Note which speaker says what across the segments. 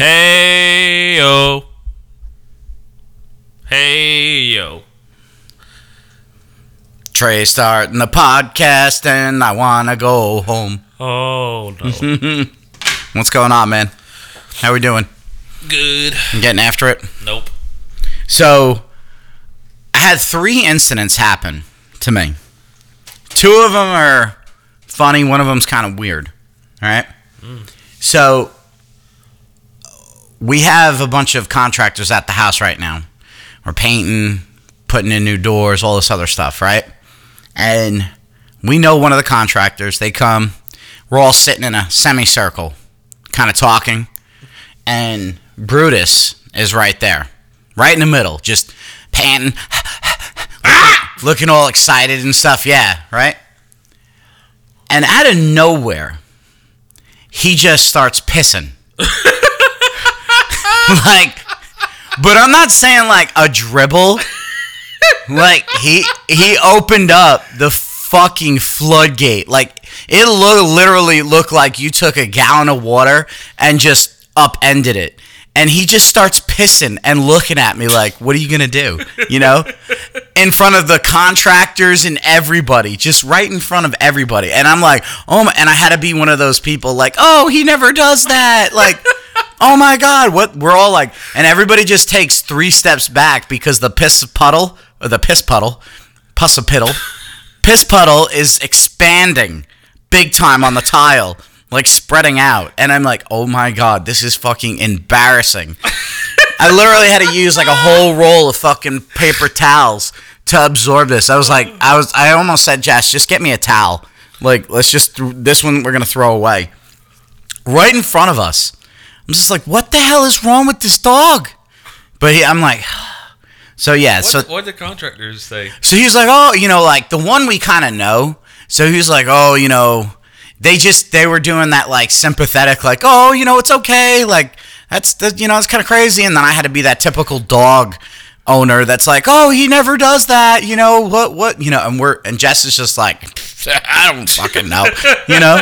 Speaker 1: Hey yo. Hey yo.
Speaker 2: Trey starting the podcast and I wanna go home.
Speaker 1: Oh no.
Speaker 2: What's going on, man? How we doing?
Speaker 1: Good.
Speaker 2: You getting after it?
Speaker 1: Nope.
Speaker 2: So, I had three incidents happen to me. Two of them are funny. One of them's kind of weird. All right. Mm. So, we have a bunch of contractors at the house right now. We're painting, putting in new doors, all this other stuff, right? And we know one of the contractors. They come. We're all sitting in a semicircle, kind of talking, and Brutus is right there, right in the middle, just panting, looking all excited and stuff. Yeah, right. And out of nowhere, he just starts pissing. like, but I'm not saying like a dribble. like he he opened up the fucking floodgate. Like it lo- literally looked like you took a gallon of water and just upended it. And he just starts pissing and looking at me like, "What are you gonna do?" You know, in front of the contractors and everybody, just right in front of everybody. And I'm like, "Oh my!" And I had to be one of those people like, "Oh, he never does that." Like, "Oh my god!" What we're all like, and everybody just takes three steps back because the piss puddle or the piss puddle, pussapiddle, piss puddle is expanding big time on the tile, like spreading out. And I'm like, oh my god, this is fucking embarrassing. I literally had to use like a whole roll of fucking paper towels to absorb this. I was like, I was, I almost said, Jess, just get me a towel. Like, let's just th- this one we're gonna throw away. Right in front of us. I'm just like, what the hell is wrong with this dog? But he, I'm like, so yeah,
Speaker 1: What,
Speaker 2: so
Speaker 1: what did the contractors say?
Speaker 2: so he's like, oh, you know, like the one we kind of know. So he's like, oh, you know, they just they were doing that like sympathetic, like, oh, you know, it's okay, like that's the, you know, it's kind of crazy. And then I had to be that typical dog owner that's like, oh, he never does that, you know, what, what, you know, and we're and Jess is just like, I don't fucking know, you know.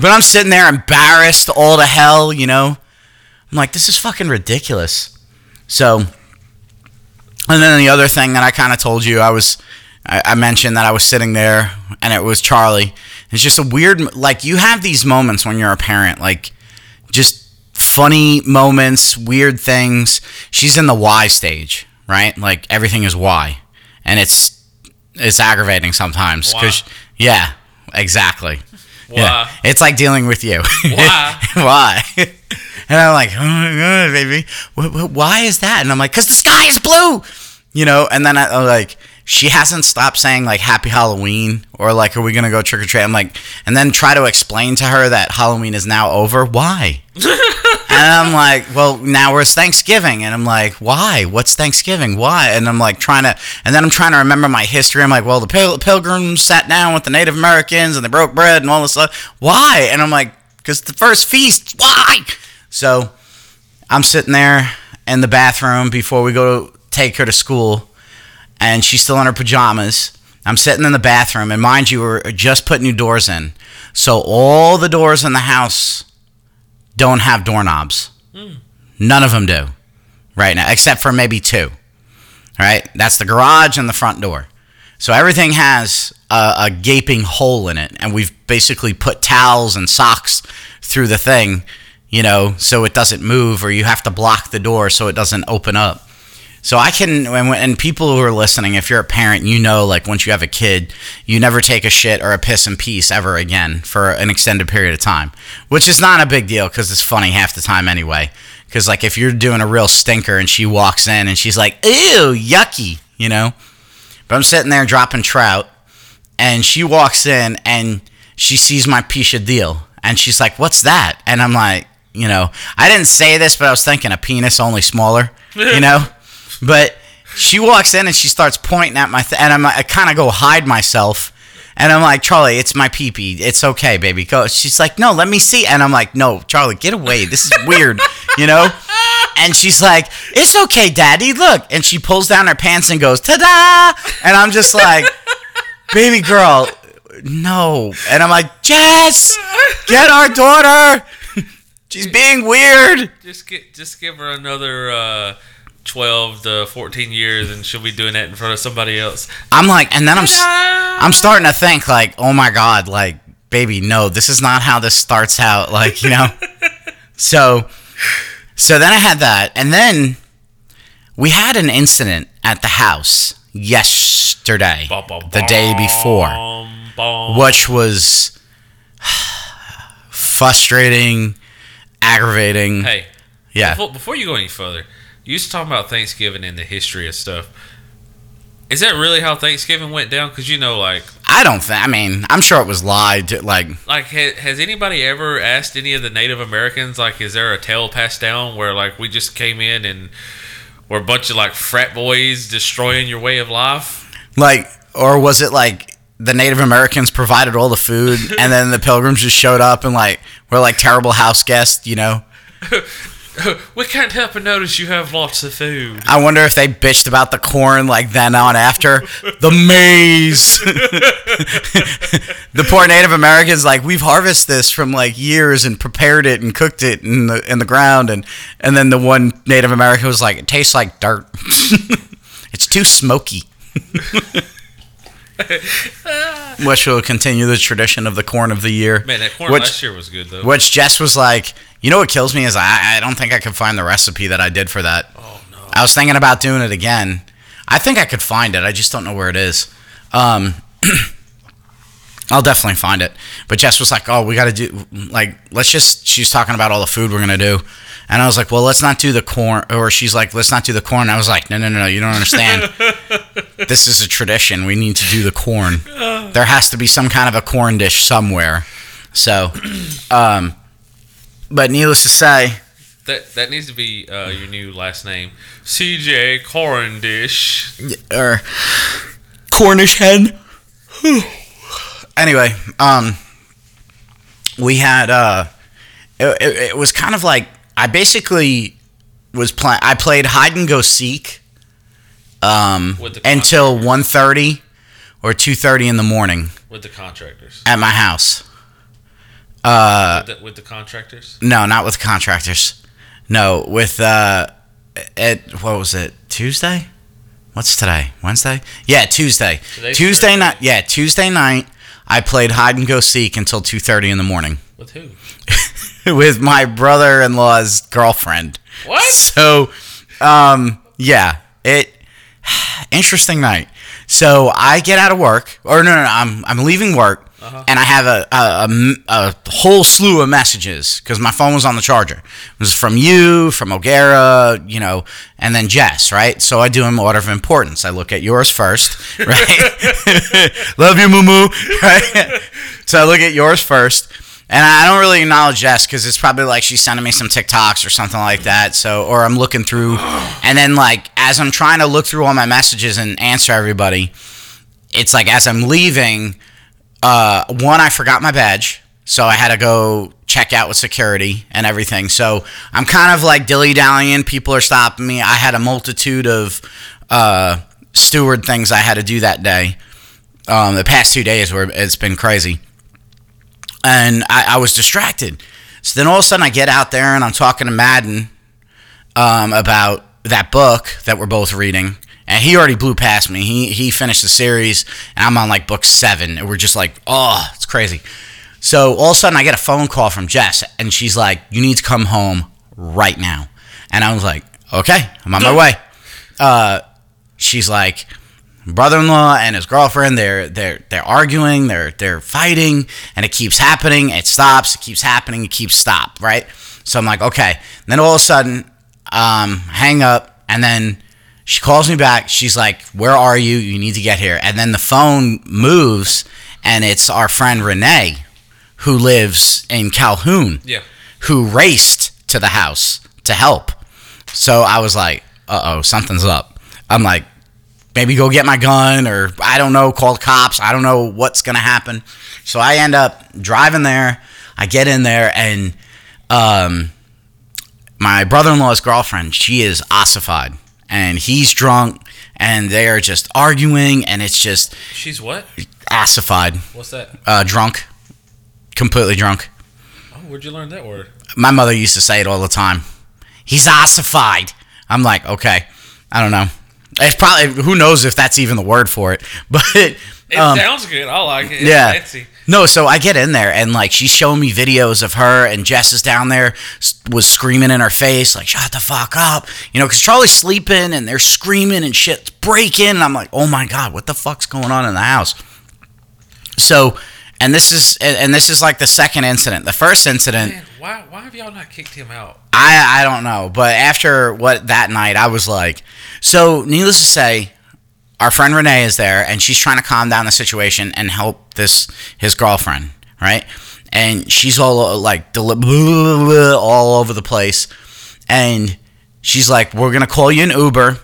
Speaker 2: But I'm sitting there embarrassed all to hell, you know. I'm like, this is fucking ridiculous. So, and then the other thing that I kind of told you, I was, I, I mentioned that I was sitting there and it was Charlie. It's just a weird, like, you have these moments when you're a parent, like, just funny moments, weird things. She's in the why stage, right? Like, everything is why. And it's, it's aggravating sometimes. Cause, yeah, exactly. Yeah.
Speaker 1: Why?
Speaker 2: It's like dealing with you.
Speaker 1: Why?
Speaker 2: why? And I'm like, oh my god, baby, wh- wh- why is that? And I'm like, cause the sky is blue, you know. And then I, I'm like, she hasn't stopped saying like Happy Halloween or like, are we gonna go trick or treat? I'm like, and then try to explain to her that Halloween is now over. Why? and I'm like, well, now it's Thanksgiving, and I'm like, why? What's Thanksgiving? Why? And I'm like trying to, and then I'm trying to remember my history. I'm like, well, the Pil- Pilgrims sat down with the Native Americans and they broke bread and all this stuff. Why? And I'm like, because the first feast. Why? So I'm sitting there in the bathroom before we go to take her to school, and she's still in her pajamas. I'm sitting in the bathroom, and mind you, we're just putting new doors in. So all the doors in the house don't have doorknobs. None of them do right now, except for maybe two. Right? That's the garage and the front door. So everything has a, a gaping hole in it, and we've basically put towels and socks through the thing, you know, so it doesn't move, or you have to block the door so it doesn't open up. So I can, and, and people who are listening, if you're a parent, you know, like once you have a kid, you never take a shit or a piss in peace ever again for an extended period of time, which is not a big deal because it's funny half the time anyway. Because like if you're doing a real stinker and she walks in and she's like, "Ew, yucky," you know. But I'm sitting there dropping trout, and she walks in and she sees my pisha deal, and she's like, "What's that?" And I'm like, you know, I didn't say this, but I was thinking a penis, only smaller, you know. But she walks in and she starts pointing at my, th- and I'm, I kind of go hide myself. And I'm like, Charlie, it's my pee pee. It's okay, baby. Go. She's like, no, let me see. And I'm like, no, Charlie, get away. This is weird, you know? And she's like, it's okay, daddy. Look. And she pulls down her pants and goes, ta da. And I'm just like, baby girl, no. And I'm like, Jess, get our daughter. She's being weird.
Speaker 1: Just get, just give her another uh, twelve to fourteen years, and she'll be doing that in front of somebody else.
Speaker 2: I'm like, and then I'm, I'm starting to think like, oh my god, like, baby, no, this is not how this starts out. Like, you know. so, so then I had that, and then we had an incident at the house yesterday,
Speaker 1: Bum, bum,
Speaker 2: the day before.
Speaker 1: bum.
Speaker 2: which was frustrating, aggravating.
Speaker 1: Hey,
Speaker 2: yeah.
Speaker 1: before, before you go any further, you used to talk about Thanksgiving and the history of stuff. Is that really how Thanksgiving went down? Because you know, like,
Speaker 2: I don't think. I mean, I'm sure it was lied. To, like,
Speaker 1: like ha- has anybody ever asked any of the Native Americans, like, is there a tale passed down where like we just came in and we're a bunch of like frat boys destroying your way of life?
Speaker 2: like, or was it like the Native Americans provided all the food, and then the Pilgrims just showed up and like were like terrible house guests? You know.
Speaker 1: we can't help but notice you have lots of food.
Speaker 2: I wonder if they bitched about the corn like then on after the maize. the poor Native Americans like we've harvested this from like years and prepared it and cooked it in the in the ground and and then the one Native American was like it tastes like dirt. it's too smoky. Which will continue the tradition of the corn of the year.
Speaker 1: Man, that corn
Speaker 2: which,
Speaker 1: last year was good though.
Speaker 2: which Jess was like, you know what kills me is I, I don't think I could find the recipe that I did for that.
Speaker 1: Oh no.
Speaker 2: I was thinking about doing it again. I think I could find it. I just don't know where it is. Um, I'll definitely find it. But Jess was like, "Oh, we got to do like let's just." She's talking about all the food we're gonna do, and I was like, "Well, let's not do the corn." Or she's like, "Let's not do the corn." I was like, "No, no, no, no you don't understand. this is a tradition. We need to do the corn. There has to be some kind of a corn dish somewhere." So, um, but needless to say,
Speaker 1: That that needs to be uh, your new last name, CJ Corendish.
Speaker 2: or Cornish hen. anyway, um, we had uh, it, it, it was kind of like I basically was playing. I played hide and go seek, um, until 1.30 or two thirty in the morning
Speaker 1: with the contractors.
Speaker 2: at my house. Uh,
Speaker 1: with, the, with the contractors.
Speaker 2: no, not with contractors. No, with uh, at what was it? Tuesday? What's today? Wednesday? Yeah, Tuesday.
Speaker 1: Today's
Speaker 2: Tuesday
Speaker 1: Thursday.
Speaker 2: night. Yeah, Tuesday night. I played hide and go seek until two thirty in the morning
Speaker 1: With who?
Speaker 2: with my brother-in-law's girlfriend.
Speaker 1: What?
Speaker 2: So, um, yeah, it interesting night. So I get out of work, or no, no, no I'm I'm leaving work,
Speaker 1: Uh-huh.
Speaker 2: and I have a a a whole slew of messages because my phone was on the charger. It was from you, from O'Gara, you know, and then Jess, right? So I do them order of importance. I look at yours first, right? Love you, Moo right? so I look at yours first. And I don't really acknowledge Jess because it's probably like she's sending me some TikToks or something like that. So, or I'm looking through, and then like as I'm trying to look through all my messages and answer everybody, it's like as I'm leaving, uh, one I forgot my badge, so I had to go check out with security and everything. So I'm kind of like dilly dallying. People are stopping me. I had a multitude of uh, steward things I had to do that day. Um, the past two days where it's been crazy and I, I was distracted. So then all of a sudden I get out there and I'm talking to Madden um, about that book that we're both reading. And he already blew past me. He he finished the series, and I'm on like book seven. And we're just like, oh, it's crazy. So all of a sudden I get a phone call from Jess, and she's like, you need to come home right now. And I was like, okay, I'm on my way. Uh, she's like, brother-in-law and his girlfriend they're they're they're arguing they're they're fighting and it keeps happening it stops it keeps happening it keeps stop right so i'm like okay and then all of a sudden um hang up and then she calls me back she's like where are you you need to get here and then the phone moves and it's our friend renee who lives in calhoun
Speaker 1: Yeah.
Speaker 2: who raced to the house to help. So I was like, uh oh, something's up. I'm like, maybe go get my gun or I don't know, call the cops. I don't know what's going to happen. So I end up driving there. I get in there and um, my brother in law's girlfriend, she is ossified and he's drunk and they are just arguing and it's just
Speaker 1: She's what?
Speaker 2: ossified,
Speaker 1: What's that?
Speaker 2: uh, drunk, completely drunk.
Speaker 1: Oh Where'd you learn that word?
Speaker 2: My mother used to say it all the time. He's ossified. I'm like, okay, I don't know. It's probably who knows if that's even the word for it, but
Speaker 1: It
Speaker 2: um,
Speaker 1: sounds good. I like it. It's
Speaker 2: yeah.
Speaker 1: fancy.
Speaker 2: No, so I get in there and like she's showing me videos of her and Jess is down there was screaming in her face like shut the fuck up, you know, because Charlie's sleeping and they're screaming and shit's breaking and I'm like oh my god, what the fuck's going on in the house? So, and this is and this is like the second incident. The first incident,
Speaker 1: Man, why why have y'all not kicked him out?
Speaker 2: I I don't know, but after what that night, I was like, so needless to say, our friend Renee is there, and she's trying to calm down the situation and help this his girlfriend, right? And she's all like all over the place, and she's like, "We're gonna call you an Uber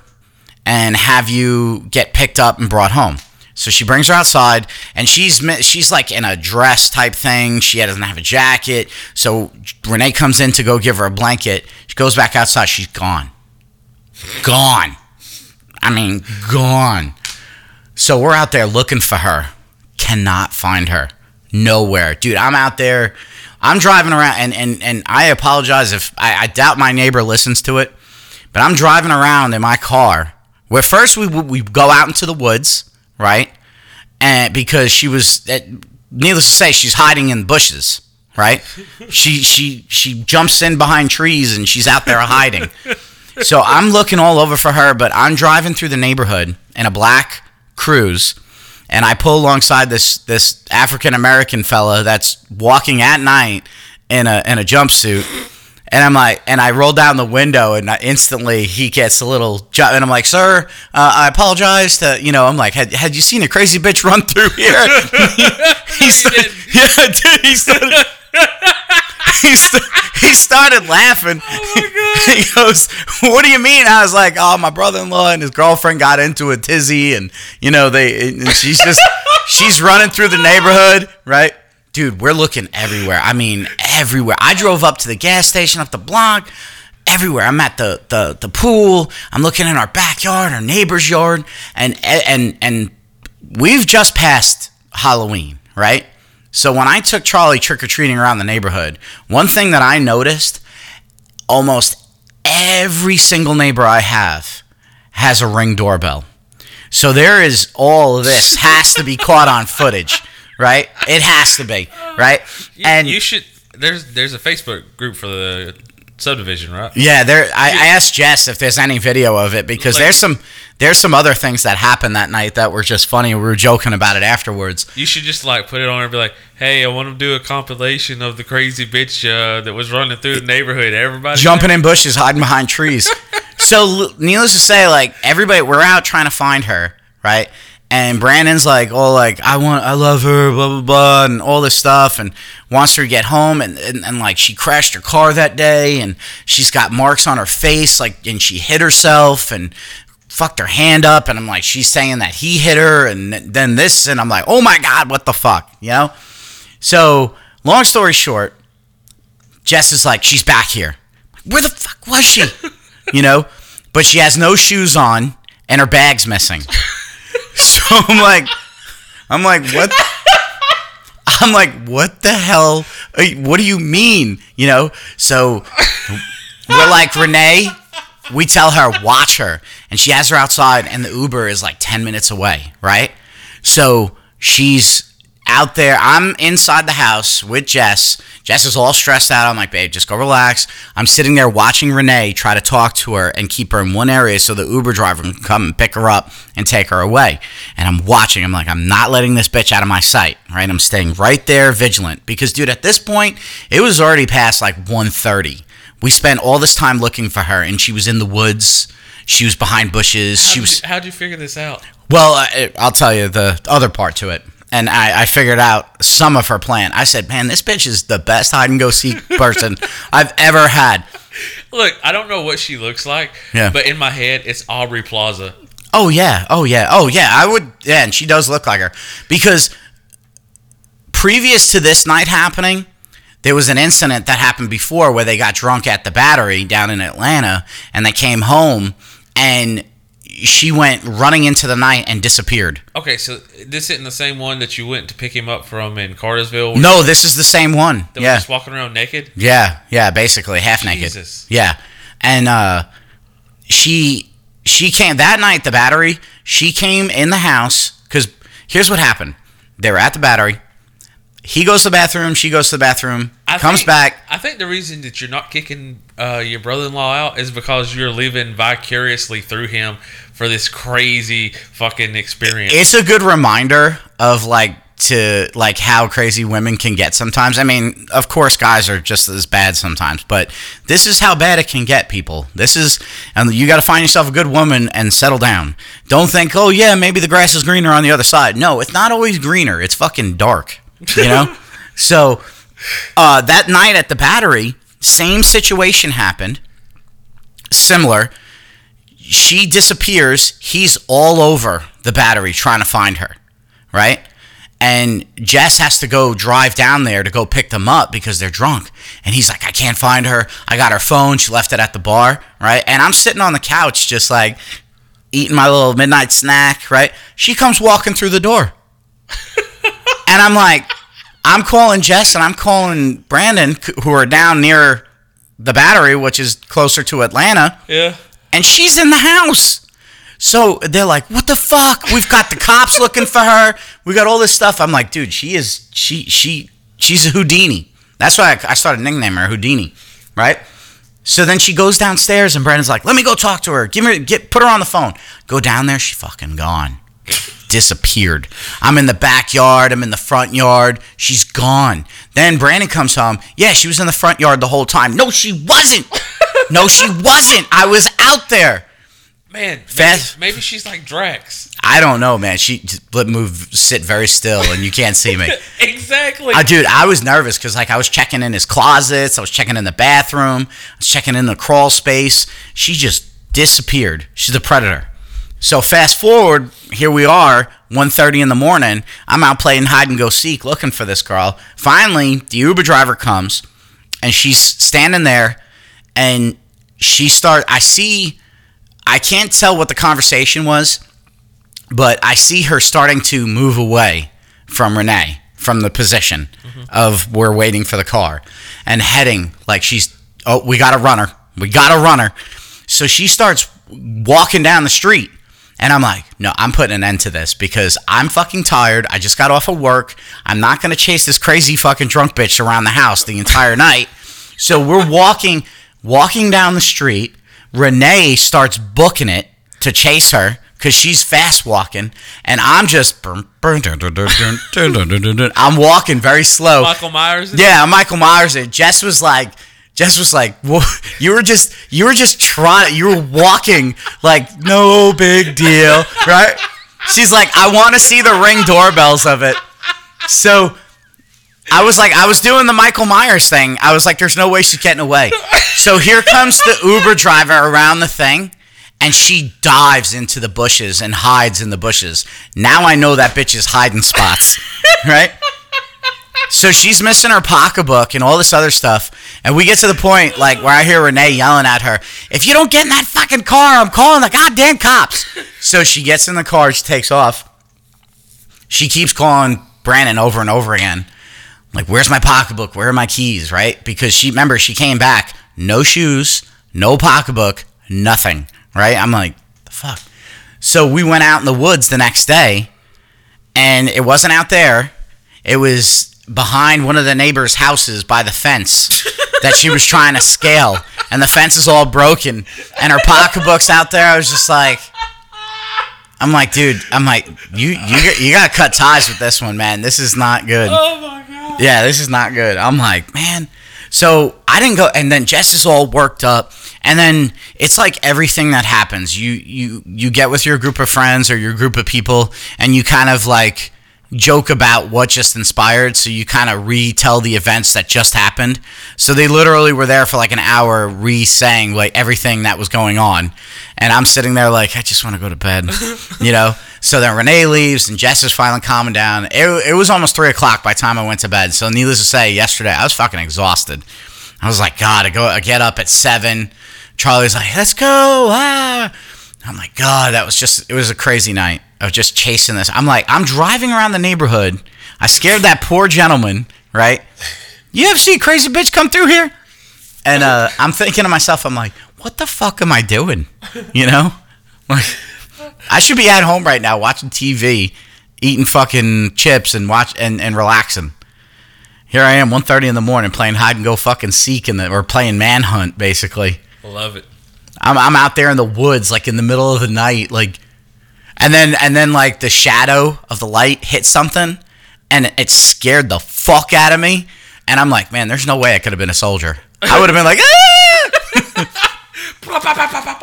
Speaker 2: and have you get picked up and brought home." So she brings her outside, and she's she's like in a dress type thing. She doesn't have a jacket. So Renee comes in to go give her a blanket. She goes back outside. She's gone, gone. I mean, gone. So we're out there looking for her. Cannot find her. Nowhere. Dude, I'm out there. I'm driving around and, and, and I apologize if I, I doubt my neighbor listens to it, but I'm driving around in my car where first we we go out into the woods, right? And because she was needless to say, she's hiding in bushes, right? she she she jumps in behind trees and she's out there hiding. So I'm looking all over for her, but I'm driving through the neighborhood in a black cruise, and I pull alongside this this African American fella that's walking at night in a in a jumpsuit. And I'm like, and I roll down the window, and I- instantly he gets a little, ju- and I'm like, sir, uh, I apologize to, you know, I'm like, had, had you seen a crazy bitch run through here? he started, yeah, dude, he started, he, st- he started laughing. Oh he goes, "What do you mean?" I was like, "Oh, my brother-in-law and his girlfriend got into a tizzy, and you know they, and she's just, she's running through the neighborhood, right?" Dude, we're looking everywhere. I mean, everywhere. I drove up to the gas station up the block. Everywhere. I'm at the, the, the pool. I'm looking in our backyard, our neighbor's yard, and and and we've just passed Halloween, right? So when I took Charlie trick or treating around the neighborhood, one thing that I noticed almost every single neighbor I have has a ring doorbell. So there is all of this has to be caught on footage, right? It has to be, right?
Speaker 1: You,
Speaker 2: And
Speaker 1: you should. There's there's a Facebook group for the subdivision, right?
Speaker 2: yeah, there. I, I asked Jess if there's any video of it because
Speaker 1: Like-
Speaker 2: there's some there's some other things that happened that night that were just funny. We were joking about it afterwards.
Speaker 1: You should just like put it on and be like, "Hey, I want to do a compilation of the crazy bitch uh, that was running through the neighborhood. Everybody
Speaker 2: jumping in bushes, hiding behind trees. so, needless to say, like everybody, we're out trying to find her, right? And Brandon's like, oh, like I want, I love her, blah blah blah, and all this stuff, and wants her to get home, and, and and like she crashed her car that day, and she's got marks on her face, like, and she hit herself, and fucked her hand up, and I'm like, she's saying that he hit her, and then this, and I'm like, oh my god, what the fuck, you know? So, long story short, Jess is like, she's back here. Where the fuck was she? You know? But she has no shoes on and her bag's missing. So I'm like, I'm like, what? I'm like, what the hell? What do you mean? You know? So we're like, Renee, we tell her, watch her. And she has her outside, and the Uber is like 10 minutes away, right? So she's out there. I'm inside the house with Jess. Jess is all stressed out. I'm like, babe, just go relax. I'm sitting there watching Renee try to talk to her and keep her in one area so the Uber driver can come and pick her up and take her away. And I'm watching. I'm like, I'm not letting this bitch out of my sight, right? I'm staying right there vigilant because, dude, at this point, it was already past like 1.30. We spent all this time looking for her, and she was in the woods. She was behind bushes.
Speaker 1: How'd
Speaker 2: she
Speaker 1: you-
Speaker 2: was
Speaker 1: how'd you figure this out?
Speaker 2: well, I, I'll tell you the other part to it. And I, I figured out some of her plan. I said, man, this bitch is the best hide and go seek person I've ever had.
Speaker 1: Look, I don't know what she looks like,
Speaker 2: Yeah.
Speaker 1: but in my head, it's Aubrey Plaza.
Speaker 2: Oh, yeah. Oh, yeah. Oh, yeah. I would. Yeah, and she does look like her. Because previous to this night happening, there was an incident that happened before where they got drunk at the battery down in Atlanta and they came home and she went running into the night and disappeared.
Speaker 1: Okay, so this isn't the same one that you went to pick him up from in Cartersville.
Speaker 2: No, this is the same one.
Speaker 1: that
Speaker 2: Yeah,
Speaker 1: just walking around naked.
Speaker 2: yeah, yeah. Basically, half
Speaker 1: Jesus.
Speaker 2: naked. Yeah, and uh, she she came that night. The battery. She came in the house because here's what happened. They were at the battery. He goes to the bathroom. She goes to the bathroom.
Speaker 1: I
Speaker 2: comes
Speaker 1: think-
Speaker 2: back.
Speaker 1: I think the reason that you're not kicking uh, your brother-in-law out is because you're living vicariously through him for this crazy fucking experience.
Speaker 2: It's a good reminder of like to like how crazy women can get sometimes. I mean, of course, guys are just as bad sometimes, but this is how bad it can get. People, this is, and you got to find yourself a good woman and settle down. Don't think, oh yeah, maybe the grass is greener on the other side. No, it's not always greener. It's fucking dark. You know. so uh, that night at the battery, same situation happened. Similar she disappears. He's all over the battery trying to find her, right? And Jess has to go drive down there to go pick them up because they're drunk. And he's like, I can't find her. I got her phone. She left it at the bar, right? And I'm sitting on the couch just like eating my little midnight snack, right? She comes walking through the door. and I'm like, I'm calling Jess and I'm calling Brandon, who are down near the battery, which is closer to Atlanta
Speaker 1: yeah.
Speaker 2: and she's in the house. So they're like, "What the fuck? We've got the cops looking for her. We got all this stuff." I'm like, "Dude, she is she she she's a Houdini." That's why I, I started nicknaming her Houdini, right? So then she goes downstairs, and Brandon's like, "Let me go talk to her. Give me get put her on the phone." Go down there. She fucking gone, disappeared. I'm in the backyard. I'm in the front yard. She's gone. Then Brandon comes home. Yeah, she was in the front yard the whole time. No, she wasn't. No, she wasn't. I was out there.
Speaker 1: Man, maybe,
Speaker 2: Fast-
Speaker 1: maybe she's like Drax.
Speaker 2: I don't know, man. She just let move, sit very still, and you can't see me.
Speaker 1: exactly.
Speaker 2: Uh, dude, I was nervous because like I was checking in his closets, I was checking in the bathroom, I was checking in the crawl space. She just disappeared. She's a predator. So fast forward, here we are, 1.30 in the morning. I'm out playing hide and go seek, looking for this girl. Finally, the Uber driver comes, and she's standing there, and she start. I see. I can't tell what the conversation was, but I see her starting to move away from Renee from the position mm-hmm. of we're waiting for the car and heading like she's oh we got a runner we got a runner so she starts walking down the street and I'm like no I'm putting an end to this because I'm fucking tired I just got off of work I'm not gonna chase this crazy fucking drunk bitch around the house the entire night so we're walking walking down the street Renee starts booking it to chase her because she's fast walking, and I'm just I'm walking very slow.
Speaker 1: Michael Myers.
Speaker 2: Yeah, Michael Myers. And Jess was like, Jess was like, "Wha- you were just, you were just trying, you were walking like no big deal, right? She's like, I want to see the ring doorbells of it. So I was like, I was doing the Michael Myers thing. I was like, there's no way she's getting away. So here comes the Uber driver around the thing, and she dives into the bushes and hides in the bushes. Now I know that bitch is hiding spots, right? So she's missing her pocketbook and all this other stuff. And we get to the point like where I hear Renee yelling at her, if you don't get in that fucking car, I'm calling the goddamn cops. So she gets in the car, she takes off. She keeps calling Brandon over and over again. Like, where's my pocketbook? Where are my keys? Right? Because she remember she came back, no shoes, no pocketbook, nothing. Right? I'm like, the fuck. So we went out in the woods the next day, and it wasn't out there. It was behind one of the neighbors' houses by the fence that she was trying to scale, and the fence is all broken, and her pocketbook's out there. I was just like, I'm like, dude, I'm like, you you you gotta cut ties with this one, man. This is not good.
Speaker 1: Oh my god.
Speaker 2: Yeah, this is not good. I'm like, man. So I didn't go, and then Jess is all worked up, and then it's like everything that happens. You you you get with your group of friends or your group of people, and you kind of like joke about what just inspired. So you kind of retell the events that just happened. So they literally were there for like an hour, re-saying like everything that was going on, and I'm sitting there like I just want to go to bed, you know. So then Renee leaves, and Jess is finally calming down. It, it was almost three o'clock by the time I went to bed. So needless to say, yesterday I was fucking exhausted. I was like, God, I go, I get up at seven. Charlie's like, let's go. Ah. I'm like, God, that was just, it was a crazy night of just chasing this. I'm like, I'm driving around the neighborhood. I scared that poor gentleman, right? You ever see a crazy bitch come through here? And uh, I'm thinking to myself, I'm like, what the fuck am I doing? You know? Like, I should be at home right now watching TV, eating fucking chips and watch and, and relaxing. Here I am, 1.30 in the morning, playing hide and go fucking seek in the, or playing manhunt, basically.
Speaker 1: Love it.
Speaker 2: I'm I'm out there in the woods, like in the middle of the night, like, and then and then like the shadow of the light hit something, and it scared the fuck out of me. And I'm like, man, there's no way I could have been a soldier. I would have been like, ah!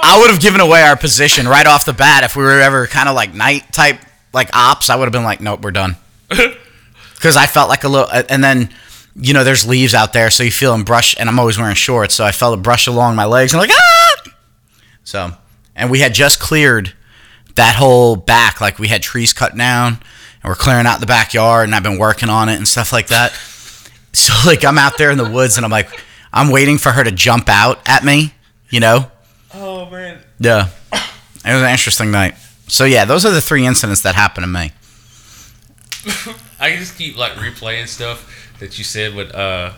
Speaker 2: I would have given away our position right off the bat if we were ever kind of like night type like ops. I would have been like, nope, we're done. Because I felt like a little, and then you know, there's leaves out there, so you feel them brush, and I'm always wearing shorts, so I felt a brush along my legs, and I'm like, ah! So, and we had just cleared that whole back, like we had trees cut down, and we're clearing out the backyard, and I've been working on it and stuff like that. So, like, I'm out there in the woods, and I'm like, I'm waiting for her to jump out at me, you know?
Speaker 1: Oh man.
Speaker 2: Yeah. It was an interesting night. So, yeah, those are the three incidents that happened to me.
Speaker 1: I just keep like replaying stuff that you said with uh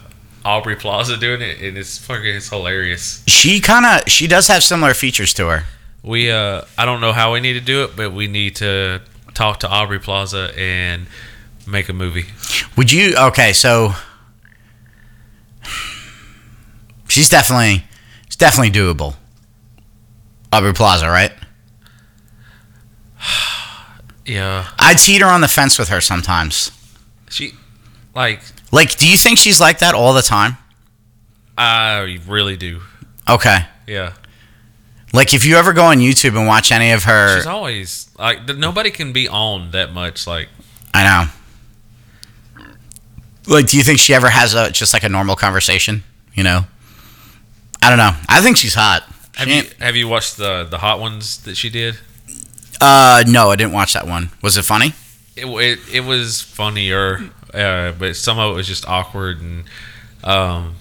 Speaker 1: Aubrey Plaza doing it, and it's fucking it's hilarious.
Speaker 2: She kind of, she does have similar features to her.
Speaker 1: We uh I don't know how we need to do it, but we need to talk to Aubrey Plaza and make a movie.
Speaker 2: Would you? Okay, so she's definitely, it's definitely doable. Aubrey Plaza, right?
Speaker 1: Yeah,
Speaker 2: I teeter on the fence with her sometimes.
Speaker 1: she like
Speaker 2: Like, do you think she's like that all the time?
Speaker 1: I really do.
Speaker 2: Okay.
Speaker 1: Yeah,
Speaker 2: Like, if you ever go on YouTube and watch any of her,
Speaker 1: she's always like nobody can be on that much. Like
Speaker 2: I know. Like, do you think she ever has a just like a normal conversation? You know, I don't know. I think she's hot.
Speaker 1: have
Speaker 2: She
Speaker 1: you have you watched the the hot ones that she did?
Speaker 2: Uh, no, I didn't watch that one. Was it funny?
Speaker 1: It it, it was funnier, uh, but some of it was just awkward and um.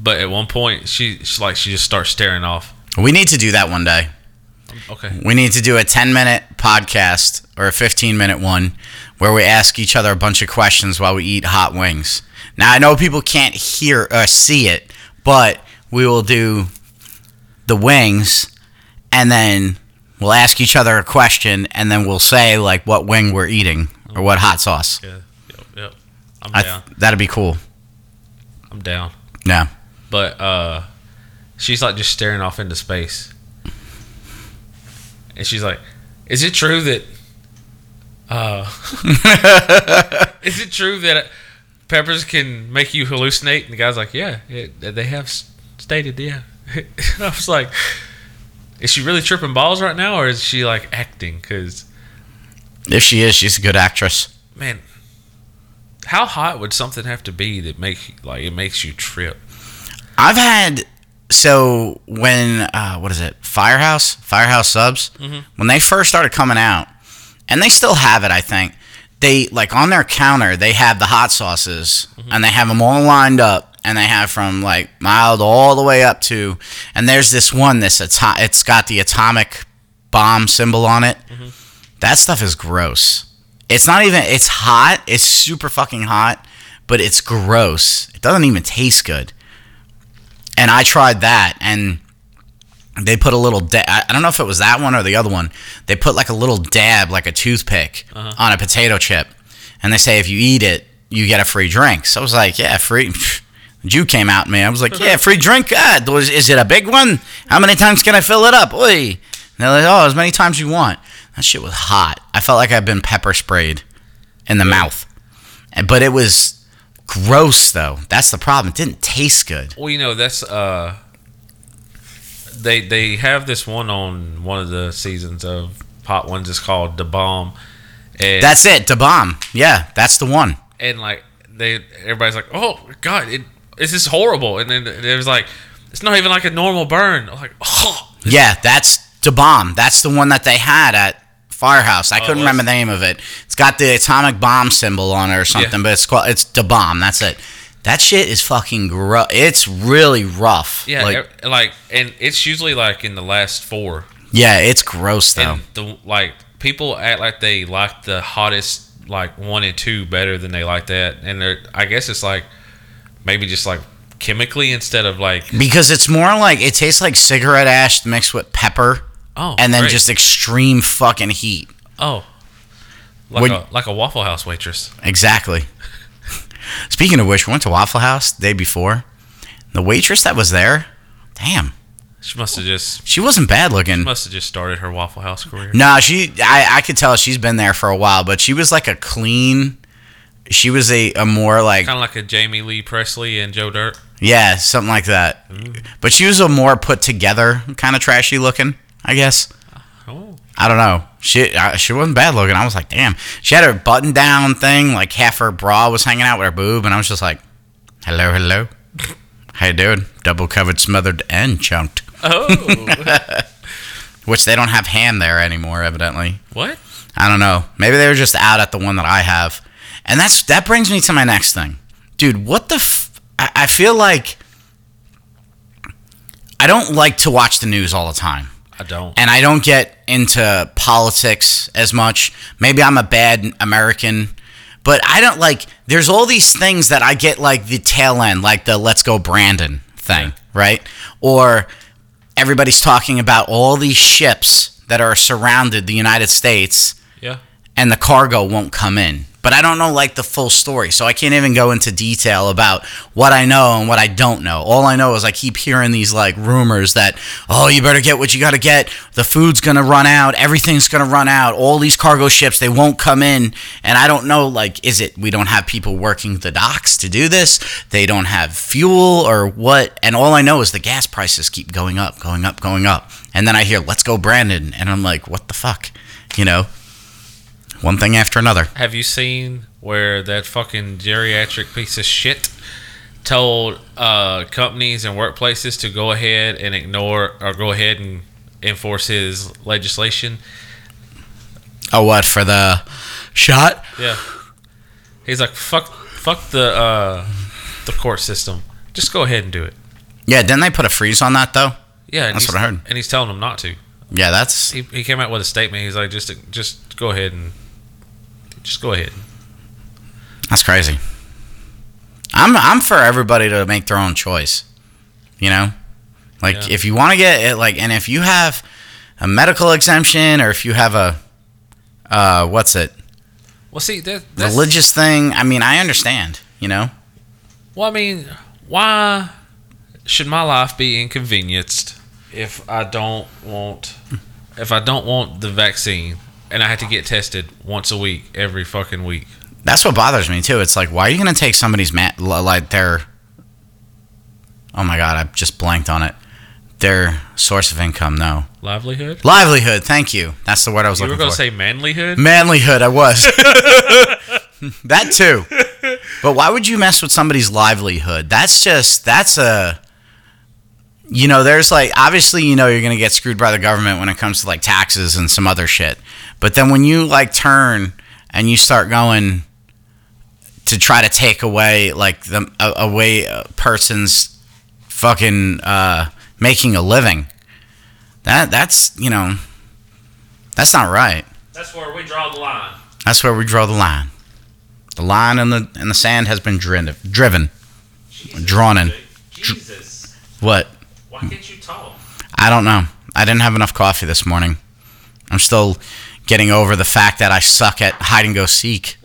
Speaker 1: But at one point, she, she like she just starts staring off.
Speaker 2: We need to do that one day.
Speaker 1: Okay.
Speaker 2: We need to do a 10 minute podcast or a 15 minute one where we ask each other a bunch of questions while we eat hot wings. Now, I know people can't hear or see it, but we will do the wings and then we'll ask each other a question and then we'll say like what wing we're eating or what hot sauce.
Speaker 1: Yeah. Yep. Yep. I'm down.
Speaker 2: that'd be cool.
Speaker 1: I'm down.
Speaker 2: Yeah.
Speaker 1: But uh, she's like just staring off into space, and she's like, "Is it true that? Uh, is it true that peppers can make you hallucinate?" And the guy's like, "Yeah, it, they have stated, yeah." and I was like, "Is she really tripping balls right now, or is she like acting?" Because
Speaker 2: If she is, she's a good actress.
Speaker 1: man, how hot would something have to be that make like it makes you trip?
Speaker 2: I've had so when uh, what is it? Firehouse, Firehouse subs. Mm-hmm. When they first started coming out, and they still have it, I think. They like on their counter, they have the hot sauces, mm-hmm. and they have them all lined up, and they have from like mild all the way up to, and there's this one this ato- it's got the atomic bomb symbol on it. Mm-hmm. That stuff is gross. It's not even. It's hot. It's super fucking hot, but it's gross. It doesn't even taste good and I tried that, and they put a little. Da- I don't know if it was that one or the other one. They put like a little dab, like a toothpick, uh-huh. on a potato chip, and they say if you eat it, you get a free drink. So I was like, yeah, free. Jew came out, man. I was like, yeah, free drink. God, was- is it a big one? How many times can I fill it up? Oi. They're like, oh, as many times as you want. That shit was hot. I felt like I'd been pepper sprayed in the mouth, but it was gross though. That's the problem. It didn't taste good.
Speaker 1: Well, you know that's uh, they they have this one on one of the seasons of Hot Ones. It's called Da Bomb, and
Speaker 2: That's it, the bomb. Yeah, that's the one.
Speaker 1: and like they everybody's like, oh God, it this is horrible, and then it was like it's not even like a normal burn. I'm like, oh,
Speaker 2: Yeah, that's the bomb. That's the one that they had at Firehouse. I oh,
Speaker 1: couldn't
Speaker 2: remember the name of it. It's got the atomic bomb symbol on it or something, but it's called it's the bomb. That's it. That shit is fucking gross. It's really rough.
Speaker 1: yeah,
Speaker 2: like,
Speaker 1: like, like, and it's usually like in the last four.
Speaker 2: Yeah, it's gross though.
Speaker 1: And the like people act like they like the hottest like one and two better than they like that, and they're I guess it's like maybe just like chemically instead of like
Speaker 2: because it's more like it tastes like cigarette ash mixed with pepper
Speaker 1: oh
Speaker 2: and then
Speaker 1: great.
Speaker 2: just extreme fucking heat.
Speaker 1: oh like
Speaker 2: Would-
Speaker 1: a like a Waffle House waitress.
Speaker 2: Exactly. Speaking of which, we went to Waffle House the day before. The waitress that was there, damn,
Speaker 1: She must have just
Speaker 2: she wasn't bad looking.
Speaker 1: must have just started her Waffle House career.
Speaker 2: No, she I, I could tell she's been there for a while, but she was like a clean she was a, a more like
Speaker 1: Kind of like a Jamie Lee Pressly and Joe Dirt.
Speaker 2: yeah, something like that. Mm. But she was a more put together kind of trashy looking, I guess.
Speaker 1: Oh,
Speaker 2: I don't know. She uh, she wasn't bad looking. I was like, damn. She had her button down thing, like half her bra was hanging out with her boob, and I was just like, hello, hello. How you doing? Double covered, smothered, and chunked.
Speaker 1: oh,
Speaker 2: Which they don't have hand there anymore, evidently.
Speaker 1: what?
Speaker 2: I don't know. Maybe they were just out at the one that I have. And that's that brings me to my next thing. Dude, what the f- I, I feel like I don't like to watch the news all the time.
Speaker 1: I don't.
Speaker 2: And I don't get into politics as much. Maybe I'm a bad American, but I don't like there's all these things that I get like the tail end, like the let's go Brandon thing, right? Or everybody's talking about all these ships that are surrounded the United States
Speaker 1: Yeah.
Speaker 2: and the cargo won't come in. But I don't know like the full story, so I can't even go into detail about what I know and what I don't know. All I know is I keep hearing these like rumors that oh, you better get what you got to get. The food's going to run out, everything's going to run out. All these cargo ships, they won't come in, and I don't know like is it we don't have people working the docks to do this? They don't have fuel or what? And all I know is the gas prices keep going up, going up, going up. And then I hear let's go Brandon, and I'm like, what the fuck? You know? One thing after another.
Speaker 1: Have you seen where that fucking geriatric piece of shit told uh, companies and workplaces to go ahead and ignore or go ahead and enforce his legislation?
Speaker 2: Oh, what for the shot?
Speaker 1: Yeah. He's like, fuck, fuck the uh, the court system. Just go ahead and do it.
Speaker 2: Yeah, didn't they put a freeze on that though?
Speaker 1: Yeah, and
Speaker 2: That's
Speaker 1: he's-
Speaker 2: what I heard.
Speaker 1: And he's telling them not to.
Speaker 2: Yeah, that's
Speaker 1: He, he came out with a statement. He's like, just just go ahead and just go ahead.
Speaker 2: that's crazy. I'm I'm for everybody to make their own choice. You know, like
Speaker 1: Yeah.
Speaker 2: if you want to get it, like, and if you have a medical exemption or if you have a uh, what's it,
Speaker 1: Well, see that
Speaker 2: religious thing. I mean, I understand. You know,
Speaker 1: Well, I mean, why should my life be inconvenienced if I don't want if I don't want the vaccine and I had to get tested once a week every fucking week?
Speaker 2: that's what bothers me too. It's like, why are you gonna take somebody's ma- like their? Oh my god, I just blanked on it. Their source of income, no.
Speaker 1: Livelihood?
Speaker 2: Livelihood, thank you. That's the word I was
Speaker 1: You
Speaker 2: looking for.
Speaker 1: You were going to say manlyhood?
Speaker 2: Manlyhood, I was. that too. But why would you mess with somebody's livelihood? That's just that's a you know, there's like obviously you know you're going to get screwed by the government when it comes to like taxes and some other shit. But then when you like turn and you start going to try to take away like the a, away a person's fucking uh making a living. That that's, you know, that's not right.
Speaker 1: That's where we draw the line.
Speaker 2: That's where we draw the line. The line in the in the sand has been driven. Driven. Drawn in.
Speaker 1: Jesus.
Speaker 2: What?
Speaker 1: Why can't you talk?
Speaker 2: I don't know. I didn't have enough coffee this morning. I'm still getting over the fact that I suck at hide and go seek.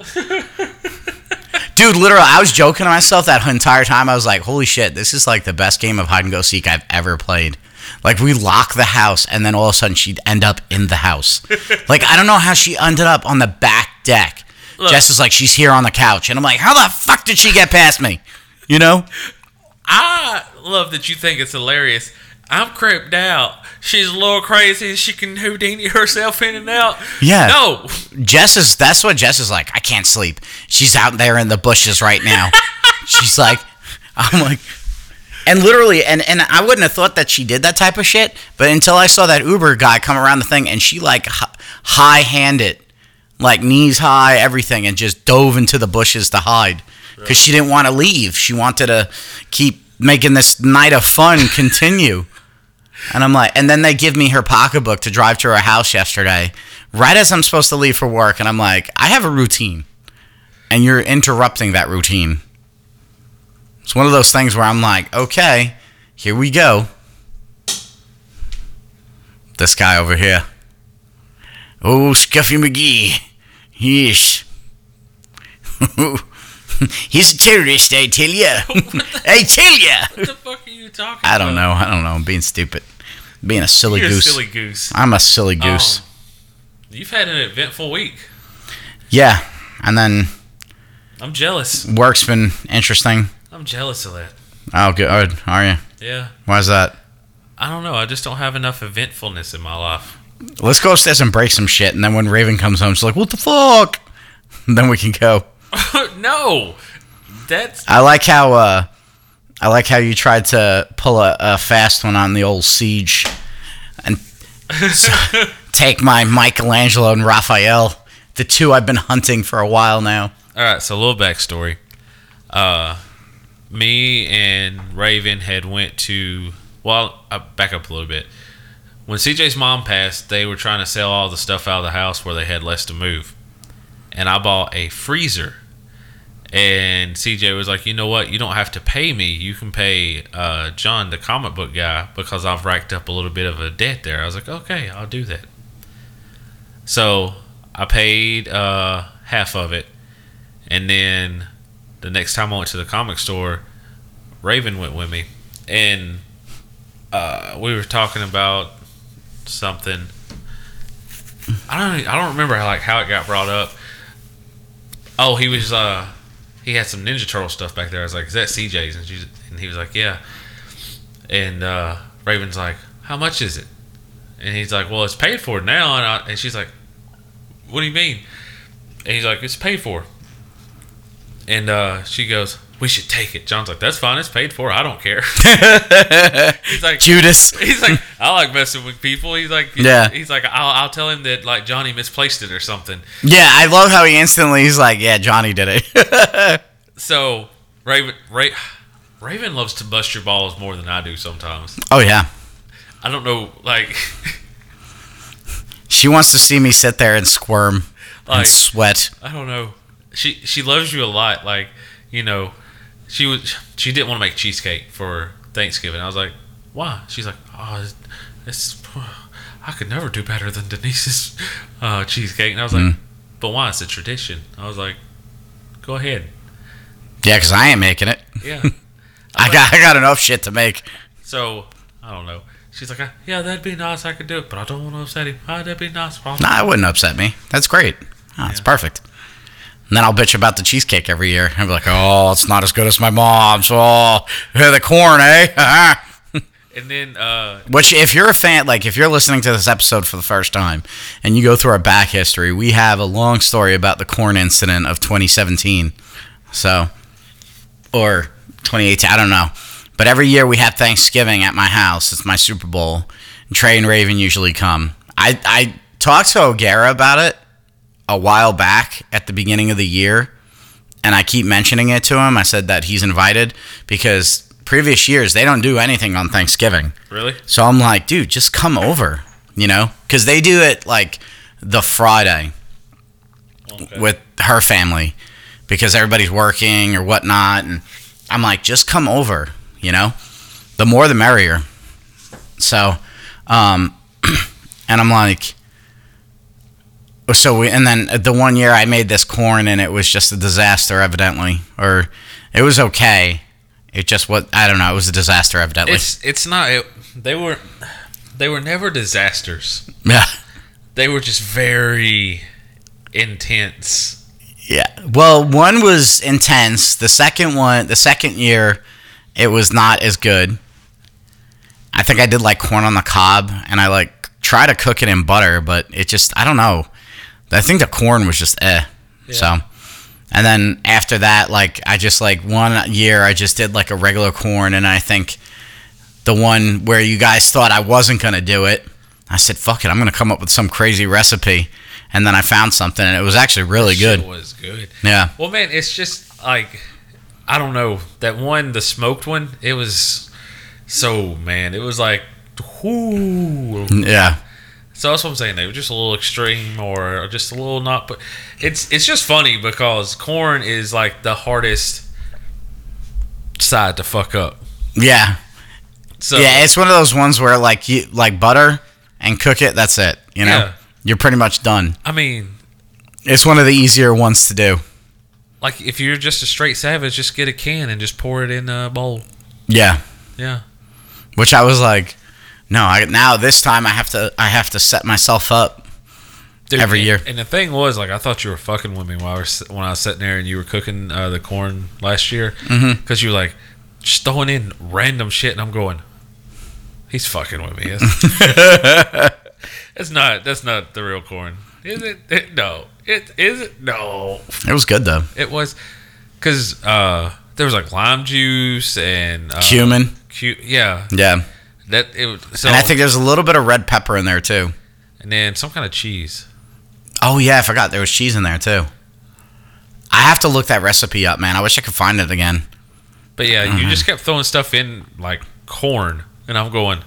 Speaker 2: Dude, literally, I was joking to myself that entire time. I was like, "Holy shit, this is like the best game of hide and go seek I've ever played." Like we lock the house, and then all of a sudden she'd end up in the house. like I don't know how she ended up on the back deck.
Speaker 1: Look.
Speaker 2: Jess is like, "She's here on the couch," and I'm like, "How the fuck did she get past me?" You know?
Speaker 1: I love that you think it's hilarious. I'm creeped out. She's a little crazy. She can Houdini herself in and out.
Speaker 2: Yeah.
Speaker 1: No.
Speaker 2: Jess is that's what Jess is like. I can't sleep. She's out there in the bushes right now. She's like I'm like and literally and and I wouldn't have thought that she did that type of shit, but until I saw that Uber guy come around the thing and she like high hand it like knees high everything and just dove into the bushes to hide cuz she didn't want to leave. She wanted to keep making this night of fun continue. And I'm like, and then they give me her pocketbook to drive to her house yesterday, right as I'm supposed to leave for work. And I'm like, I have a routine, and you're interrupting that routine. It's one of those things where I'm like, okay, here we go. This guy over here. Oh, Scuffy McGee. Yes. He's a terrorist, I tell ya. I tell ya.
Speaker 1: What the fuck are you talking
Speaker 2: I don't
Speaker 1: about?
Speaker 2: know. I don't know. I'm being stupid. Being a silly
Speaker 1: You're
Speaker 2: goose.
Speaker 1: a silly goose.
Speaker 2: I'm a silly goose.
Speaker 1: Um, you've had an eventful week.
Speaker 2: Yeah. And then
Speaker 1: I'm jealous.
Speaker 2: work's been interesting.
Speaker 1: I'm jealous of that.
Speaker 2: Oh, good. Are you?
Speaker 1: Yeah.
Speaker 2: Why's that?
Speaker 1: I don't know. I just don't have enough eventfulness in my life.
Speaker 2: Let's go upstairs and break some shit. And then when Raven comes home, she's like, what the fuck? then we can go.
Speaker 1: no, that's
Speaker 2: I like how uh, I like how you tried to pull a, a fast one on the old CJ and take my Michelangelo and Raphael, the two I've been hunting for a while now.
Speaker 1: all right. So a little backstory. Uh, me and Raven had went to. Well, I back up a little bit. When CJ's mom passed, they were trying to sell all the stuff out of the house where they had less to move, and I bought a freezer. And CJ was like, you know what? You don't have to pay me. You can pay uh, John, the comic book guy, because I've racked up a little bit of a debt there. I was like, okay, I'll do that. So I paid uh, half of it. And then the next time I went to the comic store, Raven went with me. And uh, we were talking about something. I don't. I don't remember how, like how it got brought up. Oh, he was. uh He had some Ninja Turtle stuff back there. I was like, "Is that CJ's?" And and he was like, "Yeah." And uh Raven's like, "How much is it?" And he's like, "Well, it's paid for now." And, I, and she's like, "What do you mean?" And he's like, "It's paid for." And uh, she goes, "We should take it." John's like, "That's fine. It's paid for. I don't care." he's like,
Speaker 2: Judas.
Speaker 1: he's like, "I like messing with people." He's like,
Speaker 2: Yeah.
Speaker 1: He's like, "I'll, I'll tell him that like Johnny misplaced it or something."
Speaker 2: Yeah, I love how he instantly he's like, yeah, Johnny did it.
Speaker 1: So Raven, Ra- Raven loves to bust your balls more than I do sometimes.
Speaker 2: oh yeah,
Speaker 1: I don't know, like,
Speaker 2: she wants to see me sit there and squirm
Speaker 1: Like-
Speaker 2: and sweat.
Speaker 1: I don't know. She she loves you a lot. Like, you know, she was she didn't want to make cheesecake for Thanksgiving. I was like, why? She's like, oh, it's, I could never do better than Denise's uh, cheesecake. And I was like, but why? It's a tradition. I was like, go ahead.
Speaker 2: Yeah, because I ain't making it.
Speaker 1: Yeah.
Speaker 2: I got I got enough shit to make.
Speaker 1: so I don't know. She's like, yeah, that'd be nice. I could do it, but I don't want to upset him. Ah, that'd be nice. I'll-
Speaker 2: Nah, it wouldn't upset me. That's great. Oh, It's
Speaker 1: Yeah.
Speaker 2: perfect. And then I'll bitch about the cheesecake every year. I'll be like, oh, it's not as good as my mom's. Oh, the corn, eh?
Speaker 1: And then uh,
Speaker 2: Which, if you're a fan, like if you're listening to this episode for the first time and you go through our back history, we have a long story about the corn incident of 2017. So, or 2018, I don't know. But every year we have Thanksgiving at my house. It's my Super Bowl. And Trey and Raven usually come. I, I talked to O'Gara about it a while back at the beginning of the year. And I keep mentioning it to him. I said that he's invited because previous years they don't do anything on Thanksgiving.
Speaker 1: really,
Speaker 2: So I'm like, dude, just come over, you know? Because they do it like the Friday
Speaker 1: Okay.
Speaker 2: with her family because everybody's working or whatnot. And I'm like, just come over, you know? The more the merrier. So, um, and I'm like, so we, and then the one year I made this corn and it was just a disaster, evidently, or it was okay. It just what I don't know. It was a disaster, evidently.
Speaker 1: it's it's not. It, they were they were never disasters.
Speaker 2: yeah.
Speaker 1: They were just very intense.
Speaker 2: Yeah. Well, one was intense. The second one, the second year, it was not as good. I think I did like corn on the cob, and I like try to cook it in butter, but it just I don't know. I think the corn was just eh.
Speaker 1: Yeah.
Speaker 2: So, and then after that, like I just like one year I just did like a regular corn, and I think the one where you guys thought I wasn't gonna do it, I said fuck it, I'm gonna come up with some crazy recipe, and then I found something, and it was actually really good.
Speaker 1: was good.
Speaker 2: Yeah.
Speaker 1: Well, man, it's just like I don't know that one, the smoked one. It was so man. It was like whoo.
Speaker 2: Yeah.
Speaker 1: So that's what I'm saying. They were just a little extreme, or just a little not. But it's it's just funny because corn is like the hardest side to fuck up.
Speaker 2: Yeah.
Speaker 1: So
Speaker 2: yeah, it's one of those ones where like you like butter and cook it, that's it. You know?
Speaker 1: Yeah.
Speaker 2: You're pretty much done.
Speaker 1: I mean,
Speaker 2: It's one of the easier ones to do.
Speaker 1: like if you're just a straight savage, just get a can and just pour it in a bowl.
Speaker 2: Yeah.
Speaker 1: Yeah.
Speaker 2: Which I was like, no, I now this time I have to I have to set myself up.
Speaker 1: Dude,
Speaker 2: Every
Speaker 1: and-
Speaker 2: year.
Speaker 1: And the thing was, like, I thought you were fucking with me while I was when I was sitting there and you were cooking uh, the corn last year because you were like just throwing in random shit, and I'm going, he's fucking with me. It's, it's not. That's not the real corn, is it? it no. It is it. No.
Speaker 2: It was good though.
Speaker 1: It was because uh, there was like lime juice and uh,
Speaker 2: Cumin.
Speaker 1: Cu- yeah.
Speaker 2: Yeah.
Speaker 1: That it. So
Speaker 2: and I think there's a little bit of red pepper in there too.
Speaker 1: and then some kind of cheese.
Speaker 2: Oh yeah, I forgot there was cheese in there too. I have to look that recipe up, man. I wish I could find it again.
Speaker 1: But yeah,
Speaker 2: Mm-hmm.
Speaker 1: you just kept throwing stuff in like corn, and I'm going.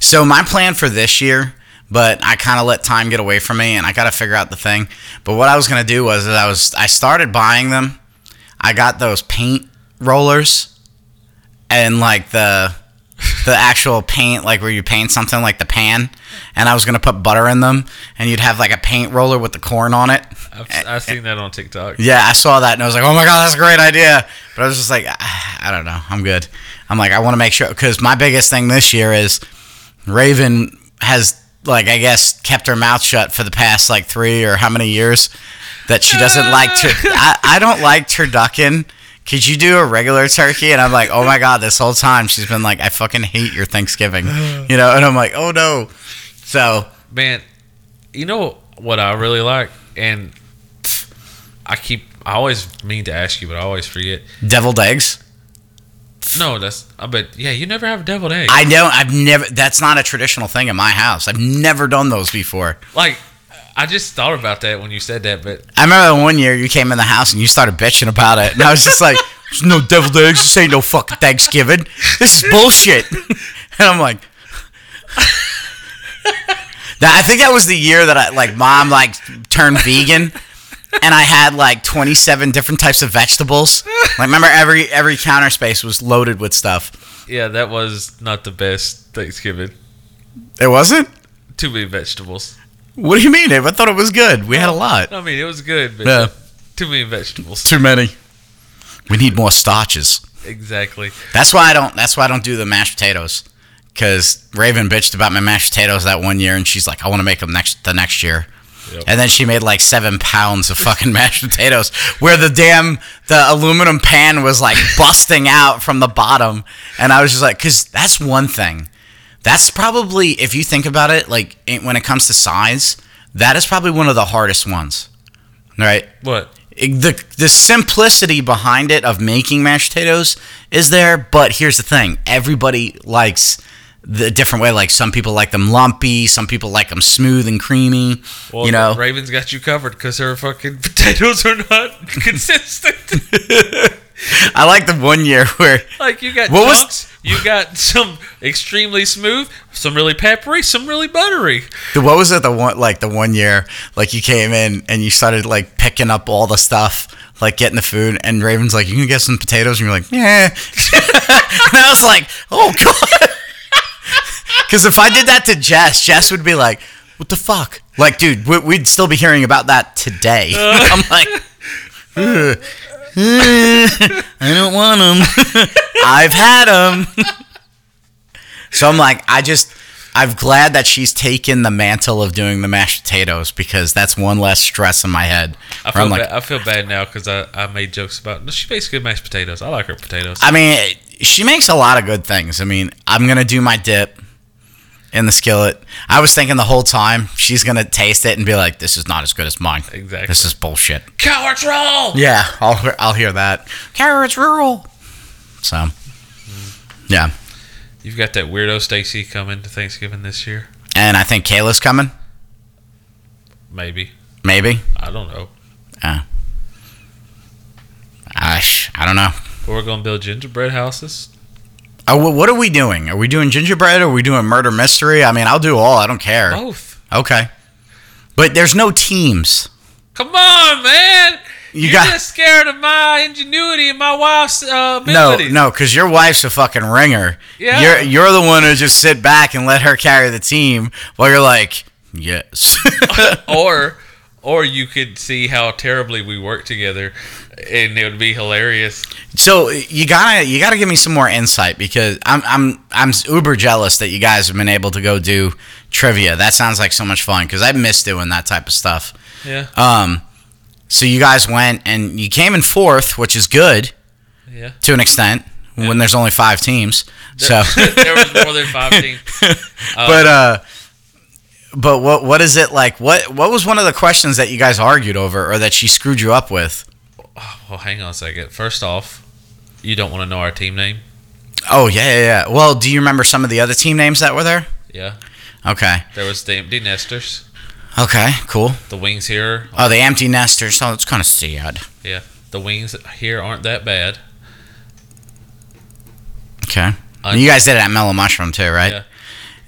Speaker 2: So my plan for this year, but I kind of let time get away from me, and I got to figure out the thing. But what I was gonna do was I was I started buying them. I got those paint rollers, and like the the actual paint, like where you paint something like the pan, and I was gonna put butter in them, and you'd have like a paint roller with the corn on it.
Speaker 1: I've, I've seen that on TikTok.
Speaker 2: Yeah, I saw that and I was like, oh my god, that's a great idea. But I was just like, "Ah, I don't know, I'm good. I'm like, I want to make sure because my biggest thing this year is Raven has like I guess kept her mouth shut for the past like three or how many years that she doesn't like to. I, I don't like turducken. Could you do a regular turkey? And I'm like, oh my god, this whole time she's been like, I fucking hate your Thanksgiving, you know. And I'm like, oh no. So
Speaker 1: Man, you know what I really like, and I keep. I always mean to ask you, but I always forget.
Speaker 2: deviled eggs.
Speaker 1: No, that's. I bet. Yeah, you never have deviled egg.
Speaker 2: I don't. I've never. That's not a traditional thing in my house. I've never done those before.
Speaker 1: like, I just thought about that when you said that, but
Speaker 2: I remember one year you came in the house and you started bitching about it, and I was just like, "There's no deviled eggs. This ain't no fucking Thanksgiving. This is bullshit." And I'm like, that, I think that was the year that I like mom like turned vegan. And I had like 27 different types of vegetables. Like, remember every every counter space was loaded with stuff.
Speaker 1: yeah, that was not the best Thanksgiving.
Speaker 2: It wasn't.
Speaker 1: Too many vegetables.
Speaker 2: What do you mean? Abe? I thought it was good. We had a lot.
Speaker 1: I mean, it was good, but
Speaker 2: Yeah.
Speaker 1: too many vegetables.
Speaker 2: Too many. We need more starches.
Speaker 1: Exactly.
Speaker 2: That's why I don't. That's why I don't do the mashed potatoes. Cause Raven bitched about my mashed potatoes that one year, and she's like, "I want to make them next the next year."
Speaker 1: Yep.
Speaker 2: And then she made like seven pounds of fucking mashed potatoes, where the damn the aluminum pan was like busting out from the bottom, and I was just like, "Cause that's one thing. That's probably if you think about it, like when it comes to size, that is probably one of the hardest ones, right?
Speaker 1: What?
Speaker 2: the the simplicity behind it of making mashed potatoes is there, but here's the thing: everybody likes the different way. Like some people like them lumpy, some people like them smooth and creamy.
Speaker 1: Well,
Speaker 2: you know,
Speaker 1: Ravens got you covered because her fucking potatoes are not consistent.
Speaker 2: I like the one year where
Speaker 1: like you got
Speaker 2: What was-
Speaker 1: chunks, you got some extremely smooth, some really peppery, some really buttery.
Speaker 2: the what was it the one like the one year like you came in and you started like picking up all the stuff. Like getting the food, and Raven's like, "You can get some potatoes," and you're like, "Yeah," and I was like, "Oh god," because if I did that to Jess, Jess would be like, "What the fuck?" Like, dude, we- we'd still be hearing about that today. I'm like, "Ugh. I don't want them. I've had them. so I'm like, I just, I'm glad that she's taken the mantle of doing the mashed potatoes because that's one less stress in my head.
Speaker 1: I feel
Speaker 2: like,
Speaker 1: bad. I feel bad now because I, I made jokes about. No, she makes good mashed potatoes. I like her potatoes.
Speaker 2: I mean, she makes a lot of good things. I mean, I'm gonna do my dip in the skillet. I was thinking the whole time she's gonna taste it and be like, "This is not as good as mine.
Speaker 1: Exactly.
Speaker 2: This is bullshit."
Speaker 1: Carrots roll.
Speaker 2: Yeah, I'll hear- I'll hear that. Carrots rule. So, yeah,
Speaker 1: You've got that weirdo Stacy coming to Thanksgiving this year.
Speaker 2: and I think Kayla's coming.
Speaker 1: Maybe.
Speaker 2: Maybe.
Speaker 1: I don't know.
Speaker 2: Uh, I sh- I don't know.
Speaker 1: But we're gonna build gingerbread houses.
Speaker 2: Oh, what are we doing? Are we doing gingerbread? Or are we doing murder mystery? I mean, I'll do all. I don't care.
Speaker 1: Both.
Speaker 2: Okay. But there's no teams.
Speaker 1: Come on, man.
Speaker 2: You
Speaker 1: You're
Speaker 2: got-
Speaker 1: just scared of my ingenuity and my wife's uh,
Speaker 2: No, no, because your wife's a fucking ringer.
Speaker 1: Yeah.
Speaker 2: You're you're the one who just sit back and let her carry the team while you're like, yes.
Speaker 1: or or you could see how terribly we work together and it would be hilarious
Speaker 2: so you gotta you gotta give me some more insight because I'm I'm I'm uber jealous that you guys have been able to go do trivia. That sounds like so much fun because I miss doing that type of stuff.
Speaker 1: yeah
Speaker 2: Um, so you guys went and you came in fourth, which is good
Speaker 1: yeah
Speaker 2: to an extent when there's only five teams. So,
Speaker 1: there was more than five teams
Speaker 2: but uh, but what what is it like? What what was one of the questions that you guys argued over, or that she screwed you up with?
Speaker 1: Well hang on a second first off you don't want to know our team name
Speaker 2: Oh yeah, yeah, yeah. Well, do you remember some of the other team names that were there?
Speaker 1: yeah
Speaker 2: Okay,
Speaker 1: there was the empty nesters
Speaker 2: okay, cool.
Speaker 1: the wings here
Speaker 2: Oh, the empty nesters. Oh, it's kind of sad.
Speaker 1: yeah the wings here aren't that bad
Speaker 2: Okay,
Speaker 1: Un-
Speaker 2: you guys did it at Mellow Mushroom too, right?
Speaker 1: Yeah.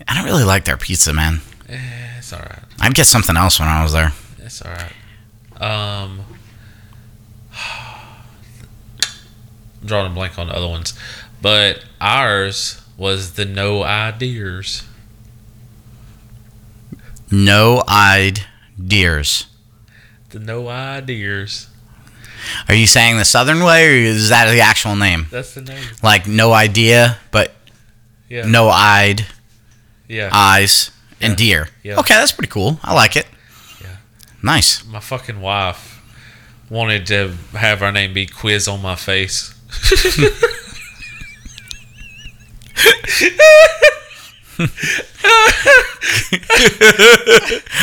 Speaker 2: I don't really like their pizza, man.
Speaker 1: eh, it's all right
Speaker 2: I'd get something else when I was there.
Speaker 1: it's all right um drawing a blank on the other ones but ours was the no ideas
Speaker 2: No-eyed deers.
Speaker 1: the no ideas
Speaker 2: Are you saying the southern way, or is that the actual name?
Speaker 1: that's the name
Speaker 2: Like no idea, but
Speaker 1: yeah
Speaker 2: no eyed
Speaker 1: yeah
Speaker 2: eyes and deer.
Speaker 1: Yeah.
Speaker 2: Okay, that's pretty cool. I like it.
Speaker 1: Yeah.
Speaker 2: Nice.
Speaker 1: my fucking wife wanted to have our name be quiz on my face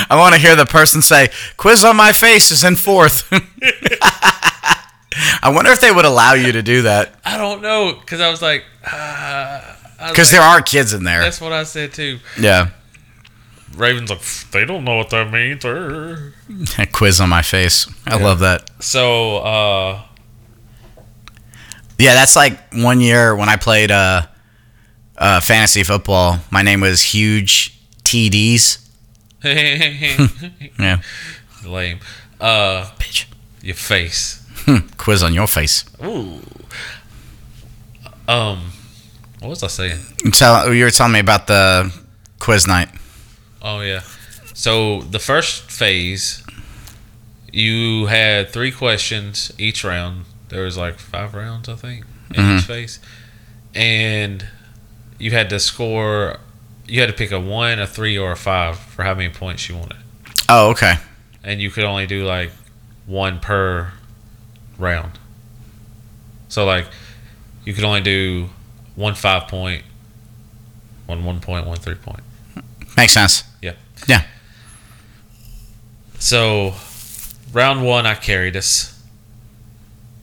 Speaker 2: I want to hear the person say, "Quiz on my face is in fourth. I wonder if they would allow you to do that
Speaker 1: I don't know because I was like, uh,
Speaker 2: because
Speaker 1: like-
Speaker 2: there are kids in there.
Speaker 1: that's what I said too.
Speaker 2: Yeah,
Speaker 1: Raven's like, they don't know what that means. er."
Speaker 2: quiz on my face. I
Speaker 1: Yeah.
Speaker 2: love that.
Speaker 1: So, uh,
Speaker 2: Yeah, that's like one year when I played uh, uh, fantasy football. My name was Huge TDs. Yeah,
Speaker 1: lame. Uh,
Speaker 2: bitch.
Speaker 1: your face.
Speaker 2: Hmm, quiz on your face.
Speaker 1: Ooh. Um, what was I saying?
Speaker 2: Tell you were telling me about the quiz night.
Speaker 1: Oh yeah. So the first phase, you had three questions each round. There was like five rounds, I think, in
Speaker 2: Mhm.
Speaker 1: each phase, and you had to score. You had to pick a one, a three, or a five for how many points you wanted,
Speaker 2: Oh, okay.
Speaker 1: and you could only do like one per round. So like, you could only do one five point, one one point, one three point.
Speaker 2: Makes sense. Yeah. Yeah.
Speaker 1: So, round one, I carried us.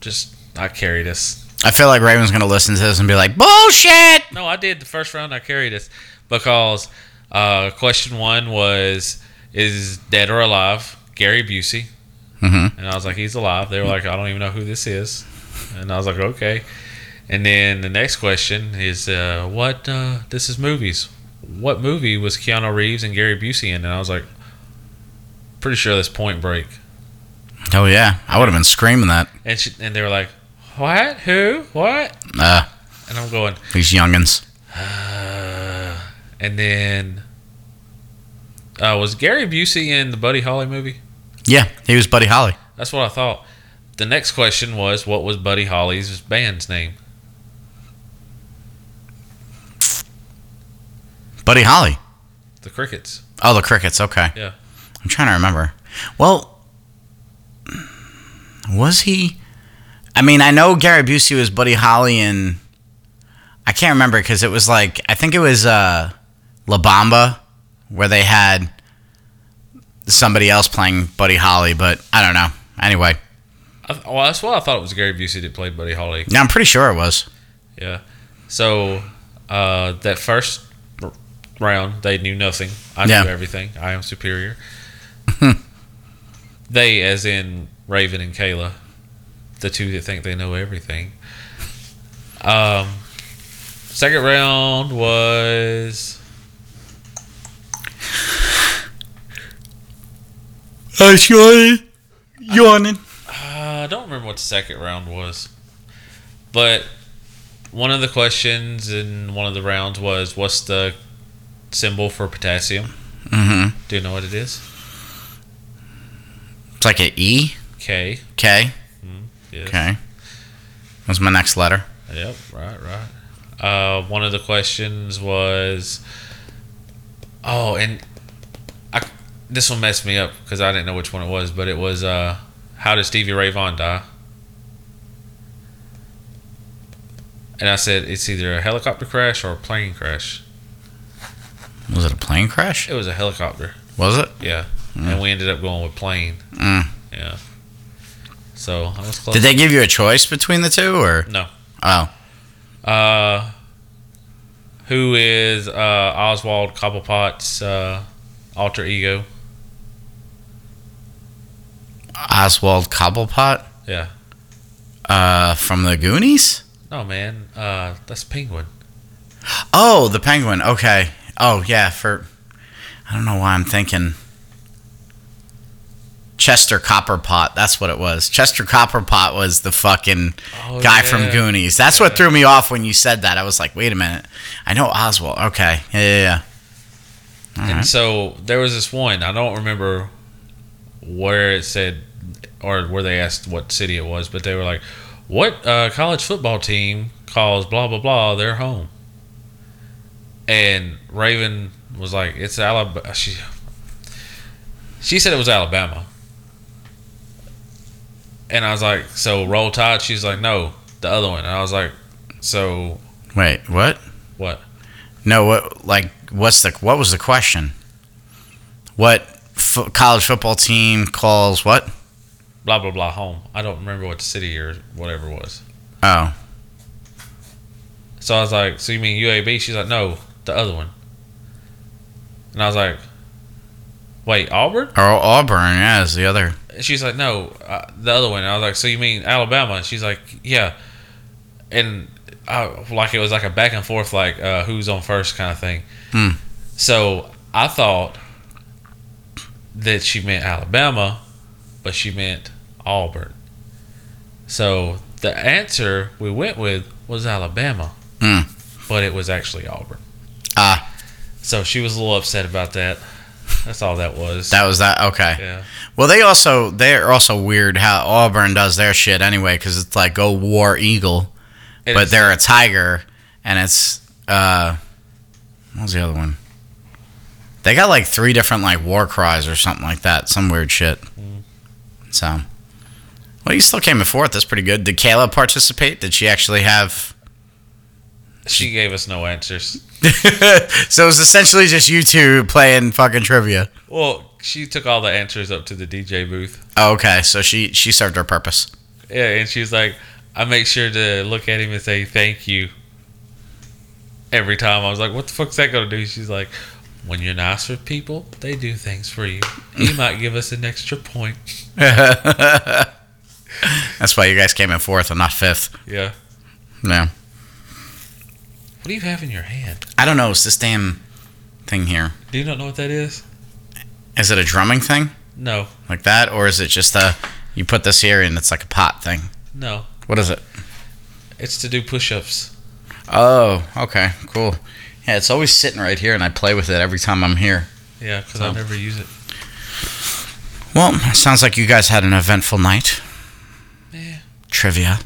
Speaker 1: Just, I carried us.
Speaker 2: I feel like Raven's gonna listen to this and be like, "Bullshit."
Speaker 1: No, I did the first round. I carried us because uh, question one was, "Is dead or alive?" Gary Busey,
Speaker 2: Mm-hmm.
Speaker 1: and I was like, "He's alive." They were like, "I don't even know who this is," and I was like, "Okay." And then the next question is, uh, "What? Uh, this is movies. What movie was Keanu Reeves and Gary Busey in?" And I was like, "Pretty sure that's Point Break."
Speaker 2: Oh yeah, I would have been screaming that.
Speaker 1: And she, and they were like, "What? Who? What?"
Speaker 2: Uh,
Speaker 1: And I'm going,
Speaker 2: these youngins.
Speaker 1: uh, and then uh, was Gary Busey in the Buddy Holly movie?
Speaker 2: Yeah, he was Buddy Holly.
Speaker 1: That's what I thought. The next question was, what was Buddy Holly's band's name?
Speaker 2: Buddy Holly.
Speaker 1: The Crickets.
Speaker 2: Oh, the Crickets. Okay.
Speaker 1: Yeah.
Speaker 2: I'm trying to remember. Well, was he? I mean, I know Gary Busey was Buddy Holly and I can't remember because it was like I think it was uh, La Bamba where they had somebody else playing Buddy Holly, but I don't know. Anyway,
Speaker 1: I, th- well, that's what I thought it was Gary Busey that played Buddy Holly.
Speaker 2: yeah, I'm pretty sure it was.
Speaker 1: Yeah. So uh, that first r- round, they knew nothing. I
Speaker 2: Yeah.
Speaker 1: knew everything. I am superior. they, as in Raven and Kayla, the two that think they know everything. Um. Second round was
Speaker 2: Oh, it's yawning.
Speaker 1: Uh, I don't remember what the second round was, but one of the questions in one of the rounds was, "What's the symbol for potassium?"
Speaker 2: Mm-hmm.
Speaker 1: Do you know what it is?
Speaker 2: It's like an E.
Speaker 1: K.
Speaker 2: K.
Speaker 1: Yes.
Speaker 2: Okay. What's my next letter?
Speaker 1: Yep. Right. Right. Uh, one of the questions was, oh, and I, this one messed me up because I didn't know which one it was, but it was, uh, how did Stevie Ray Vaughan die? And I said it's either a helicopter crash or a plane crash.
Speaker 2: Was it a plane crash?
Speaker 1: It was a helicopter.
Speaker 2: Was it?
Speaker 1: Yeah. And we ended up going with plane.
Speaker 2: Mm.
Speaker 1: Yeah. So I was close.
Speaker 2: Did they give you a choice between the two, or
Speaker 1: No.
Speaker 2: oh,
Speaker 1: Uh, who is uh, Oswald Cobblepot's uh, alter ego?
Speaker 2: Oswald Cobblepot?
Speaker 1: Yeah.
Speaker 2: Uh, from the Goonies?
Speaker 1: No, man. Uh, that's Penguin.
Speaker 2: Oh, the Penguin. Okay. Oh, yeah. For I don't know why I'm thinking Chester Copperpot. That's what it was. Chester Copperpot was the fucking
Speaker 1: Oh,
Speaker 2: guy from. Goonies. That's what threw me off when you said that. I was like, wait a minute. I know Oswald. Okay. Yeah, yeah, yeah.
Speaker 1: And
Speaker 2: right.
Speaker 1: so there was this one. I don't remember where it said or where they asked what city it was, but they were like, "What uh, college football team calls blah blah blah their home?" And Raven was like, "It's Alabama." She she said it was Alabama, and I was like, "So roll tide." She's like, "No, the other one." And I was like, "So
Speaker 2: Wait, what?
Speaker 1: what?"
Speaker 2: No, what? Like, what's the? What was the question? What f- college football team calls what?
Speaker 1: Blah blah blah home. I don't remember what the city or whatever was.
Speaker 2: Oh,
Speaker 1: So I was like, "So you mean UAB?" She's like, "No, the other one." And I was like, "Wait, Auburn?"
Speaker 2: or Auburn? Yeah, is the other.
Speaker 1: And she's like, "No, uh, the other one." And I was like, "So you mean Alabama?" And she's like, "Yeah." And I, like it was like a back and forth, like uh, who's on first kind of thing.
Speaker 2: Hmm.
Speaker 1: So I thought that she meant Alabama, but she meant Auburn. So the answer we went with was Alabama,
Speaker 2: Hmm.
Speaker 1: but it was actually Auburn.
Speaker 2: Ah,
Speaker 1: So she was a little upset about that. That's all that was.
Speaker 2: that was that. Okay.
Speaker 1: yeah.
Speaker 2: Well, they also they're also weird how Auburn does their shit anyway because it's like go War Eagle,
Speaker 1: And
Speaker 2: but they're a tiger, and it's uh, what was the other one? They got like three different like war cries or something like that, some weird shit. So, well, you still came in fourth. That's pretty good. Did Kayla participate? Did she actually have?
Speaker 1: She gave us no answers.
Speaker 2: so it was essentially just you two playing fucking trivia.
Speaker 1: Well, she took all the answers up to the DJ booth.
Speaker 2: Oh, okay, so she she served her purpose.
Speaker 1: Yeah, and she's like, I make sure to look at him and say thank you every time. I was like, what the fuck's that gonna do? She's like, when you're nice with people, they do things for you. You might give us an extra point.
Speaker 2: That's why you guys came in fourth and not fifth.
Speaker 1: Yeah.
Speaker 2: Yeah.
Speaker 1: What do you have in your hand?
Speaker 2: I don't know. It's this damn thing here.
Speaker 1: Do you not know what that is?
Speaker 2: Is it a drumming thing
Speaker 1: No,
Speaker 2: like that, or is it just a you put this here and it's like a pot thing?
Speaker 1: no.
Speaker 2: What is it?
Speaker 1: It's to do push-ups.
Speaker 2: Oh, okay, cool. Yeah, it's always sitting right here, and I play with it every time I'm here.
Speaker 1: Yeah, because I
Speaker 2: Oh.
Speaker 1: never use it.
Speaker 2: Well, sounds like you guys had an eventful night.
Speaker 1: Yeah.
Speaker 2: Trivia.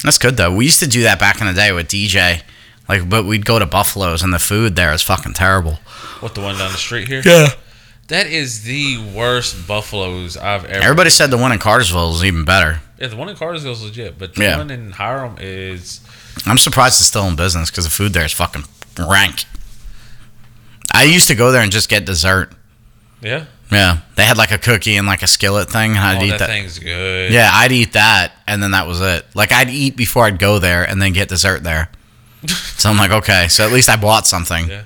Speaker 1: Yeah.
Speaker 2: That's good though. We used to do that back in the day with DJ. Like, but we'd go to Buffalo's, and the food there is fucking terrible.
Speaker 1: What the one down the street here?
Speaker 2: Yeah.
Speaker 1: That is the worst buffaloes I've ever.
Speaker 2: Everybody said the one in Cartersville is even better.
Speaker 1: Yeah, the one in Cartersville is legit, but the
Speaker 2: Yeah.
Speaker 1: one in Hiram is.
Speaker 2: I'm surprised it's still in business because the food there is fucking rank. I used to go there and just get dessert.
Speaker 1: Yeah.
Speaker 2: Yeah, they had like a cookie and like a skillet thing, and I'd
Speaker 1: oh,
Speaker 2: eat
Speaker 1: that,
Speaker 2: that.
Speaker 1: thing's good.
Speaker 2: Yeah, I'd eat that, and then that was it. Like I'd eat before I'd go there, and then get dessert there. so I'm like, okay, so at least I bought something.
Speaker 1: Yeah.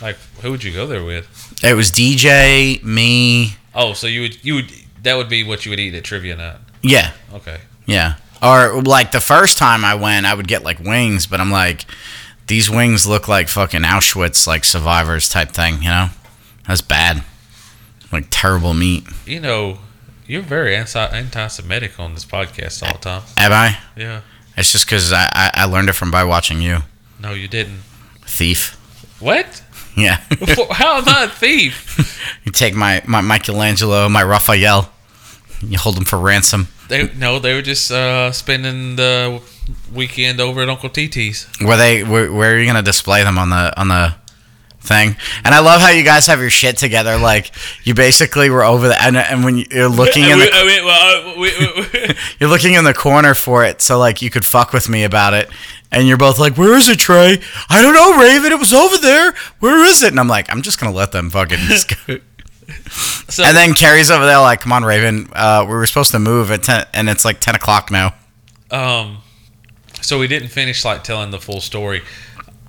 Speaker 1: Like, who would you go there with?
Speaker 2: It was DJ, me.
Speaker 1: Oh, so you would you would that would be what you would eat at trivia night.
Speaker 2: Yeah,
Speaker 1: Okay.
Speaker 2: yeah. Or like the first time I went, I would get like wings, but I'm like, these wings look like fucking Auschwitz, like survivors type thing. You know, that's bad. Like terrible meat.
Speaker 1: You know, you're very anti anti-Semitic on this podcast all the time.
Speaker 2: Am I?
Speaker 1: Yeah.
Speaker 2: It's just because I, I I learned it from by watching you,
Speaker 1: No, you didn't.
Speaker 2: thief.
Speaker 1: What?
Speaker 2: Yeah.
Speaker 1: How am I a thief?
Speaker 2: you take my my Michelangelo, my Raphael. You hold them for ransom.
Speaker 1: They no, they were just uh, spending the weekend over at Uncle TT's.
Speaker 2: Were they? Where, where are you gonna display them on the on the thing? And I love how you guys have your shit together. Like you basically were over the and, and when you're looking in the you're looking in the corner for it, so like you could fuck with me about it. And you're both like, "Where is it, Trey? I don't know, Raven. It was over there. Where is it?" And I'm like, "I'm just gonna let them fucking." Just go.
Speaker 1: so,
Speaker 2: and then Carrie's over there like, "Come on, Raven. Uh, we were supposed to move at ten, and it's like ten o'clock now."
Speaker 1: um, so we didn't finish like telling the full story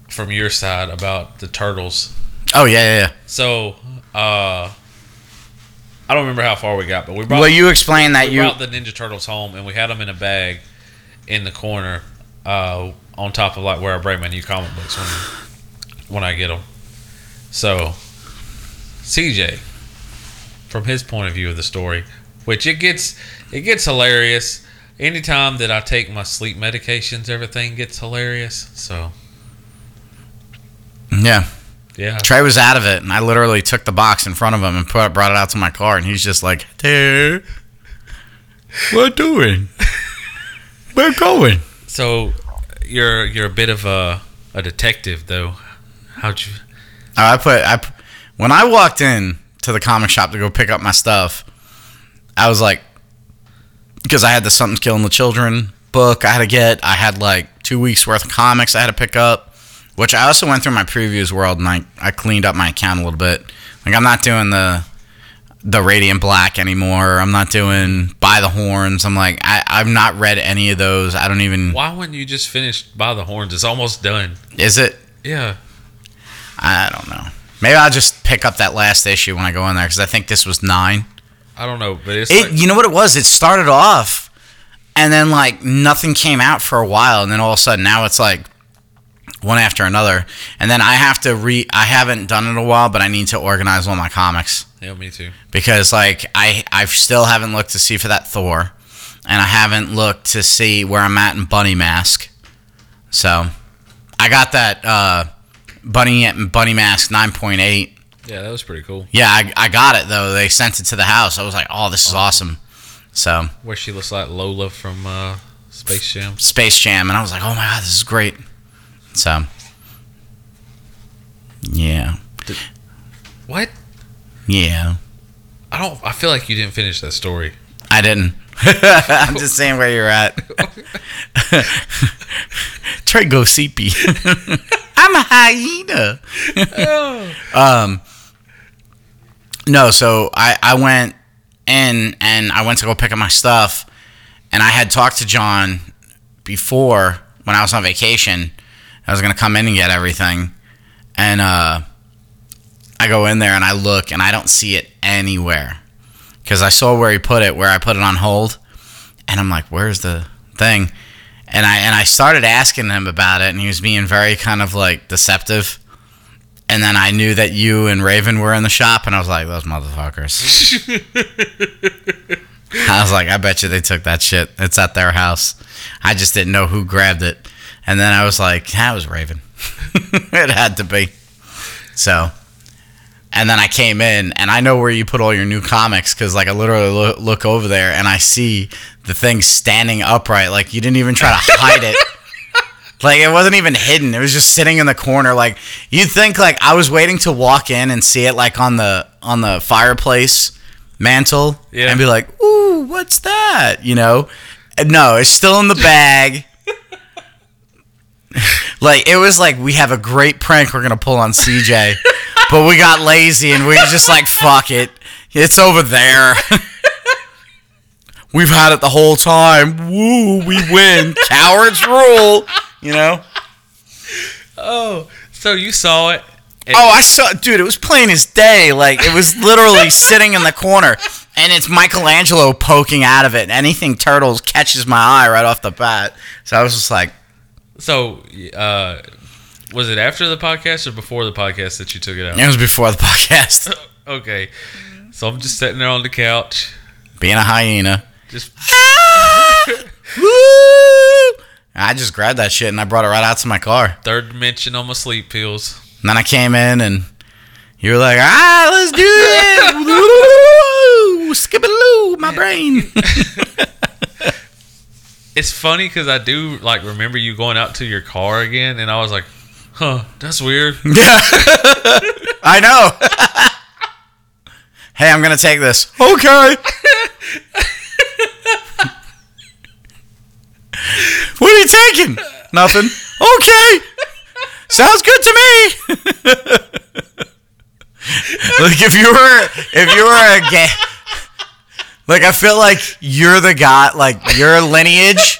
Speaker 1: from your side about the turtles.
Speaker 2: Oh yeah, yeah. yeah.
Speaker 1: So, uh, I don't remember how far we got, but we brought
Speaker 2: Well, you explained that
Speaker 1: we
Speaker 2: you.
Speaker 1: brought the Ninja Turtles home and we had them in a bag in the corner, uh, on top of like where I bring my new comic books when when I get them. So, CJ, from his point of view of the story, which it gets it gets hilarious. Anytime that I take my sleep medications, everything gets hilarious. So,
Speaker 2: Yeah.
Speaker 1: yeah.
Speaker 2: Trey was out of it, and I literally took the box in front of him and put, brought it out to my car, and he's just like, "There, what doing? We're going."
Speaker 1: So, you're you're a bit of a a detective, though. How'd you?
Speaker 2: I put I when I walked in to the comic shop to go pick up my stuff, I was like, because I had the Something's Killing the Children book I had to get. I had like two weeks worth of comics I had to pick up, which I also went through my previews world and I, I cleaned up my account a little bit. Like I'm not doing the the Radiant Black anymore. I'm not doing By the Horns. I'm like I, I've not read any of those. I don't even.
Speaker 1: Why wouldn't you just finish by the horns? It's almost done.
Speaker 2: Is it?
Speaker 1: Yeah.
Speaker 2: I don't know. Maybe I'll just pick up that last issue when I go in there because I think this was nine.
Speaker 1: I don't know, but it's
Speaker 2: It,
Speaker 1: like,
Speaker 2: you know what it was? It started off, and then like nothing came out for a while, and then all of a sudden now it's like one after another, and then I have to re. I haven't done it in a while, but I need to organize all my comics
Speaker 1: yeah, me too.
Speaker 2: because like I I still haven't looked to see for that Thor, and I haven't looked to see where I'm at in Bunny Mask. So I got that uh, Bunny Bunny Mask 9.8.
Speaker 1: Yeah, that was pretty cool.
Speaker 2: Yeah, I, I got it though. They sent it to the house. I was like, oh, this is awesome. So
Speaker 1: Where she looks like Lola from uh, Space Jam.
Speaker 2: Space Jam, and I was like, oh my god, this is great. So yeah,
Speaker 1: What?
Speaker 2: yeah,
Speaker 1: I don't. I feel like you didn't finish that story.
Speaker 2: I didn't. I'm just saying where you're at. Trey go CP. I'm a hyena. um, no, so I I went in and I went to go pick up my stuff, and I had talked to John before when I was on vacation. I was gonna come in and get everything, and uh, I go in there and I look and I don't see it anywhere because I saw where he put it, where I put it on hold, and I'm like, "Where's the thing?" And I and I started asking him about it, and he was being very kind of like deceptive. And then I knew that you and Raven were in the shop, and I was like, "Those motherfuckers." I was like, "I bet you they took that shit. It's at their house." I just didn't know who grabbed it, and then I was like, "That was Raven. it had to be." So and then I came in, and I know where you put all your new comics because, like, I literally look, look over there and I see the thing standing upright. Like, you didn't even try to hide it. Like, it wasn't even hidden. It was just sitting in the corner. Like, you'd think, like, I was waiting to walk in and see it, like, on the on the fireplace mantle,
Speaker 1: Yeah.
Speaker 2: and be like, "Ooh, what's that?" You know? And no, it's still in the bag. like, it was like we have a great prank we're gonna pull on CJ but we got lazy and we were just like, fuck it. It's over there. We've had it the whole time. Woo, we win. Cowards rule. You know?
Speaker 1: Oh, so you saw it?
Speaker 2: Oh, I saw, dude, it was plain as day. Like, it was literally sitting in the corner. and it's Michelangelo poking out of it. And Anything turtles catches my eye right off the bat. So I was just like,
Speaker 1: So, uh, was it after the podcast or before the podcast that you took it out?
Speaker 2: it was before the podcast.
Speaker 1: Okay. So I'm just sitting there on the couch,
Speaker 2: Being a hyena.
Speaker 1: just
Speaker 2: Woo! I just grabbed that shit and I brought it right out to my car.
Speaker 1: third dimension on my sleep pills.
Speaker 2: And then I came in and you were like, ah, let's do it. Woo! Skip-a-loo, my brain.
Speaker 1: It's funny because I do like remember you going out to your car again, and I was like, "Huh, that's weird."
Speaker 2: yeah. I know. hey, I'm going to take this. Okay. what are you taking? Nothing. Okay. Sounds good to me. like if you were if you were a gay like I feel like you're the guy like your lineage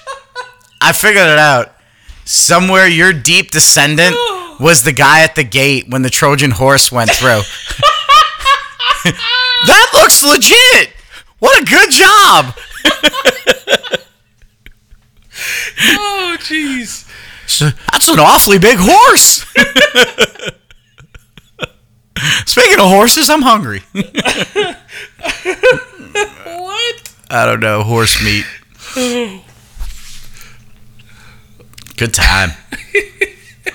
Speaker 2: I figured it out. Somewhere your deep descendant was the guy at the gate when the Trojan horse went through. that looks legit. What a good job.
Speaker 1: oh, jeez.
Speaker 2: So, that's an awfully big horse. Speaking of horses, I'm hungry.
Speaker 1: What?
Speaker 2: I don't know, horse meat. Good time.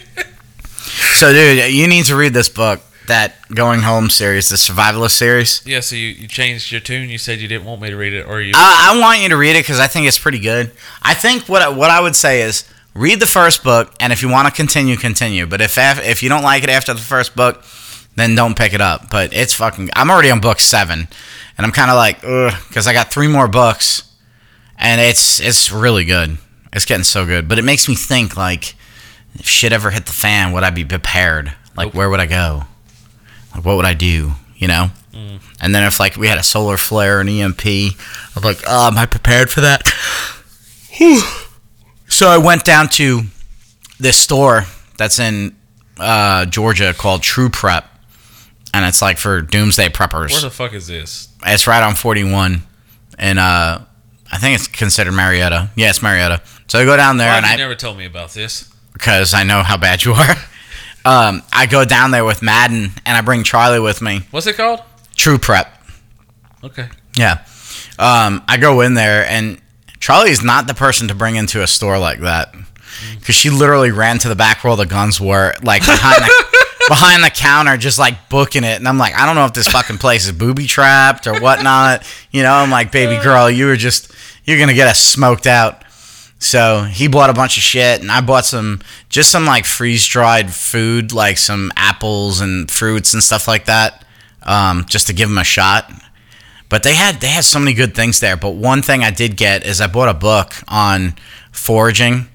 Speaker 2: so, dude, you need to read this book, that Going Home series, the Survivalist series.
Speaker 1: Yeah. So you, you changed your tune. You said you didn't want me to read it, or you?
Speaker 2: I, I want you to read it because I think it's pretty good. I think what I- what I would say is read the first book, and if you want to continue, continue. But if if you don't like it after the first book, then don't pick it up. But it's fucking. I'm already on book seven, and I'm kind of like, ugh, because I got three more books, and it's it's really good. It's getting so good, but it makes me think like, if shit ever hit the fan, would I be prepared? Like, where would I go? Like, what would I do? You know? And then if like we had a solar flare, an EMP, I'm like, oh, am I prepared for that? So I went down to this store that's in uh, Georgia called True Prep, and it's like for doomsday preppers.
Speaker 1: Where the fuck is this?
Speaker 2: It's right on 41, and uh, I think it's considered Marietta. Yeah, it's Marietta. So I go down there,
Speaker 1: Why
Speaker 2: and
Speaker 1: you
Speaker 2: I
Speaker 1: never told me about this?
Speaker 2: because I know how bad you are. Um, I go down there with Madden, and I bring Charlie with me.
Speaker 1: What's it called?
Speaker 2: True Prep.
Speaker 1: Okay.
Speaker 2: Yeah. Um, I go in there, and Charlie is not the person to bring into a store like that. Because she literally ran to the back where all the guns were, like behind the, behind the counter, just like booking it. And I'm like, I don't know if this fucking place is booby trapped or whatnot. You know, I'm like, baby girl, you were just, you're going to get us smoked out. So he bought a bunch of shit, and I bought some, just some like freeze dried food, like some apples and fruits and stuff like that, um, just to give him a shot. But they had they had so many good things there. But one thing I did get is I bought a book on foraging,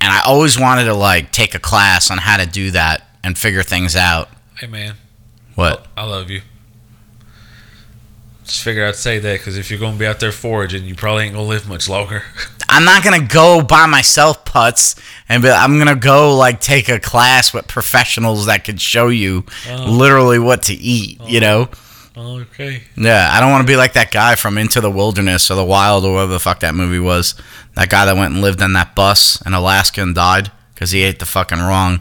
Speaker 2: and I always wanted to like take a class on how to do that and figure things out.
Speaker 1: Hey man,
Speaker 2: What?
Speaker 1: I love you. Just figure I'd say that because if you're gonna be out there foraging, you probably ain't gonna live much longer.
Speaker 2: I'm not gonna go by myself, putz, and be, I'm gonna go like take a class with professionals that could show you
Speaker 1: Oh.
Speaker 2: literally what to eat. You oh. know?
Speaker 1: okay.
Speaker 2: Yeah, I don't want to be like that guy from Into the Wilderness or the Wild or whatever the fuck that movie was. That guy that went and lived on that bus in Alaska and died because he ate the fucking wrong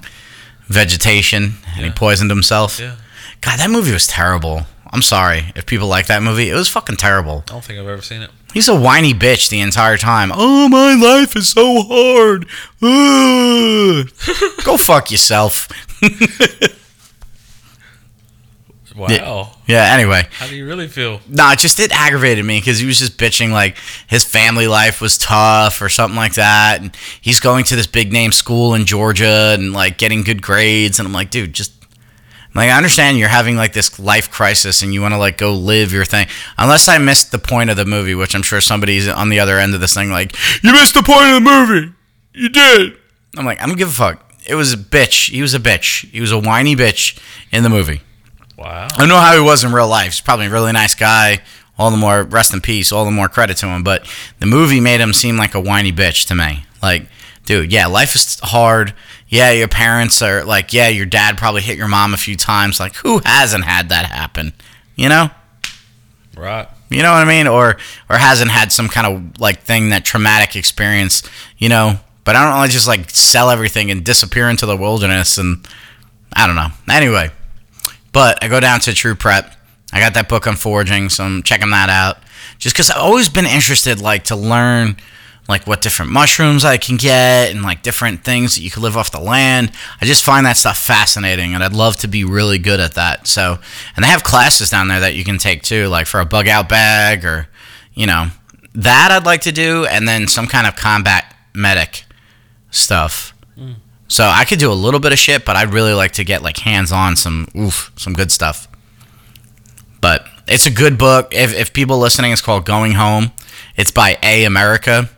Speaker 2: vegetation and he poisoned himself.
Speaker 1: Yeah.
Speaker 2: God, that movie was terrible. I'm sorry if people like that movie. It was fucking terrible.
Speaker 1: I don't think I've ever seen it.
Speaker 2: He's a whiny bitch the entire time. Oh, my life is so hard. Ugh. Go fuck yourself.
Speaker 1: Wow.
Speaker 2: yeah, anyway.
Speaker 1: How do you really feel?
Speaker 2: No, it just it aggravated me because he was just bitching like his family life was tough or something like that, and he's going to this big name school in Georgia and like getting good grades, and I'm like, dude, just like I understand you're having like this life crisis and you want to like go live your thing. Unless I missed the point of the movie, which I'm sure somebody's on the other end of this thing like, you missed the point of the movie. You did. I'm like, I don't give a fuck. It was a bitch. He was a bitch. He was a whiny bitch in the movie.
Speaker 1: Wow.
Speaker 2: I don't know how he was in real life. He's probably a really nice guy. All the more rest in peace. All the more credit to him. But the movie made him seem like a whiny bitch to me. Like, dude, yeah, life is hard. Yeah, your parents are like, yeah, your dad probably hit your mom a few times. Like, who hasn't had that happen? You know?
Speaker 1: Right.
Speaker 2: You know what I mean? Or or hasn't had some kind of like thing that traumatic experience, you know. But I don't want to just like sell everything and disappear into the wilderness and I don't know. Anyway, but I go down to True Prep. I got that book on foraging, so I'm checking that out. Just because I've always been interested, like to learn like what different mushrooms I can get and like different things that you can live off the land. I just find that stuff fascinating and I'd love to be really good at that. So, and they have classes down there that you can take too, like for a bug out bag or, you know, that I'd like to do and then some kind of combat medic stuff. So I could do a little bit of shit, but I'd really like to get like hands on some oof, some good stuff. But it's a good book. If, if people listening, it's called Going Home. It's by A America.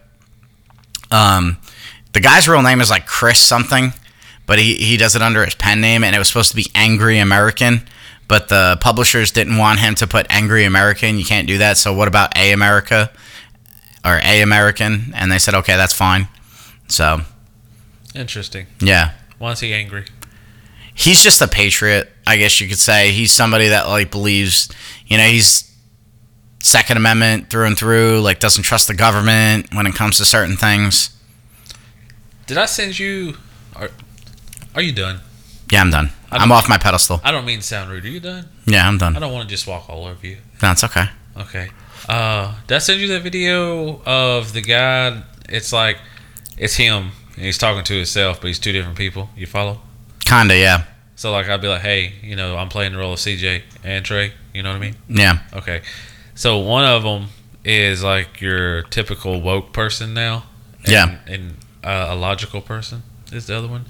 Speaker 2: Um, the guy's real name is like Chris something, but he, he does it under his pen name, and it was supposed to be Angry American, but the publishers didn't want him to put Angry American. You can't do that. So what about A America or A American? And they said, okay, that's fine. So
Speaker 1: Interesting.
Speaker 2: yeah,
Speaker 1: Why is he angry?
Speaker 2: he's just a patriot, I guess you could say. He's somebody that like believes, you know, he's Second Amendment through and through. Like doesn't trust the government when it comes to certain things.
Speaker 1: Did I send you? Are, are you done?
Speaker 2: Yeah, I'm done. I'm off my pedestal.
Speaker 1: I don't mean to sound rude. Are you done?
Speaker 2: Yeah, I'm done.
Speaker 1: I don't want to just walk all over you.
Speaker 2: No, it's okay.
Speaker 1: Okay. Uh, did I send you that video of the guy? It's like, it's him, and he's talking to himself, but he's two different people. You follow?
Speaker 2: Kinda, yeah,
Speaker 1: So like, I'd be like, hey, you know, I'm playing the role of CJ and Trey. You know what I mean?
Speaker 2: yeah.
Speaker 1: Okay. So one of them is like your typical woke person now. And,
Speaker 2: Yeah.
Speaker 1: And uh, a logical person is the other one.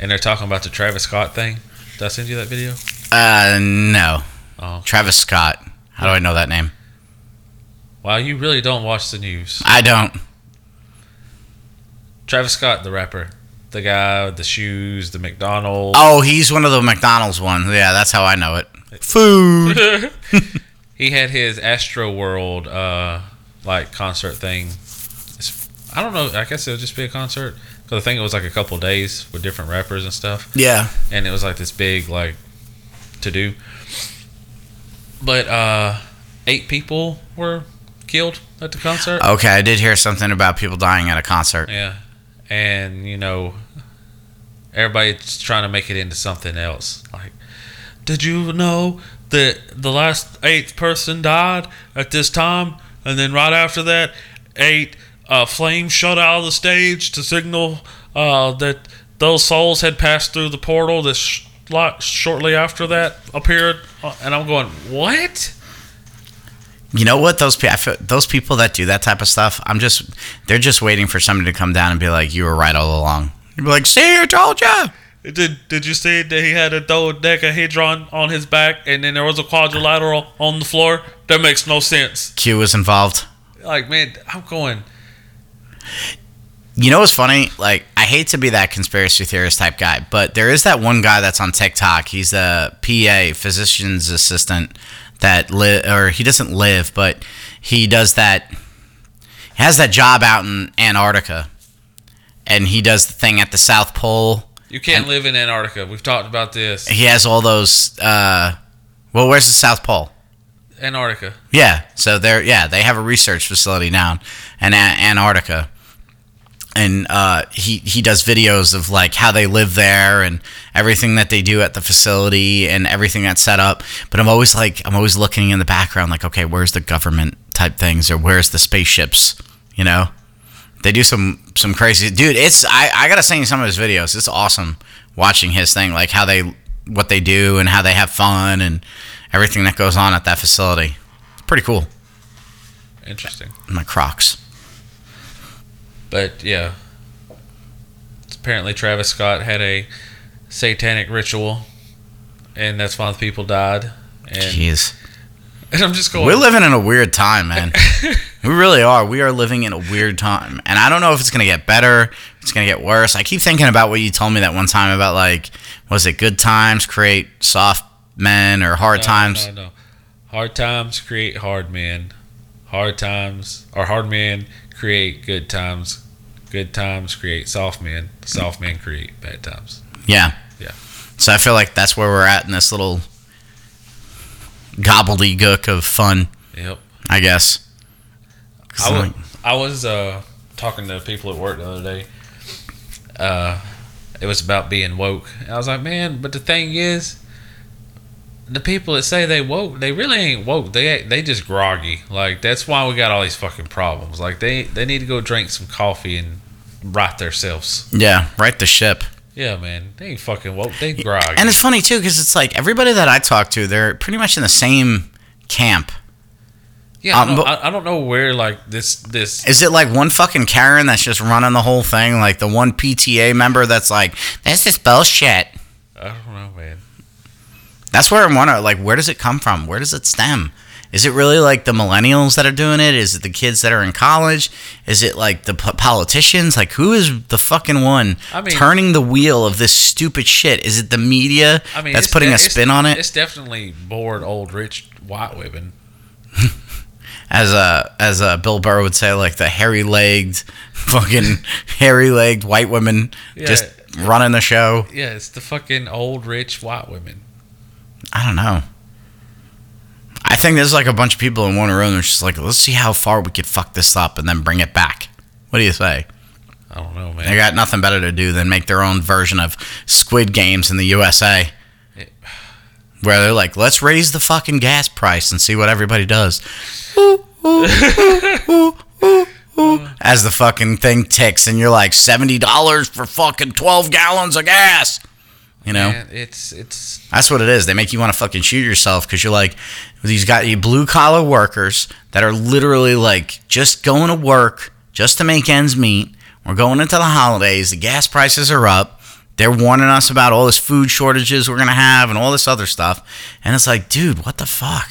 Speaker 1: And they're talking about the Travis Scott thing. Did I send you that video?
Speaker 2: Uh, no.
Speaker 1: Oh.
Speaker 2: Travis Scott. How do I know that name?
Speaker 1: Wow, you really don't watch the news.
Speaker 2: I don't.
Speaker 1: Travis Scott, the rapper. The guy with the shoes, the McDonald's.
Speaker 2: Oh, he's one of the McDonald's ones. Yeah, that's how I know it. Food.
Speaker 1: he had his Astroworld uh, like concert thing. It's, I don't know. I guess it'll just be a concert because I think it was like a couple days with different rappers and stuff,
Speaker 2: Yeah.
Speaker 1: and it was like this big like to do. But uh, eight people were killed at the concert.
Speaker 2: Okay, I did hear something about people dying at a concert.
Speaker 1: Yeah, and you know, everybody's trying to make it into something else. Like, did you know that the last eighth person died at this time, and then right after that, eight uh, flames shot out of the stage to signal uh, that those souls had passed through the portal. This sh- shortly after that appeared, Uh, and I'm going, what?
Speaker 2: You know what? Those people, those people that do that type of stuff, I'm just, they're just waiting for somebody to come down and be like, "You were right all along." You'd be like, "See, I told you."
Speaker 1: Did Did you see that he had a dodecahedron on his back, and then there was a quadrilateral on the floor? That makes no sense.
Speaker 2: Q was involved.
Speaker 1: Like, man, I'm going.
Speaker 2: You know what's funny? Like, I hate to be that conspiracy theorist type guy, but there is that one guy that's on TikTok. He's a PA, physician's assistant, that live, or he doesn't live, but he does that. He has that job out in Antarctica, and he does the thing at the South Pole.
Speaker 1: You can't
Speaker 2: And-
Speaker 1: live in Antarctica. We've talked about this.
Speaker 2: He has all those. Uh, well, where's the South Pole?
Speaker 1: Antarctica.
Speaker 2: Yeah, so they're yeah they have a research facility down in Antarctica, and uh, he he does videos of like how they live there and everything that they do at the facility and everything that's set up. But I'm always like I'm always looking in the background like okay where's the government type things or where's the spaceships you know they do some some crazy dude it's I I gotta send you some of his videos it's awesome watching his thing like how they what they do and how they have fun and everything that goes on at that facility. It's pretty cool.
Speaker 1: Interesting.
Speaker 2: My Crocs.
Speaker 1: But yeah, apparently Travis Scott had a satanic ritual, and that's why the people died. And,
Speaker 2: Jeez.
Speaker 1: and I'm just going.
Speaker 2: We're living in a weird time, man. we really are. We are living in a weird time. And I don't know if it's going to get better, it's going to get worse. I keep thinking about what you told me that one time about, like, was it good times create soft men or hard
Speaker 1: No,
Speaker 2: times?
Speaker 1: No, no. Hard times create hard men. Hard times or hard men create good times. Good times create soft men. Soft men create bad times.
Speaker 2: Yeah.
Speaker 1: Yeah.
Speaker 2: So I feel like that's where we're at in this little gobbledygook of fun.
Speaker 1: Yep.
Speaker 2: I guess.
Speaker 1: I was, I was uh, talking to people at work the other day. Uh, it was about being woke. And I was like, man, but the thing is, the people that say they woke, they really ain't woke. They they just groggy. Like that's why we got all these fucking problems. Like they they need to go drink some coffee and right themselves.
Speaker 2: yeah, right the ship.
Speaker 1: Yeah, man, they ain't fucking woke. They groggy.
Speaker 2: And it's funny too because it's like everybody that I talk to, they're pretty much in the same camp.
Speaker 1: yeah, I
Speaker 2: um,
Speaker 1: don't,
Speaker 2: but-
Speaker 1: I, I don't know where like this this.
Speaker 2: Is it like one fucking Karen that's just running the whole thing? Like the one PTA member that's like, this is bullshit.
Speaker 1: I don't know, man.
Speaker 2: That's where I'm wondering, like, where does it come from? Where does it stem? Is it really like the millennials that are doing it? Is it the kids that are in college? Is it like the po- politicians? Like, who is the fucking one
Speaker 1: I mean-
Speaker 2: turning the wheel of this stupid shit? Is it the media
Speaker 1: I mean,
Speaker 2: that's putting
Speaker 1: de-
Speaker 2: a spin on it?
Speaker 1: It's definitely bored old rich white women.
Speaker 2: As a as a Bill Burr would say, like the hairy legged, fucking hairy legged white women
Speaker 1: Yeah.
Speaker 2: just running the show.
Speaker 1: Yeah, it's the fucking old rich white women.
Speaker 2: I don't know. I think there's like a bunch of people in one room. They're just like, let's see how far we could fuck this up and then bring it back. What do you say?
Speaker 1: I don't know, man.
Speaker 2: They got nothing better to do than make their own version of Squid Games in the USA.
Speaker 1: Yeah.
Speaker 2: Where they're like, let's raise the fucking gas price and see what everybody does. As the fucking thing ticks and you're like, $70 for fucking 12 gallons of gas. You know?
Speaker 1: Man, it's it's
Speaker 2: That's what it is. They make you want to fucking shoot yourself because you're like, these got you blue collar workers that are literally like just going to work just to make ends meet. We're going into the holidays. The gas prices are up. They're warning us about all this food shortages we're gonna have and all this other stuff. And it's like, dude, what the fuck?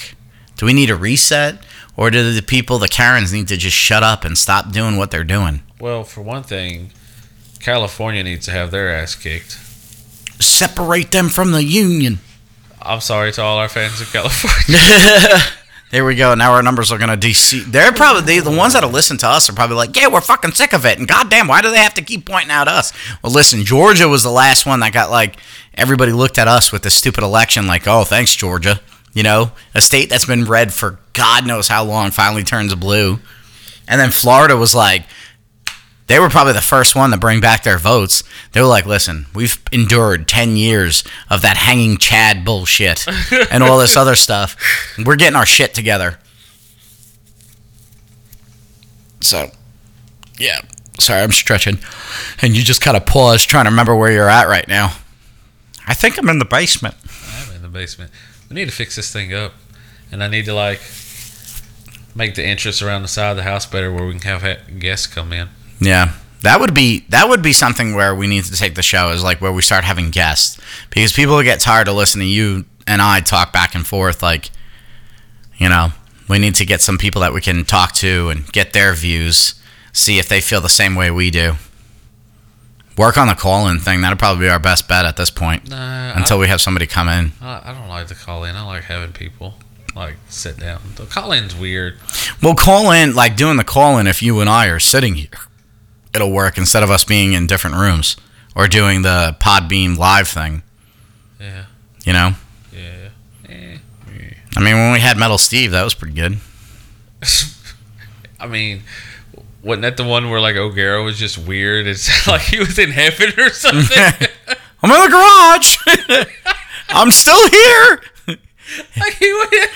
Speaker 2: Do we need a reset, or do the people, the Karens, need to just shut up and stop doing what they're doing?
Speaker 1: well, for one thing, California needs to have their ass kicked.
Speaker 2: Separate them from the union.
Speaker 1: I'm sorry to all our fans of California.
Speaker 2: There we go. Now our numbers are going to DC. They're probably the ones that'll listen to us are probably like, yeah, we're fucking sick of it. And goddamn, why do they have to keep pointing out us? Well, listen, Georgia was the last one that got like everybody looked at us with the stupid election, like, oh, thanks, Georgia. You know, a state that's been red for God knows how long finally turns blue. And then Florida was like, they were probably the first one to bring back their votes. They were like, listen, we've endured 10 years of that hanging Chad bullshit and all this other stuff. We're getting our shit together. So, yeah. Sorry, I'm stretching. And you just kind of pause trying to remember where you're at right now. I think I'm in the basement.
Speaker 1: I'm in the basement. We need to fix this thing up, and I need to like make the entrance around the side of the house better, where we can have guests come in.
Speaker 2: Yeah. That would be that would be something where we need to take the show is like where we start having guests because people get tired of listening to you and I talk back and forth like you know we need to get some people that we can talk to and get their views see if they feel the same way we do work on the call-in thing that'll probably be our best bet at this point until we have somebody come in
Speaker 1: I, don't like the call in. I like having people like sit down. The call in's weird.
Speaker 2: well call in like doing the call-in if you and I are sitting here it'll work instead of us being in different rooms or doing the Podbean live thing
Speaker 1: Yeah,
Speaker 2: you know
Speaker 1: yeah. Eh.
Speaker 2: I mean, when we had Metal Steve, that was pretty good.
Speaker 1: I mean, wasn't that the one where like O'Gara was just weird? It's like he was in heaven or something.
Speaker 2: I'm in the garage. I'm still here.
Speaker 1: like he was.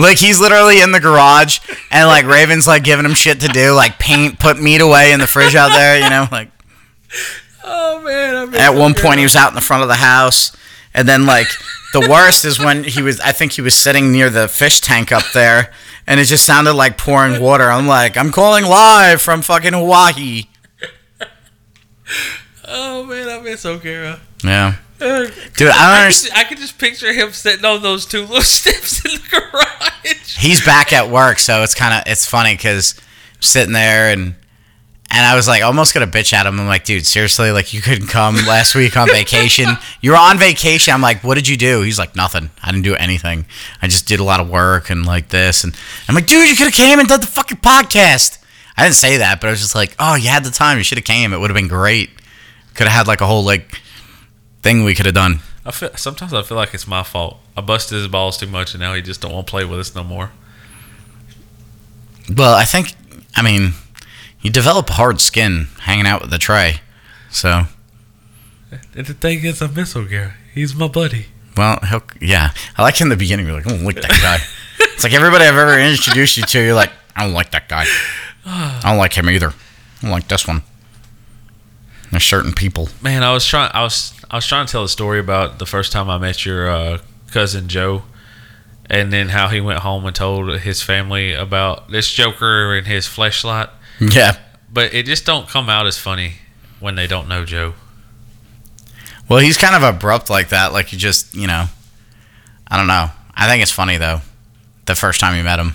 Speaker 2: Like he's literally in the garage, and like Raven's like giving him shit to do, like paint, put meat away in the fridge out there. You know, like
Speaker 1: Oh man! I
Speaker 2: at one point he was out in the front of the house, and then like the worst is when he was. I think he was sitting near the fish tank up there, and it just sounded like pouring water. I'm like, I'm calling live from fucking Hawaii.
Speaker 1: Oh man, I miss O'Gara.
Speaker 2: Yeah,
Speaker 1: Uh,
Speaker 2: dude, I don't
Speaker 1: I
Speaker 2: understand.
Speaker 1: could, I could just picture him sitting on those two little steps in the garage.
Speaker 2: he's back at work, so it's kind of it's funny because sitting there and and I was like almost gonna bitch at him. I'm like, dude, seriously, like you couldn't come last week on vacation. You were on vacation. I'm like, what did you do? He's like, nothing. I didn't do anything. I just did a lot of work and like this. And I'm like, dude, you could have came and done the fucking podcast. I didn't say that, but I was just like, oh, you had the time. You should have came. It would have been great. Could have had like a whole like thing we could have done.
Speaker 1: I feel sometimes I feel like it's my fault. I busted his balls too much, and now he just don't want to play with us no more.
Speaker 2: Well, I think, I mean, you develop a hard skin hanging out with the Trey. So,
Speaker 1: And the thing is, I miss Gary. He's my buddy.
Speaker 2: well, he'll, yeah. I like him in the beginning, you're like, I don't like that guy. it's like everybody I've ever introduced you to, you're like, I don't like that guy. I don't like him either. I don't like this one. There's certain people.
Speaker 1: Man, I was trying. I was I was trying to tell a story about the first time I met your uh, cousin Joe, and then how he went home and told his family about this Joker and his fleshlight.
Speaker 2: Yeah.
Speaker 1: But it just don't come out as funny when they don't know Joe.
Speaker 2: Well, he's kind of abrupt like that. Like you just, you know, I don't know. I think it's funny though. The first time you met him,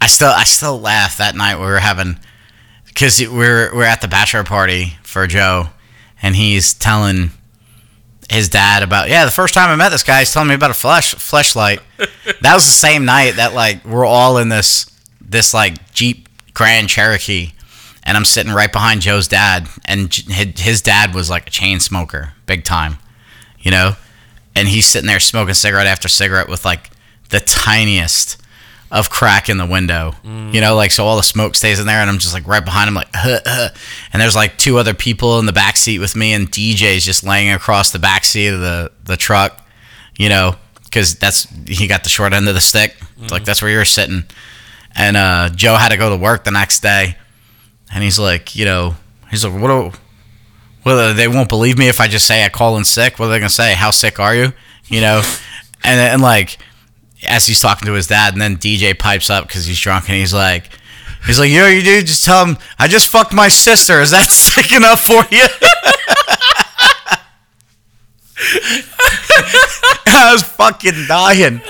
Speaker 2: I still, I still laugh that night we were having, because we we're we're at the bachelor party for Joe, and he's telling his dad about yeah the first time I met this guy he's telling me about a flesh fleshlight. that was the same night that like we're all in this this like Jeep Grand Cherokee and I'm sitting right behind Joe's dad, and his dad was like a chain smoker, big time, you know, and he's sitting there smoking cigarette after cigarette with like the tiniest of crack in the window, you know, like so all the smoke stays in there, and I'm just like right behind him, like, huh, huh. and there's like two other people in the back seat with me, and DJ's just laying across the back seat of the the truck, you know, because that's he got the short end of the stick, like that's where you're sitting, and uh, Joe had to go to work the next day and he's like, you know, he's like, what? Do, well, they won't believe me if I just say I call in sick. What are they gonna say? How sick are you? You know, and and like as he's talking to his dad, and then DJ pipes up because he's drunk, and he's like, he's like, yo, you dude, just tell him I just fucked my sister. Is that sick enough for you? I was fucking dying.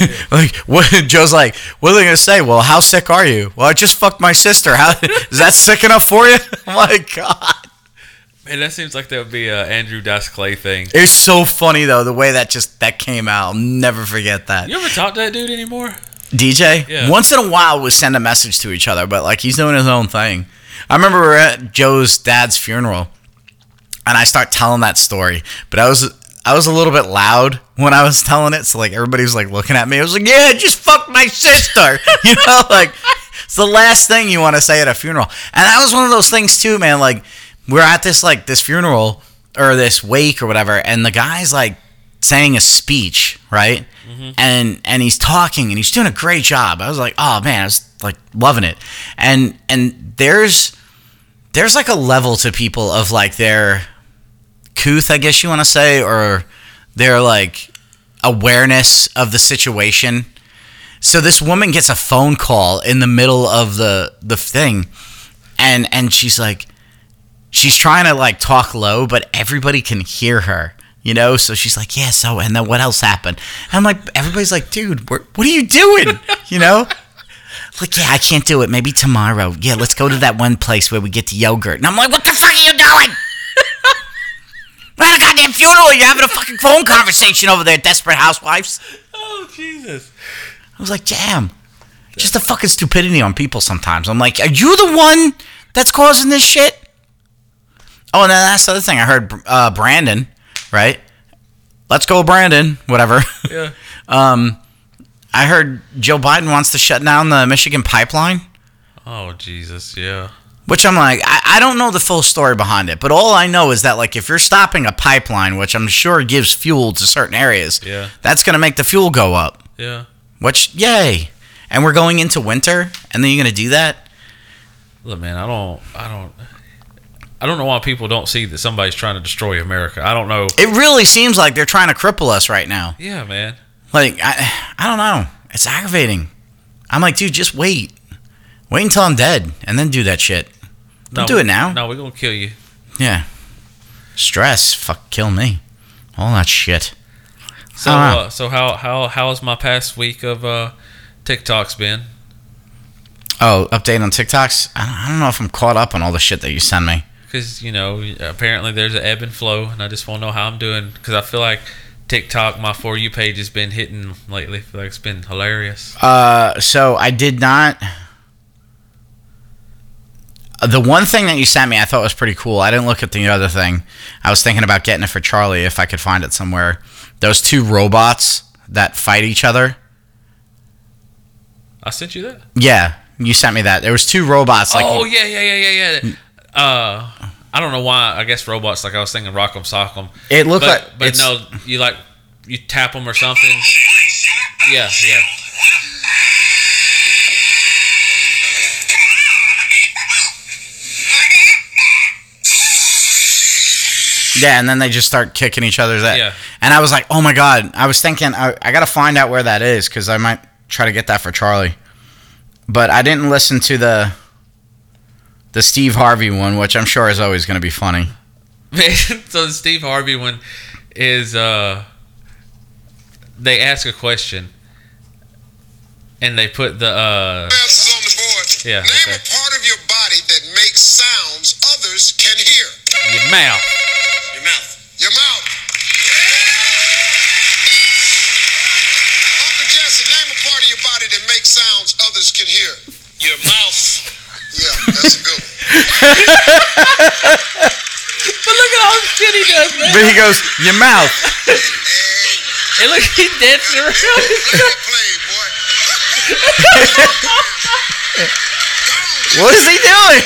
Speaker 2: like what Joe's like, what are they gonna say? Well, how sick are you? Well, I just fucked my sister. How is that sick enough for you? Oh my god.
Speaker 1: Man, that seems like that would be a Andrew Dice Clay thing.
Speaker 2: It's so funny though, the way that just that came out. I'll never forget that.
Speaker 1: You ever talk to that dude anymore?
Speaker 2: DJ,
Speaker 1: Yeah.
Speaker 2: once in a while we send a message to each other, but like he's doing his own thing. I remember we are at Joe's dad's funeral and I start telling that story, but I was I was a little bit loud when I was telling it, so like everybody was like looking at me. I was like, "Yeah, just fuck my sister," you know, like it's the last thing you want to say at a funeral. And that was one of those things too, man. Like we're at this like this funeral or this wake or whatever, and the guy's like saying a speech, right? Mm-hmm. And and he's talking and he's doing a great job. I was like, oh man, I was like loving it. And and there's there's like a level to people of like their couth, I guess you want to say, or their like awareness of the situation. So this woman gets a phone call in the middle of the the thing, and and she's like, she's trying to like talk low, but everybody can hear her. You know, so she's like, yeah. So, and then what else happened? And I'm like, everybody's like, dude, what are you doing? You know, like, yeah, I can't do it. Maybe tomorrow. Yeah, let's go to that one place where we get the yogurt. And I'm like, what the fuck are you doing? We're at a goddamn funeral. You're having a fucking phone conversation over there, desperate housewives.
Speaker 1: Oh Jesus!
Speaker 2: I was like, damn. Just the fucking stupidity on people sometimes. I'm like, are you the one that's causing this shit? Oh, and then that's the other thing. I heard uh, Brandon, right? Let's go, Brandon. Whatever.
Speaker 1: Yeah.
Speaker 2: um, I heard Joe Biden wants to shut down the Michigan pipeline.
Speaker 1: Oh Jesus! Yeah.
Speaker 2: Which I'm like, I, I don't know the full story behind it, but all I know is that like if you're stopping a pipeline, which I'm sure gives fuel to certain areas,
Speaker 1: Yeah.
Speaker 2: that's gonna make the fuel go up.
Speaker 1: Yeah.
Speaker 2: Which yay! And we're going into winter, and then you're gonna do that?
Speaker 1: Look, man, I don't, I don't, I don't know why people don't see that somebody's trying to destroy America. I don't know.
Speaker 2: It really seems like they're trying to cripple us right now.
Speaker 1: Yeah, man.
Speaker 2: Like I, I don't know. It's aggravating. I'm like, dude, just wait. Wait until I'm dead, and then do that shit. Don't do it now.
Speaker 1: No, we're gonna kill you.
Speaker 2: Yeah. Stress, fuck, kill me. All that shit.
Speaker 1: So, uh, so how how how has my past week of uh, TikToks been?
Speaker 2: Oh, update on TikToks. I don't, I don't know if I'm caught up on all the shit that you send me.
Speaker 1: Because you know, apparently there's an ebb and flow, and I just want to know how I'm doing. Because I feel like TikTok, my for you page has been hitting lately. I feel like it's been hilarious.
Speaker 2: Uh, so I did not. The one thing that you sent me, I thought was pretty cool. I didn't look at the other thing. I was thinking about getting it for Charlie if I could find it somewhere. Those two robots that fight each other.
Speaker 1: I sent you that.
Speaker 2: Yeah, you sent me that. There was two robots. Like,
Speaker 1: oh yeah, yeah, yeah, yeah, yeah. Uh, I don't know why. I guess robots. Like I was thinking, Rock'em Sock'em.
Speaker 2: It looked
Speaker 1: but,
Speaker 2: like
Speaker 1: but no, you like you tap them or something. Yeah, yeah.
Speaker 2: Yeah, and then they just start kicking each other's ass.
Speaker 1: Yeah.
Speaker 2: And I was like, oh my god. I was thinking, I, I got to find out where that is because I might try to get that for Charlie. But I didn't listen to the the Steve Harvey one, which I'm sure is always going to be funny.
Speaker 1: So the Steve Harvey one is uh they ask a question and they put the uh
Speaker 3: answers on the board.
Speaker 1: Yeah,
Speaker 3: Name
Speaker 1: okay.
Speaker 3: a part of your body that makes sounds others can hear.
Speaker 1: your mouth. But look at all the shit he does, man.
Speaker 2: But he goes, your mouth.
Speaker 1: And look, he dancing around.
Speaker 3: Play that play, boy.
Speaker 2: What is he doing?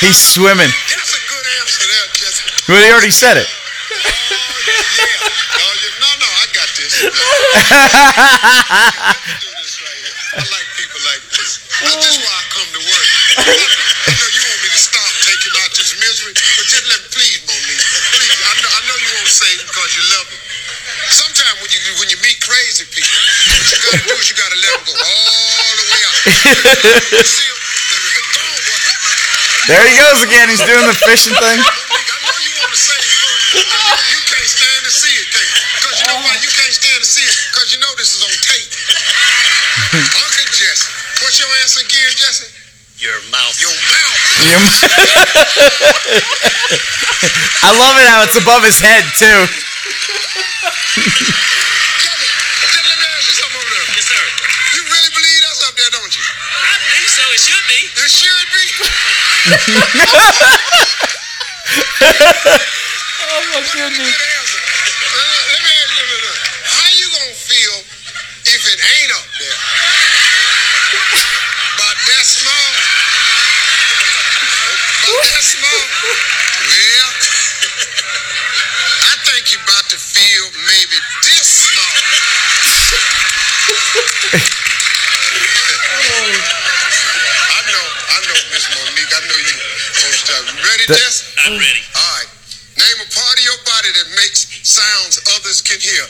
Speaker 2: He's swimming.
Speaker 3: That's a good answer there, Jesse.
Speaker 2: Well, he already said it.
Speaker 3: Oh, yeah. No, you, no, no, I got this. No. Let's do this right here. I like people like this. That's just why I come to work. I know you want me to stop taking out this misery, but just let me, please, Monique. Please, I know, I know you won't say it because you love me. Sometimes when you when you meet crazy people, what you gotta do is you gotta let them go all the way out. See 'em? Go on, boy.
Speaker 2: There he goes again. He's doing the fishing thing.
Speaker 3: Monique, I know you want to say it, but you you can't stand to see it, Kate. Because you know why you can't stand to see it? Because you know this is on tape. Uncle Jesse. What's your answer again, Jesse? Your mouth. Your mouth.
Speaker 2: I love it how it's above his head too.
Speaker 3: Jesse, Jesse, let me ask you something over there. Yes, sir. You really believe that's up there, don't you?
Speaker 4: I believe so. It should be.
Speaker 3: It should be.
Speaker 1: Oh my goodness.
Speaker 3: Good answer. Let me ask you this. How you gonna feel if it ain't up there? About that small? About that small? Well, I think you're about to feel maybe this small. I know, I know, Miss Monique. I know you gonna start. Ready,
Speaker 2: The-
Speaker 3: Jess?
Speaker 4: I'm ready.
Speaker 3: All right. Name a part of your body that makes sounds others can hear.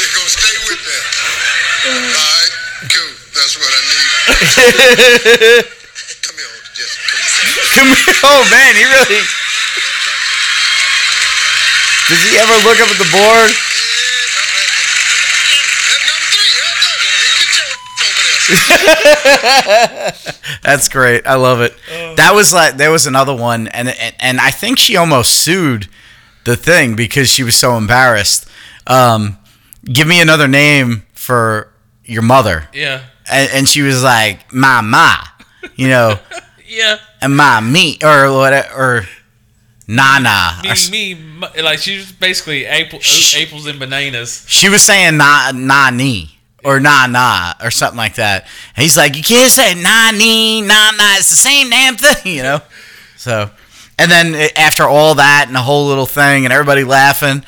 Speaker 3: You're gonna stay with that. All right. Cool. That's what I need. Come here, Jesse. Come here.
Speaker 2: Come here. Oh man, he really. Does he ever look up at the board?
Speaker 3: That's number three. Right there. Get your over there.
Speaker 2: That's great. I love it. That was like there was another one, and, and and I think she almost sued the thing because she was so embarrassed. Um, give me another name for your mother,
Speaker 1: Yeah.
Speaker 2: and, and she was like ma ma, you know,
Speaker 1: Yeah.
Speaker 2: and ma me or what or nana.
Speaker 1: Me,
Speaker 2: or
Speaker 1: me, like she was basically apple,
Speaker 2: Sh-
Speaker 1: apples and bananas.
Speaker 2: She was saying na na ni or na na or something like that. And he's like, you can't say na ni na na. It's the same damn thing, you know. So, and then eh, after all that and the whole little thing and everybody laughing,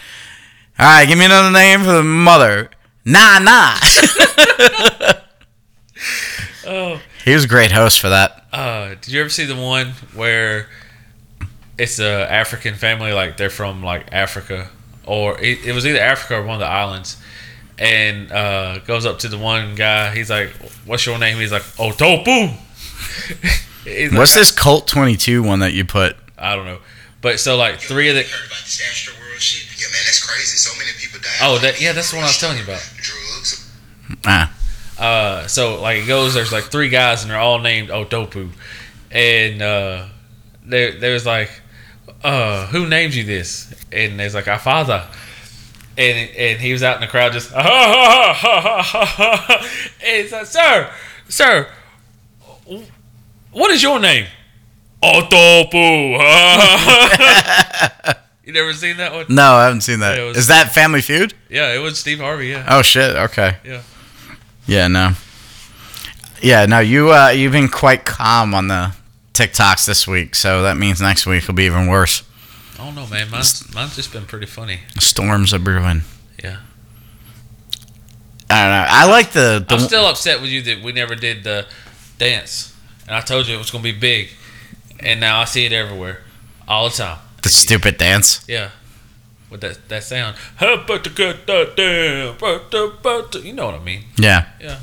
Speaker 2: all right, give me another name for the mother. Na nah.
Speaker 1: Oh.
Speaker 2: he was a great host for that.
Speaker 1: Uh, did you ever see the one where it's a African family, like they're from like Africa, or it, it was either Africa or one of the islands, and uh, goes up to the one guy. He's like, "What's your name?" He's like, "Otopu." He's like,
Speaker 2: What's this Colt 22 one that you put?
Speaker 1: I don't know, but so like three of the.
Speaker 3: Heard about this Astro World shit? Yeah, man, that's crazy. So many people died.
Speaker 1: Oh, that yeah, that's the one I was telling you about.
Speaker 3: Drugs.
Speaker 2: Ah,
Speaker 1: Uh, so like it goes, there's like three guys and they're all named Otopu, and uh, there there's like, uh, who named you this? And there's like our father, and and he was out in the crowd just, ha ha ha ha ha ha. And he's like, sir, sir, what is your name? Otopu. You never seen that one?
Speaker 2: No, I haven't seen that.
Speaker 1: Yeah, was-
Speaker 2: Is that Family Feud?
Speaker 1: Yeah, it was Steve Harvey. Yeah,
Speaker 2: Oh shit. Okay.
Speaker 1: yeah.
Speaker 2: Yeah. No. Yeah. No. You uh, you've been quite calm on the TikToks this week, so that means next week will be even worse.
Speaker 1: I don't know, man. Mine's mine's just been pretty funny.
Speaker 2: Storms are brewing.
Speaker 1: Yeah.
Speaker 2: I don't know. I like the. the
Speaker 1: I'm still upset with you that we never did the dance, and I told you it was gonna be big, and now I see it everywhere, all the time.
Speaker 2: The stupid dance.
Speaker 1: Yeah. With that that sound, How to get that down? But the- but the- You know what I mean?
Speaker 2: Yeah.
Speaker 1: Yeah.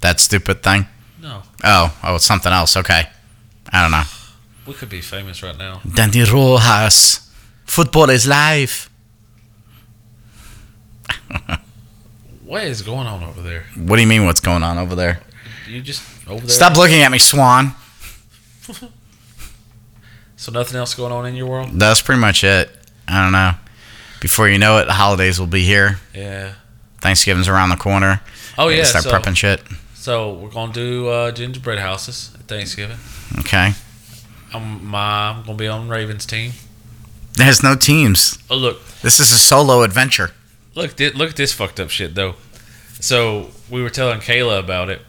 Speaker 2: That stupid thing.
Speaker 1: No,
Speaker 2: Oh, oh, it's something else. Okay. I don't know.
Speaker 1: we could be famous right now.
Speaker 2: Danny Rojas. Football is life.
Speaker 1: What is going on over there?
Speaker 2: What do you mean? What's going on over there?
Speaker 1: You just over there?
Speaker 2: Stop looking at me, Swan.
Speaker 1: So nothing else going on in your world?
Speaker 2: That's pretty much it. I don't know. Before you know it, the holidays will be here.
Speaker 1: Yeah.
Speaker 2: Thanksgiving's around the corner.
Speaker 1: Oh yeah.
Speaker 2: Start
Speaker 1: So,
Speaker 2: prepping shit.
Speaker 1: so we're gonna do uh, gingerbread houses at Thanksgiving.
Speaker 2: Okay.
Speaker 1: I'm my, I'm gonna be on Ravens team.
Speaker 2: There's no teams.
Speaker 1: Oh look,
Speaker 2: This is a solo adventure.
Speaker 1: look, look at this fucked up shit though. So we were telling Kayla about it,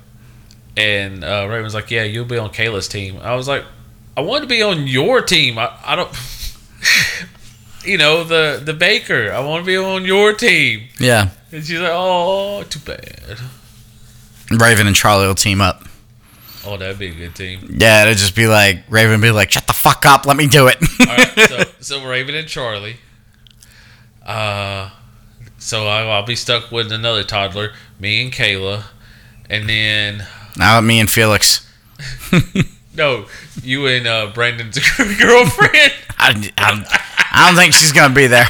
Speaker 1: and uh, Raven's like, "Yeah, you'll be on Kayla's team." I was like, "I want to be on your team. I, I don't." You know the the baker. I want to be on your team.
Speaker 2: Yeah.
Speaker 1: And she's like, "Oh, too bad."
Speaker 2: Raven and Charlie will team up.
Speaker 1: Oh, that'd be a good team.
Speaker 2: Yeah, it'd just be like Raven be like, "Shut the fuck up, let me do it."
Speaker 1: All right, so, so Raven and Charlie. Uh, so I, I'll be stuck with another toddler, me and Kayla, and then
Speaker 2: now me and Felix.
Speaker 1: no, you and uh, Brandon's girlfriend.
Speaker 2: I, I, I don't think she's gonna be there.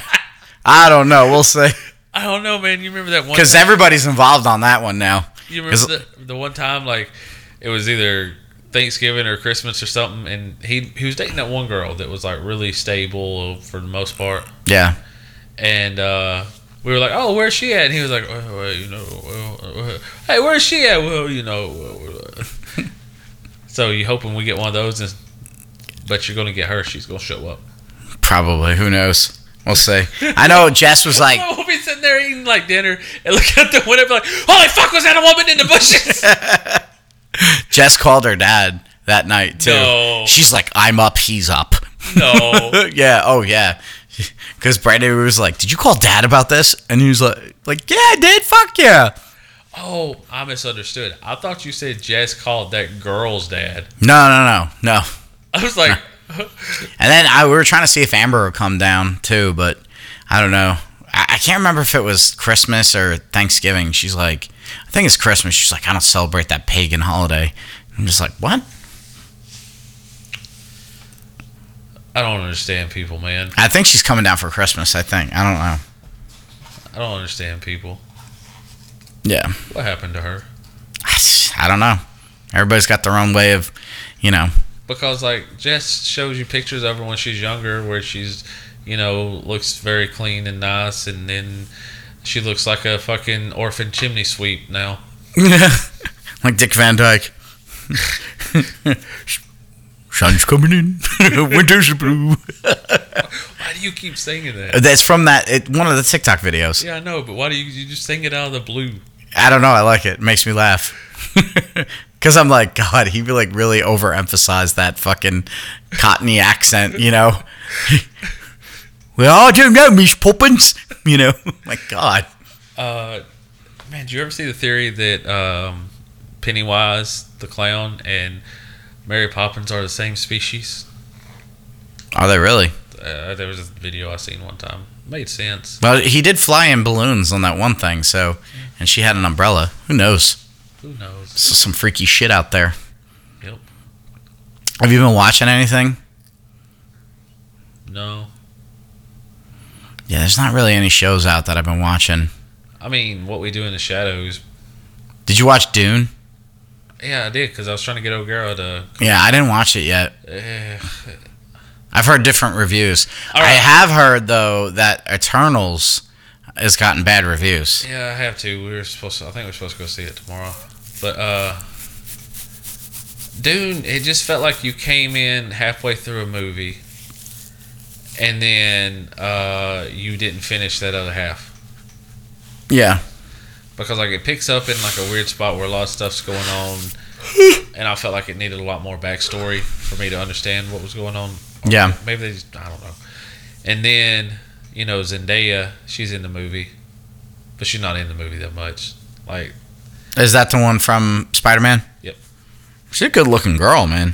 Speaker 2: I don't know. We'll see.
Speaker 1: I don't know, man. You remember that one?
Speaker 2: Because everybody's involved on that one now.
Speaker 1: you remember the, the one time like it was either Thanksgiving or Christmas or something, and he he was dating that one girl that was like really stable for the most part.
Speaker 2: Yeah.
Speaker 1: and uh, we were like, "Oh, where's she at?" And he was like, oh, well, "You know, well, hey, where's she at?" Well, you know. uh, so you hoping we get one of those, and, but you're gonna get her. She's gonna show up.
Speaker 2: Probably. Who knows? We'll see. I know Jess was like,
Speaker 1: we'll be sitting there eating like dinner and look out the window, be like, "Holy fuck, was that a woman in the bushes?"
Speaker 2: Jess called her dad that night too.
Speaker 1: No.
Speaker 2: She's like, I'm up, he's up.
Speaker 1: no.
Speaker 2: yeah. Oh yeah. Because Brandon was like, "Did you call dad about this?" And he was like, "Like, yeah, I did. Fuck yeah."
Speaker 1: Oh, I misunderstood. I thought you said Jess called that girl's dad.
Speaker 2: No, no, no, no.
Speaker 1: I was like,
Speaker 2: And then I, we were trying to see if Amber would come down too, but I don't know. I, I can't remember if it was Christmas or Thanksgiving. She's like, I think it's Christmas. She's like, I don't celebrate that pagan holiday. I'm just like, what?
Speaker 1: I don't understand people, man.
Speaker 2: I think she's coming down for Christmas. I think. I don't know.
Speaker 1: I don't understand people.
Speaker 2: Yeah.
Speaker 1: What happened to her?
Speaker 2: I don't know. Everybody's got their own way of, you know.
Speaker 1: because like Jess shows you pictures of her when she's younger, where she's, you know, looks very clean and nice, and then she looks like a fucking orphan chimney sweep now.
Speaker 2: Yeah, like Dick Van Dyke. Sun's coming in. Winter's blue.
Speaker 1: Why do you keep singing that?
Speaker 2: That's from that it, one of the TikTok videos.
Speaker 1: Yeah, I know, but why do you you just sing it out of the blue?
Speaker 2: I don't know. I like it. It makes me laugh. Because I'm like, God, he be like really overemphasized that fucking cottony accent, you know? well, I don't know, Miss Poppins. You know? My God.
Speaker 1: Uh, man, did you ever see the theory that um, Pennywise the clown and Mary Poppins are the same species?
Speaker 2: Are they really?
Speaker 1: Uh, there was a video I seen one time. Made sense.
Speaker 2: Well, he did fly in balloons on that one thing, so. And she had an umbrella. Who knows?
Speaker 1: Who knows?
Speaker 2: So some freaky shit out there.
Speaker 1: Yep.
Speaker 2: Have you been watching anything?
Speaker 1: No.
Speaker 2: Yeah, there's not really any shows out that I've been watching.
Speaker 1: I mean, what we do in the shadows.
Speaker 2: Did you watch Dune?
Speaker 1: Yeah, I did because I was trying to get O'Gara to.
Speaker 2: Yeah, I didn't watch it yet. I've heard different reviews.
Speaker 1: All
Speaker 2: I have heard though that Eternals has gotten bad reviews.
Speaker 1: yeah, I have to. We were supposed to. I think we are supposed to go see it tomorrow. But uh, Dune, it just felt like you came in halfway through a movie, and then uh, you didn't finish that other half
Speaker 2: Yeah.
Speaker 1: Because like it picks up in like a weird spot where a lot of stuff's going on, and I felt like it needed a lot more backstory for me to understand what was going on. Or
Speaker 2: Yeah.
Speaker 1: maybe they just, I don't know. And then you know Zendaya, she's in the movie, but she's not in the movie that much. Like
Speaker 2: Is that the one from Spider Man?
Speaker 1: Yep.
Speaker 2: She's a good looking girl, man.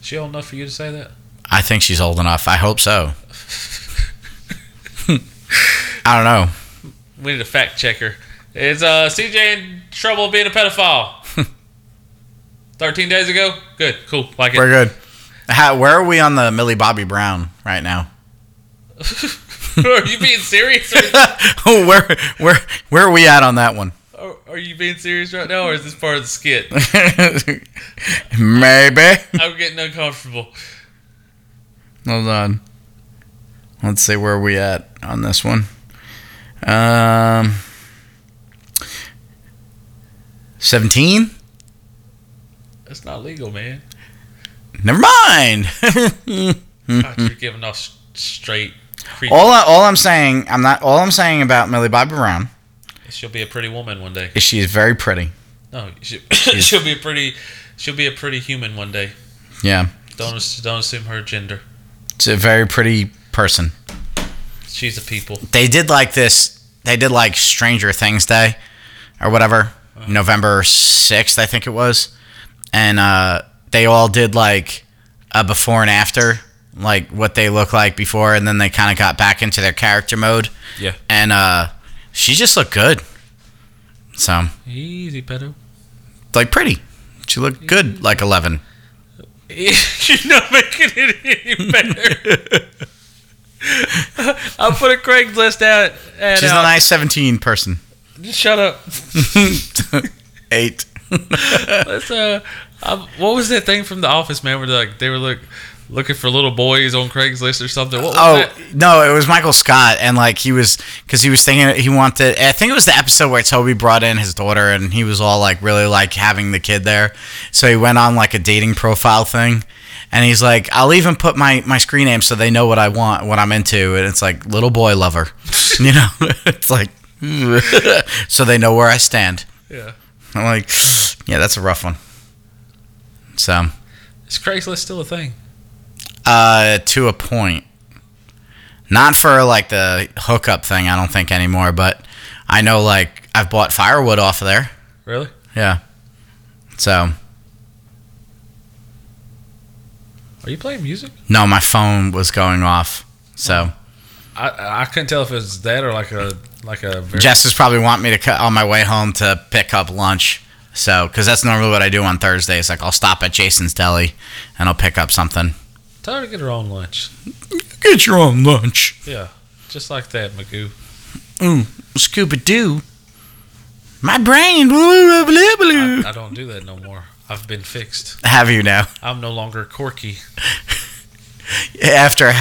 Speaker 1: she old enough for you to say that?
Speaker 2: I think she's old enough. I hope so. I don't know.
Speaker 1: We need a fact checker. Is uh, CJ in trouble being a pedophile? 13 days ago? Good, cool, like it.
Speaker 2: We're good. How, where are we on the Millie Bobby Brown right now?
Speaker 1: are you being serious? Or,
Speaker 2: oh, where where where are we at on that one?
Speaker 1: or are you being serious right now, or is this part of the skit?
Speaker 2: Maybe.
Speaker 1: I'm getting uncomfortable.
Speaker 2: Hold on. Let's see where are we at on this one. Um, seventeen.
Speaker 1: That's not legal, man.
Speaker 2: Never mind.
Speaker 1: God, you're giving us straight. Creepy.
Speaker 2: all I, all I'm saying, I'm not. All I'm saying about Millie Bobby Brown
Speaker 1: She'll be a pretty woman one day.
Speaker 2: is she is very pretty.
Speaker 1: No, she, she'll be a pretty. She'll be a pretty human one day.
Speaker 2: Yeah,
Speaker 1: Don't don't assume her gender.
Speaker 2: she's a very pretty person.
Speaker 1: She's a people.
Speaker 2: They did like this. They did like Stranger Things Day, or whatever, November sixth, I think it was, and uh, they all did like a before and after, like what they look like before, and then they kind of got back into their character mode,
Speaker 1: Yeah.
Speaker 2: and uh, she just looked good. So
Speaker 1: Easy, pedo.
Speaker 2: like pretty. She looked good, like eleven.
Speaker 1: You're not making it any better. I'll put a Craigslist out. And
Speaker 2: She's a
Speaker 1: uh,
Speaker 2: nice seventeen person.
Speaker 1: Just shut up.
Speaker 2: Eight.
Speaker 1: Let's uh, what was that thing from The Office, man? Where like they were look looking for little boys on Craigslist or something. What was
Speaker 2: Oh
Speaker 1: that?
Speaker 2: no, it was Michael Scott, and like he was because he was thinking he wanted. I think it was the episode where Toby brought in his daughter, and he was all like really like having the kid there. So he went on like a dating profile thing, and he's like, "I'll even put my my screen name so they know what I want, what I'm into," and it's like little boy lover, you know. it's like so they know where I stand.
Speaker 1: Yeah.
Speaker 2: I'm like, yeah, that's a rough one. So,
Speaker 1: Is Craigslist still a thing?
Speaker 2: Uh, to a point. Not for like the hookup thing, I don't think anymore. But I know like I've bought firewood off of there.
Speaker 1: Really?
Speaker 2: Yeah. So
Speaker 1: Are you playing music?
Speaker 2: no, my phone was going off. So
Speaker 1: I I couldn't tell if it was that or like a like a very,
Speaker 2: Jess is probably want me to cut on my way home to pick up lunch. So because that's normally what I do on Thursdays. Like I'll stop at Jason's Deli and I'll pick up something.
Speaker 1: Tell her to get her own lunch.
Speaker 2: Get your own lunch.
Speaker 1: Yeah, just like that, Magoo.
Speaker 2: Ooh, Scooby Doo. My brain. Blah, blah, blah, blah.
Speaker 1: I, I don't do that no more. I've been fixed.
Speaker 2: Have you now?
Speaker 1: I'm no longer Corky.
Speaker 2: After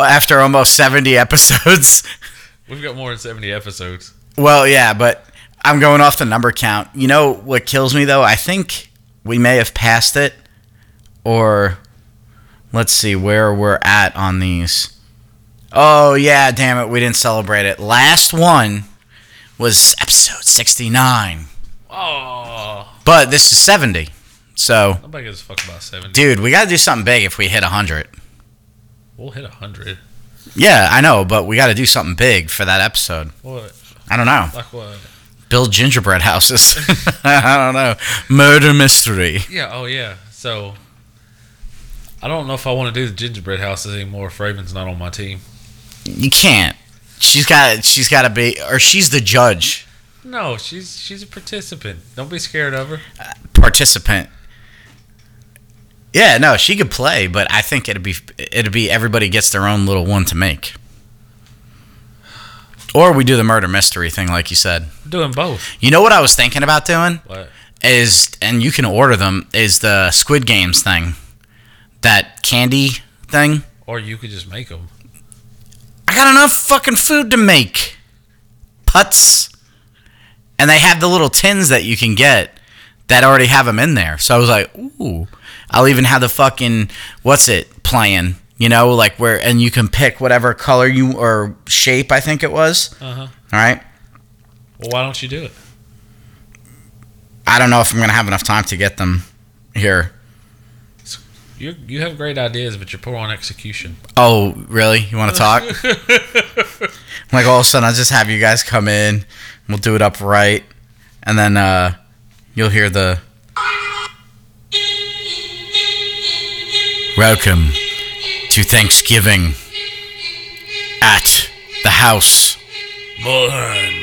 Speaker 2: after almost seventy episodes.
Speaker 1: We've got more than 70 episodes.
Speaker 2: Well, yeah, but I'm going off the number count. You know what kills me though? I think we may have passed it, or let's see where we're at on these. Oh yeah, damn it, we didn't celebrate it. Last one was episode 69,
Speaker 1: Oh,
Speaker 2: but this is 70. So,
Speaker 1: nobody gives a fuck about 70.
Speaker 2: dude, we got to do something big if we hit 100.
Speaker 1: We'll hit 100.
Speaker 2: Yeah, I know, but we got to do something big for that episode.
Speaker 1: What?
Speaker 2: I don't know.
Speaker 1: Like what?
Speaker 2: Build gingerbread houses. I don't know. Murder mystery.
Speaker 1: Yeah, oh yeah. So, I don't know if I want to do the gingerbread houses anymore if Raven's not on my team.
Speaker 2: You can't. She's got. She's got to be, or she's the judge,
Speaker 1: No, she's she's a participant. Don't be scared of her.
Speaker 2: participant. Yeah, no, she could play, but I think it'd be it'd be everybody gets their own little one to make. Or we do the murder mystery thing, like you said.
Speaker 1: Doing both.
Speaker 2: You know what I was thinking about doing
Speaker 1: What?
Speaker 2: is, and you can order them, is the Squid Games thing, that candy thing.
Speaker 1: Or you could just make them.
Speaker 2: I got enough fucking food to make. Putts. And they have the little tins that you can get that already have them in there. So I was like, ooh. I'll even have the fucking what's it playing. You know, like where and you can pick whatever color you or shape I think it was.
Speaker 1: Uh huh.
Speaker 2: All right.
Speaker 1: Well, why don't you do it?
Speaker 2: I don't know if I'm gonna have enough time to get them here.
Speaker 1: You you have great ideas, but you're poor on execution.
Speaker 2: Oh, really? You want to talk? like all of a sudden, I'll just have you guys come in. We'll do it up right, and then uh, you'll hear the. Welcome to Thanksgiving at the house.
Speaker 1: Born.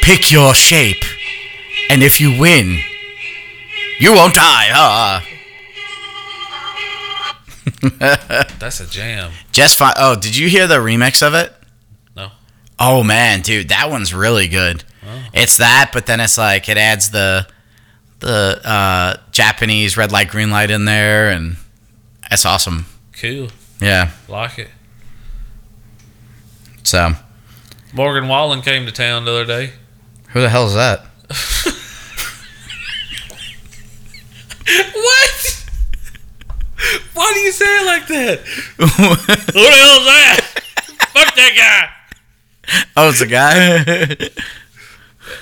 Speaker 2: Pick your shape, and if you win, you won't die. Ah.
Speaker 1: That's a jam.
Speaker 2: Just fine. Oh, did you hear the remix of it?
Speaker 1: No.
Speaker 2: Oh man, dude, that one's really good. It's that, but then it's like it adds the the uh, Japanese red light, green light in there, and that's awesome.
Speaker 1: Cool.
Speaker 2: Yeah.
Speaker 1: Like it.
Speaker 2: So,
Speaker 1: Morgan Wallen came to town the other day.
Speaker 2: who the hell is that?
Speaker 1: What? Why do you say it like that? Who the hell is that? Fuck that guy.
Speaker 2: oh, it's a guy.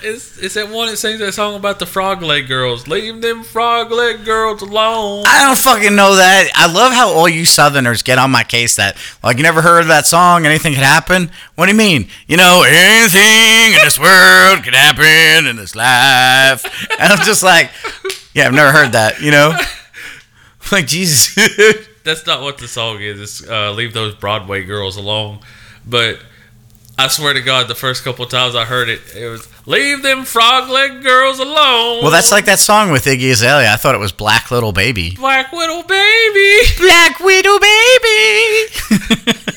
Speaker 1: It's, it's that one that sings that song about the frog leg girls. Leave them frog leg girls alone.
Speaker 2: I don't fucking know that. I love how all you Southerners get on my case that like you never heard of that song. Anything could happen. What do you mean? You know, anything in this world could happen in this life. And I'm just like, yeah, I've never heard that. You know, like Jesus.
Speaker 1: That's not what the song is. It's uh, Leave Those Broadway Girls Alone. But I swear to God, the first couple times I heard it, it was Leave them frog leg girls alone.
Speaker 2: well, that's like that song with Iggy Azalea. I thought it was Black Little Baby.
Speaker 1: Black Widow Baby.
Speaker 2: Black Widow Baby.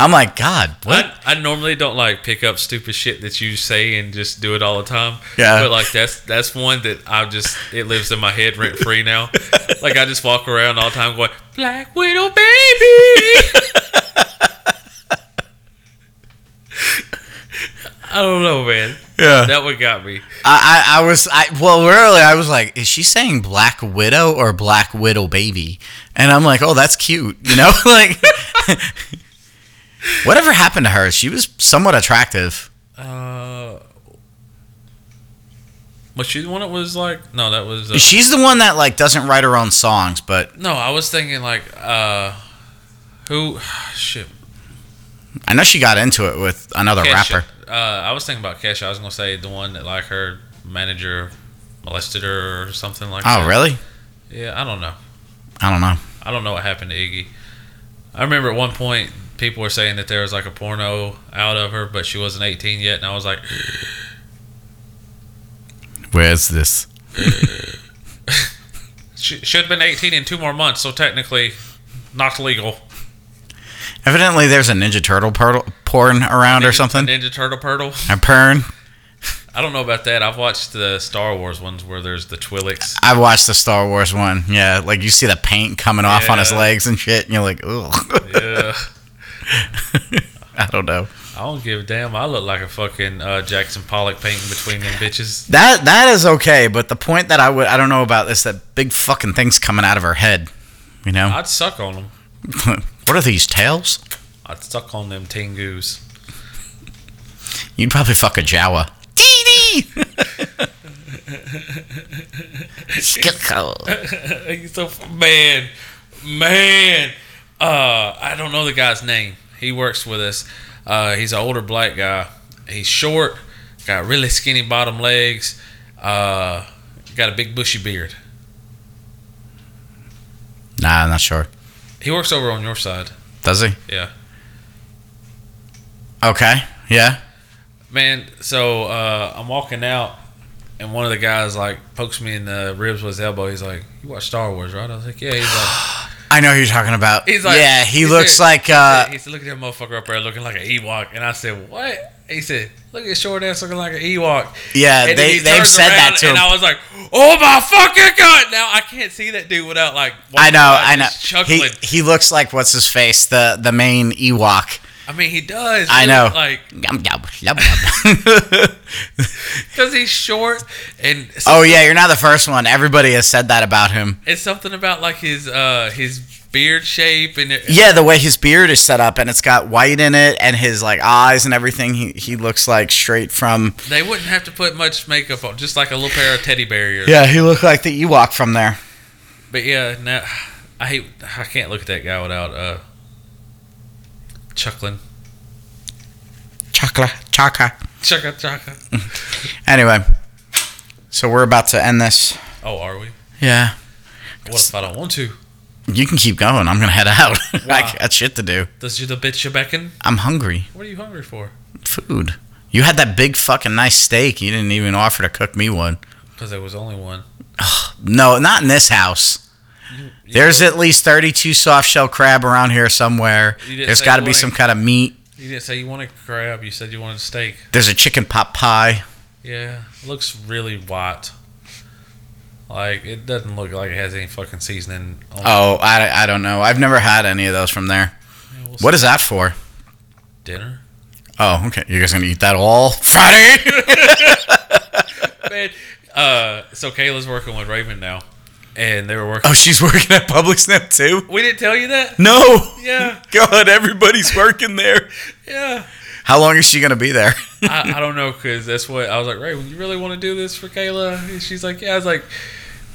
Speaker 2: I'm like, God, what?
Speaker 1: I, I normally don't like pick up stupid shit that you say and just do it all the time.
Speaker 2: Yeah.
Speaker 1: But like that's that's one that I just it lives in my head rent free now. like I just walk around all the time going Black Widow baby. I don't know, man.
Speaker 2: Yeah.
Speaker 1: That one got me.
Speaker 2: I, I, I was I well really I was like, is she saying Black Widow or Black Widow baby? And I'm like, oh, that's cute, you know, like whatever happened to her? She was somewhat attractive.
Speaker 1: Uh, was she the one that was like? No, that was. Uh,
Speaker 2: She's the one that like doesn't write her own songs, but
Speaker 1: no, I was thinking like, uh, who? Shit,
Speaker 2: I know she got into it with another
Speaker 1: Kesha.
Speaker 2: rapper.
Speaker 1: Uh, I was thinking about Kesha. I was gonna say the one that like her manager molested her or something like that.
Speaker 2: Oh, really?
Speaker 1: Yeah, I don't know.
Speaker 2: I don't know.
Speaker 1: I don't know what happened to Iggy. I remember at one point people were saying that there was like a porno out of her, but she wasn't 18 yet, and I was like,
Speaker 2: Where's this?
Speaker 1: she should have been 18 in two more months, so technically not legal.
Speaker 2: Evidently, there's a Ninja Turtle porn around or something.
Speaker 1: Ninja Turtle Purtle.
Speaker 2: A pern.
Speaker 1: I don't know about that. I've watched the Star Wars ones where there's the Twi'leks.
Speaker 2: I've watched the Star Wars one. Yeah, like you see the paint coming off on his legs and shit, and you're like, ugh.
Speaker 1: Yeah.
Speaker 2: I don't know.
Speaker 1: I don't give a damn. I look like a fucking uh, Jackson Pollock painting between them bitches.
Speaker 2: That that is okay, but the point that I would I don't know about this that big fucking thing's coming out of her head. You know,
Speaker 1: I'd suck on them.
Speaker 2: what are these tails?
Speaker 1: I'd suck on them tingoos.
Speaker 2: You'd probably fuck a Jawa.
Speaker 1: He's so man, man. Uh, I don't know the guy's name. He works with us. Uh, he's an older black guy. He's short, got really skinny bottom legs. Uh, got a big bushy beard.
Speaker 2: nah, I'm not sure.
Speaker 1: He works over on your side.
Speaker 2: Does he?
Speaker 1: Yeah.
Speaker 2: Okay. Yeah.
Speaker 1: Man, so uh, I'm walking out, and one of the guys like pokes me in the ribs with his elbow. He's like, "You watch Star Wars, right?" I was like, "Yeah." He's like,
Speaker 2: I know who you're talking about.
Speaker 1: He's like,
Speaker 2: yeah, he,
Speaker 1: he
Speaker 2: looks
Speaker 1: said-
Speaker 2: like uh
Speaker 1: he said, "Look at that motherfucker up there looking like an Ewok," and I said, "What?" He said, "Look at his short ass looking like an Ewok."
Speaker 2: yeah,
Speaker 1: And
Speaker 2: they they've said that to him.
Speaker 1: and I was like, "Oh my fucking god!" Now I can't see that dude without like.
Speaker 2: I know, I know. He he looks like what's his face, the the main Ewok.
Speaker 1: I mean, he does.
Speaker 2: I know.
Speaker 1: Like, because he's short and.
Speaker 2: oh yeah, you're not the first one. Everybody has said that about him.
Speaker 1: It's something about like his uh his beard shape and it,
Speaker 2: Yeah, the way his beard is set up and it's got white in it and his like eyes and everything. He he looks like straight from.
Speaker 1: they wouldn't have to put much makeup on, just like a little pair of teddy bears.
Speaker 2: Yeah, he looked like the Ewok from there.
Speaker 1: But yeah, now I hate I can't look at that guy without uh chuckling.
Speaker 2: Chaka chaka.
Speaker 1: Chaka chaka.
Speaker 2: Anyway, so we're about to end this.
Speaker 1: Oh, are we?
Speaker 2: Yeah,
Speaker 1: What if I don't want to?
Speaker 2: you can keep going. I'm gonna head out. I got shit to do.
Speaker 1: Does you the bitch you beckon?
Speaker 2: I'm hungry.
Speaker 1: What are you hungry for?
Speaker 2: Food. You had that big fucking nice steak. You didn't even offer to cook me one.
Speaker 1: Because there was only one.
Speaker 2: No, not in this house. There's at least 32 soft shell crab around here somewhere. There's got to be some kind of meat.
Speaker 1: You didn't say you wanted crab. You said you wanted steak.
Speaker 2: There's a chicken pot pie.
Speaker 1: Yeah, it looks really white. Like it doesn't look like it has any fucking seasoning. on
Speaker 2: Oh, I, I don't know. I've never had any of those from there.
Speaker 1: Yeah, we'll
Speaker 2: What is that for?
Speaker 1: dinner?
Speaker 2: Oh, okay. You guys gonna eat that all Friday?
Speaker 1: Man, uh, so Kayla's working with Raven now, and they were working.
Speaker 2: oh, she's working at Public Snap too.
Speaker 1: We didn't tell you that.
Speaker 2: No.
Speaker 1: Yeah,
Speaker 2: God, everybody's working there.
Speaker 1: yeah.
Speaker 2: How long is she gonna be there?
Speaker 1: I, I don't know because that's what I was like. Raven, you really want to do this for Kayla? And she's like, yeah. I was like,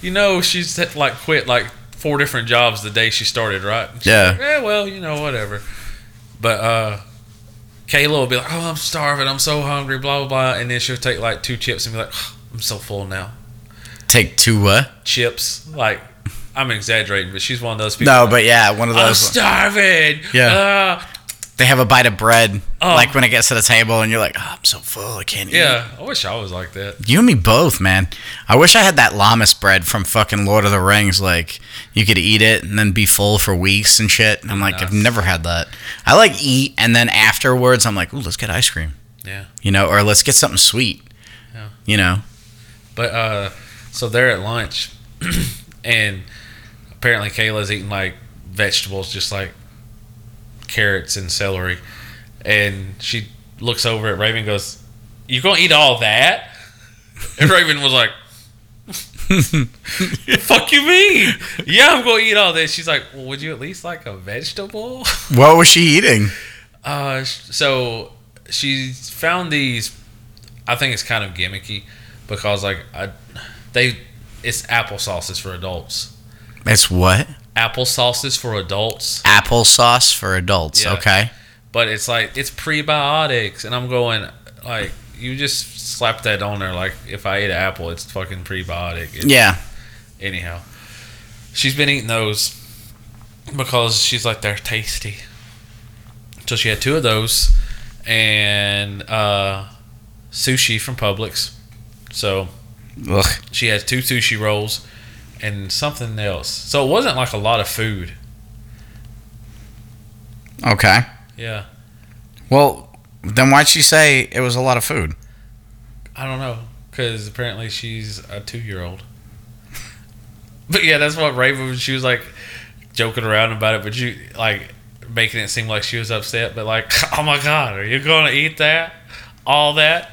Speaker 1: you know, she's like quit like four different jobs the day she started, right?
Speaker 2: Yeah.
Speaker 1: like, yeah. Well, you know, whatever. But uh, Kayla will be like, oh, I'm starving. I'm so hungry. Blah blah blah. And then she'll take like two chips and be like, "Oh, I'm so full now.
Speaker 2: Take two what?
Speaker 1: Chips, like. I'm exaggerating, but she's one of those people.
Speaker 2: No, but yeah, one of those.
Speaker 1: I'm starving.
Speaker 2: Yeah.
Speaker 1: Uh,
Speaker 2: They have a bite of bread,
Speaker 1: Oh.
Speaker 2: like when it gets to the table, and you're like, oh, I'm so full, I can't eat.
Speaker 1: yeah. I wish I was like that.
Speaker 2: You and me both, man. I wish I had that lembas bread from fucking Lord of the Rings. Like, you could eat it and then be full for weeks and shit. And I'm like, I've never had that. I like eat, and then afterwards, I'm like, ooh, let's get ice cream.
Speaker 1: Yeah.
Speaker 2: You know, or let's get something sweet.
Speaker 1: Yeah.
Speaker 2: You know?
Speaker 1: But uh, so they're at lunch, and apparently Kayla's eating like vegetables, just like carrots and celery, and she looks over at Raven, and goes, "You gonna eat all that?" And Raven was like. "The fuck you mean? Yeah, I'm gonna eat all this. She's like, well, would you at least like a vegetable?
Speaker 2: What was she eating?
Speaker 1: Uh, so she found these. I think it's kind of gimmicky because like I, they, it's applesauces for adults.
Speaker 2: It's what?
Speaker 1: Applesauces for adults,
Speaker 2: Applesauce for adults.
Speaker 1: Yeah.
Speaker 2: Okay.
Speaker 1: but it's like it's prebiotics, and I'm going like you just slap that on there. Like if I eat an apple, it's fucking prebiotic. It-
Speaker 2: Yeah.
Speaker 1: Anyhow, she's been eating those because she's like they're tasty. So she had two of those and uh, sushi from Publix. So
Speaker 2: Ugh.
Speaker 1: she has two sushi rolls and something else. So it wasn't like a lot of food.
Speaker 2: Okay.
Speaker 1: Yeah,
Speaker 2: Well, then why'd she say it was a lot of food?
Speaker 1: I don't know because apparently she's a two-year-old. But yeah, that's what Raven. She was like joking around about it, but you like making it seem like she was upset. But like, oh my god, are you gonna eat that? All that?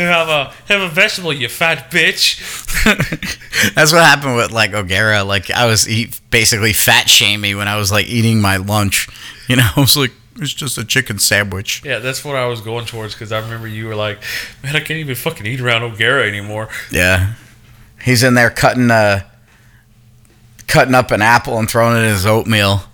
Speaker 1: You have a have a vegetable, you fat bitch.
Speaker 2: That's what happened with like O'Gara. Like I was eat, basically fat shaming me when I was like eating my lunch. You know, I was like, it's just a chicken sandwich.
Speaker 1: Yeah, that's what I was going towards because I remember you were like, man, I can't even fucking eat around O'Gara anymore.
Speaker 2: Yeah, he's in there cutting uh cutting up an apple and throwing it in his oatmeal.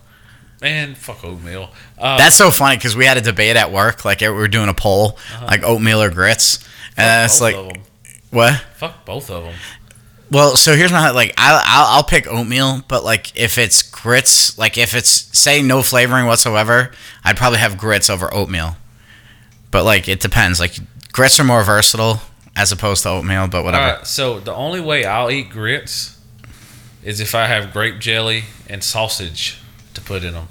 Speaker 1: Man, fuck oatmeal. Uh,
Speaker 2: That's so funny because we had a debate at work. Like we were doing a poll, like oatmeal or grits, and it's
Speaker 1: both
Speaker 2: like what?
Speaker 1: fuck both of them.
Speaker 2: Well, so here's my like I I'll, I'll pick oatmeal, but like if it's grits, like if it's say no flavoring whatsoever, I'd probably have grits over oatmeal. But like it depends. Like grits are more versatile as opposed to oatmeal, but whatever.
Speaker 1: All right, so the only way I'll eat grits is if I have grape jelly and sausage to put in them.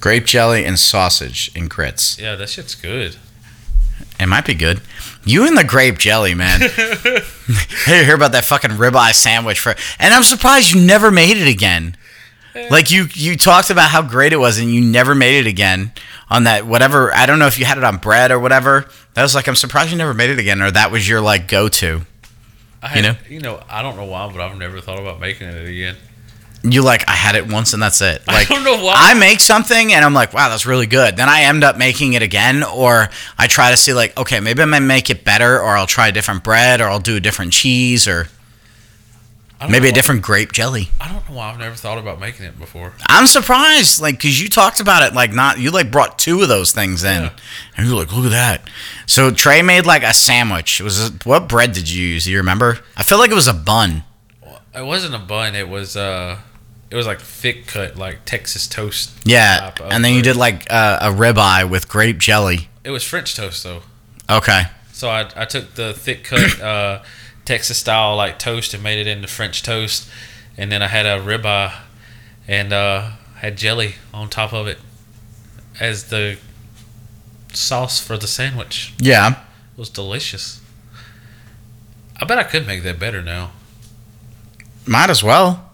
Speaker 2: Grape jelly and sausage and grits.
Speaker 1: Yeah, that shit's good.
Speaker 2: It might be good. You and the grape jelly, man. hey, hear about that fucking ribeye sandwich for? And I'm surprised you never made it again. Like you, you talked about how great it was, and you never made it again on that whatever. I don't know if you had it on bread or whatever. That was like, I'm surprised you never made it again, or that was your like go to. You know?
Speaker 1: you know, I don't know why, but I've never thought about making it again.
Speaker 2: You like, I had it once and that's it.
Speaker 1: I don't know why.
Speaker 2: I make something and I'm like, wow, that's really good. Then I end up making it again, or I try to see like, okay, maybe I might make it better, or I'll try a different bread, or I'll do a different cheese, or maybe a
Speaker 1: why-
Speaker 2: different grape jelly.
Speaker 1: I don't know why I've never thought about making it before.
Speaker 2: I'm surprised, like, because you talked about it, like, not you like brought two of those things in,
Speaker 1: Yeah.
Speaker 2: and you're like, look at that. So Trey made like a sandwich. It was what bread did you use? Do you remember? I feel like it was a bun.
Speaker 1: It wasn't a bun. It was uh, it was like thick cut, like Texas toast.
Speaker 2: Yeah, and then you did like uh, a ribeye with grape jelly.
Speaker 1: It was French toast though.
Speaker 2: Okay.
Speaker 1: So I, I took the thick cut uh, Texas style like toast and made it into French toast, and then I had a ribeye and uh, had jelly on top of it as the sauce for the sandwich.
Speaker 2: Yeah.
Speaker 1: It was delicious. I bet I could make that better now.
Speaker 2: Might as well.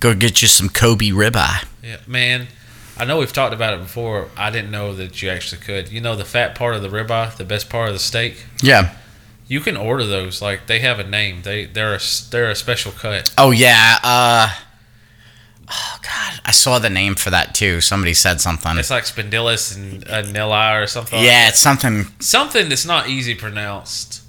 Speaker 2: Go get you some Kobe ribeye.
Speaker 1: Yeah, man. I know we've talked about it before. I didn't know that you actually could. You know the fat part of the ribeye, the best part of the steak.
Speaker 2: Yeah.
Speaker 1: You can order those. Like they have a name. They they're a, they're a special cut.
Speaker 2: Oh yeah. Uh. Oh God, I saw the name for that too. Somebody said something.
Speaker 1: It's like Spondylus and uh, Nili or something.
Speaker 2: Yeah,
Speaker 1: that.
Speaker 2: it's something.
Speaker 1: something that's not easy pronounced.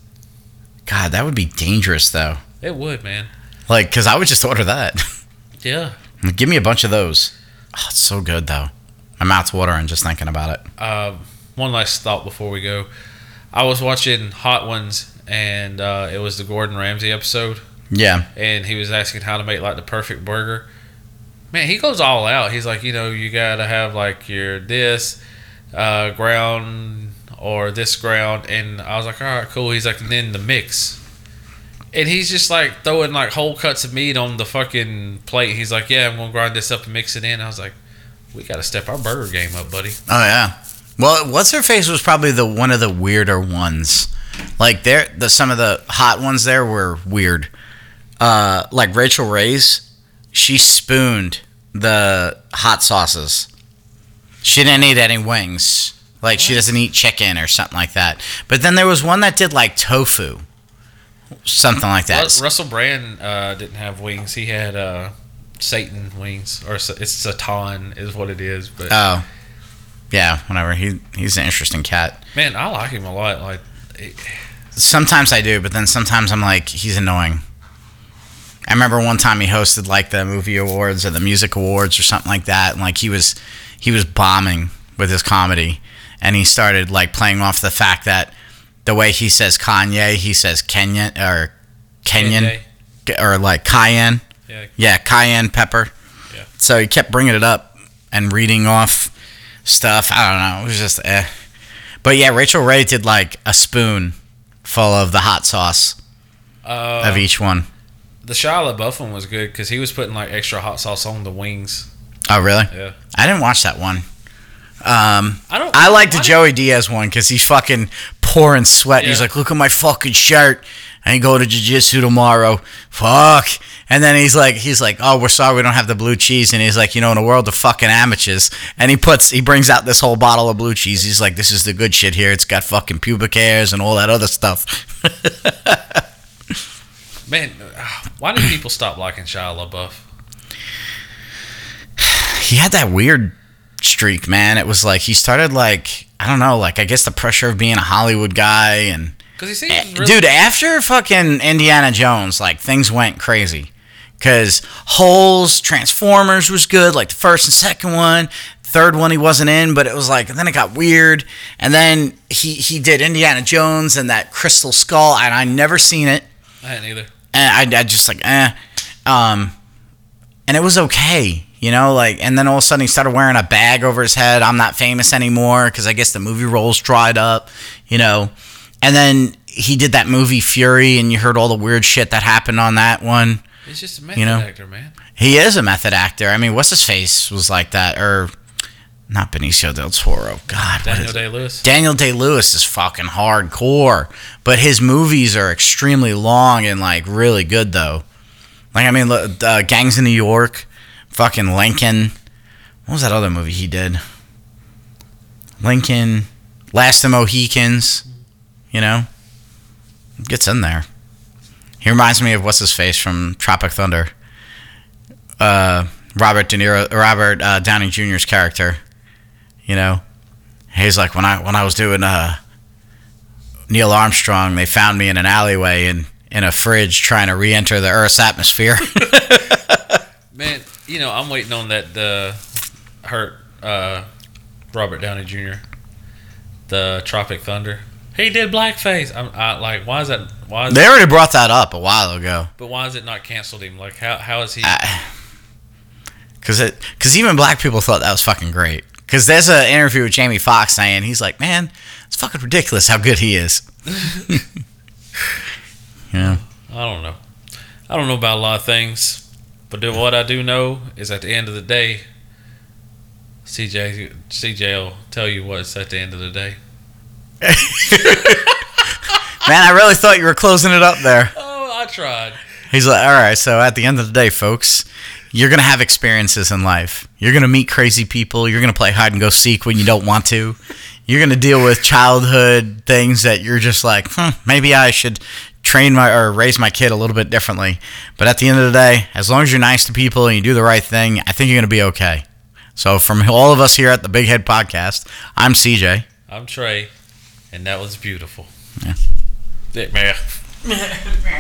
Speaker 2: God, that would be dangerous though.
Speaker 1: It would, man.
Speaker 2: Like, cause I would just order that.
Speaker 1: Yeah.
Speaker 2: Give me a bunch of those. Oh, it's so good though. My mouth's watering just thinking about it.
Speaker 1: Um, one last thought before we go. I was watching Hot Ones, and uh, it was the Gordon Ramsay episode.
Speaker 2: Yeah.
Speaker 1: and he was asking how to make like the perfect burger. Man, he goes all out. He's like, you know, you gotta have like your this uh, ground or this ground, and I was like, all right, cool. He's like, and then the mix, and he's just like throwing like whole cuts of meat on the fucking plate. He's like, yeah, I'm gonna grind this up and mix it in. I was like, we gotta step our burger game up, buddy.
Speaker 2: Oh yeah. Well, what's her face was probably the one of the weirder ones. Like there, the some of the hot ones there were weird. Uh, like Rachael Ray's, she spooned the hot sauces. She didn't eat any wings. Like she doesn't eat chicken or something like that. But then there was one that did like tofu, something like that.
Speaker 1: Russell Brand uh, didn't have wings. He had uh, Satan wings, or it's Satan is what it is. But
Speaker 2: Oh, yeah, whatever. He he's an interesting cat.
Speaker 1: man, I like him a lot. Like. it-
Speaker 2: Sometimes I do, but then sometimes I'm like, he's annoying. I remember one time he hosted like the movie awards or the music awards or something like that, and like he was he was bombing with his comedy, and he started like playing off the fact that the way he says Kanye, he says Kenyan or Kenyan or like cayenne,
Speaker 1: Yeah.
Speaker 2: yeah, cayenne pepper.
Speaker 1: Yeah.
Speaker 2: So he kept bringing it up and reading off stuff. I don't know. It was just eh. But yeah, Rachael Ray did like a spoon full of the hot sauce
Speaker 1: Uh,
Speaker 2: of each one.
Speaker 1: the Shia LaBeouf one was good because he was putting like extra hot sauce on the wings.
Speaker 2: Oh, really?
Speaker 1: Yeah.
Speaker 2: I didn't watch that one. Um,
Speaker 1: I don't.
Speaker 2: I like the Joey Diaz one because he's fucking pouring sweat. He's like, "Look at my fucking shirt. I ain't going to jiu-jitsu tomorrow. Fuck." And then he's like, "He's like, oh, we're sorry, we don't have the blue cheese." And he's like, "You know, in a world of fucking amateurs." And he puts, he brings out this whole bottle of blue cheese. He's like, "This is the good shit here. It's got fucking pubic hairs and all that other stuff."
Speaker 1: Man, why did people stop liking Shia LaBeouf?
Speaker 2: he had that weird streak, man. It was like he started like I don't know, like I guess the pressure of being a Hollywood guy and
Speaker 1: Because he seems
Speaker 2: Eh,
Speaker 1: really,
Speaker 2: dude after fucking indiana jones like things went crazy. Because holes transformers was good like the first and second one. Third one he wasn't in but it was like and then it got weird. And then he he did indiana jones and that crystal skull and i never seen it.
Speaker 1: I didn't either.
Speaker 2: and I, I just like eh. Um and it was okay you know like and then all of a sudden he started wearing a bag over his head i'm not famous anymore because i guess the movie roles dried up you know and then he did that movie fury and you heard all the weird shit that happened on that one
Speaker 1: He's just a method
Speaker 2: You know?
Speaker 1: actor, man.
Speaker 2: he is a method actor i mean what's his face was like that or not benicio del toro god
Speaker 1: Daniel Day Lewis.
Speaker 2: Daniel Day Lewis is fucking hardcore, but his movies are extremely long and like really good though. Like I mean, uh, Gangs in New York, fucking Lincoln. What was that other movie he did? Lincoln, Last of the Mohicans. You know, gets in there. He reminds me of what's his face from Tropic Thunder. Uh, Robert De Niro, Robert uh, Downey Jr.'s character. You know, he's like when I when I was doing uh, Neil Armstrong, they found me in an alleyway in in a fridge trying to re-enter the Earth's atmosphere.
Speaker 1: Man, you know, I'm waiting on that uh, hurt uh, Robert Downey Jr. The Tropic Thunder. He did blackface. I'm I, like, why is that? Why is
Speaker 2: they already brought that up a while ago.
Speaker 1: but why is it not canceled him? Like, how how is he?
Speaker 2: Because it, because even black people thought that was fucking great. Because there's an interview with Jamie Foxx saying he's like, man, it's fucking ridiculous how good he is. yeah.
Speaker 1: I don't know. I don't know about a lot of things, but do- what I do know is at the end of the day, CJ CJ will tell you what's at the end of the day.
Speaker 2: Man, I really thought you were closing it up there.
Speaker 1: Oh, I tried.
Speaker 2: He's like, all right, so at the end of the day, folks, you're going to have experiences in life. You're going to meet crazy people. You're going to play hide and go seek when you don't want to. You're going to deal with childhood things that you're just like, hmm, maybe I should train my or raise my kid a little bit differently. But at the end of the day, as long as you're nice to people and you do the right thing, I think you're going to be okay. So, from all of us here at the Big Head Podcast, I'm CJ.
Speaker 1: I'm Trey, and that was beautiful.
Speaker 2: Yeah.
Speaker 1: Yeah, man.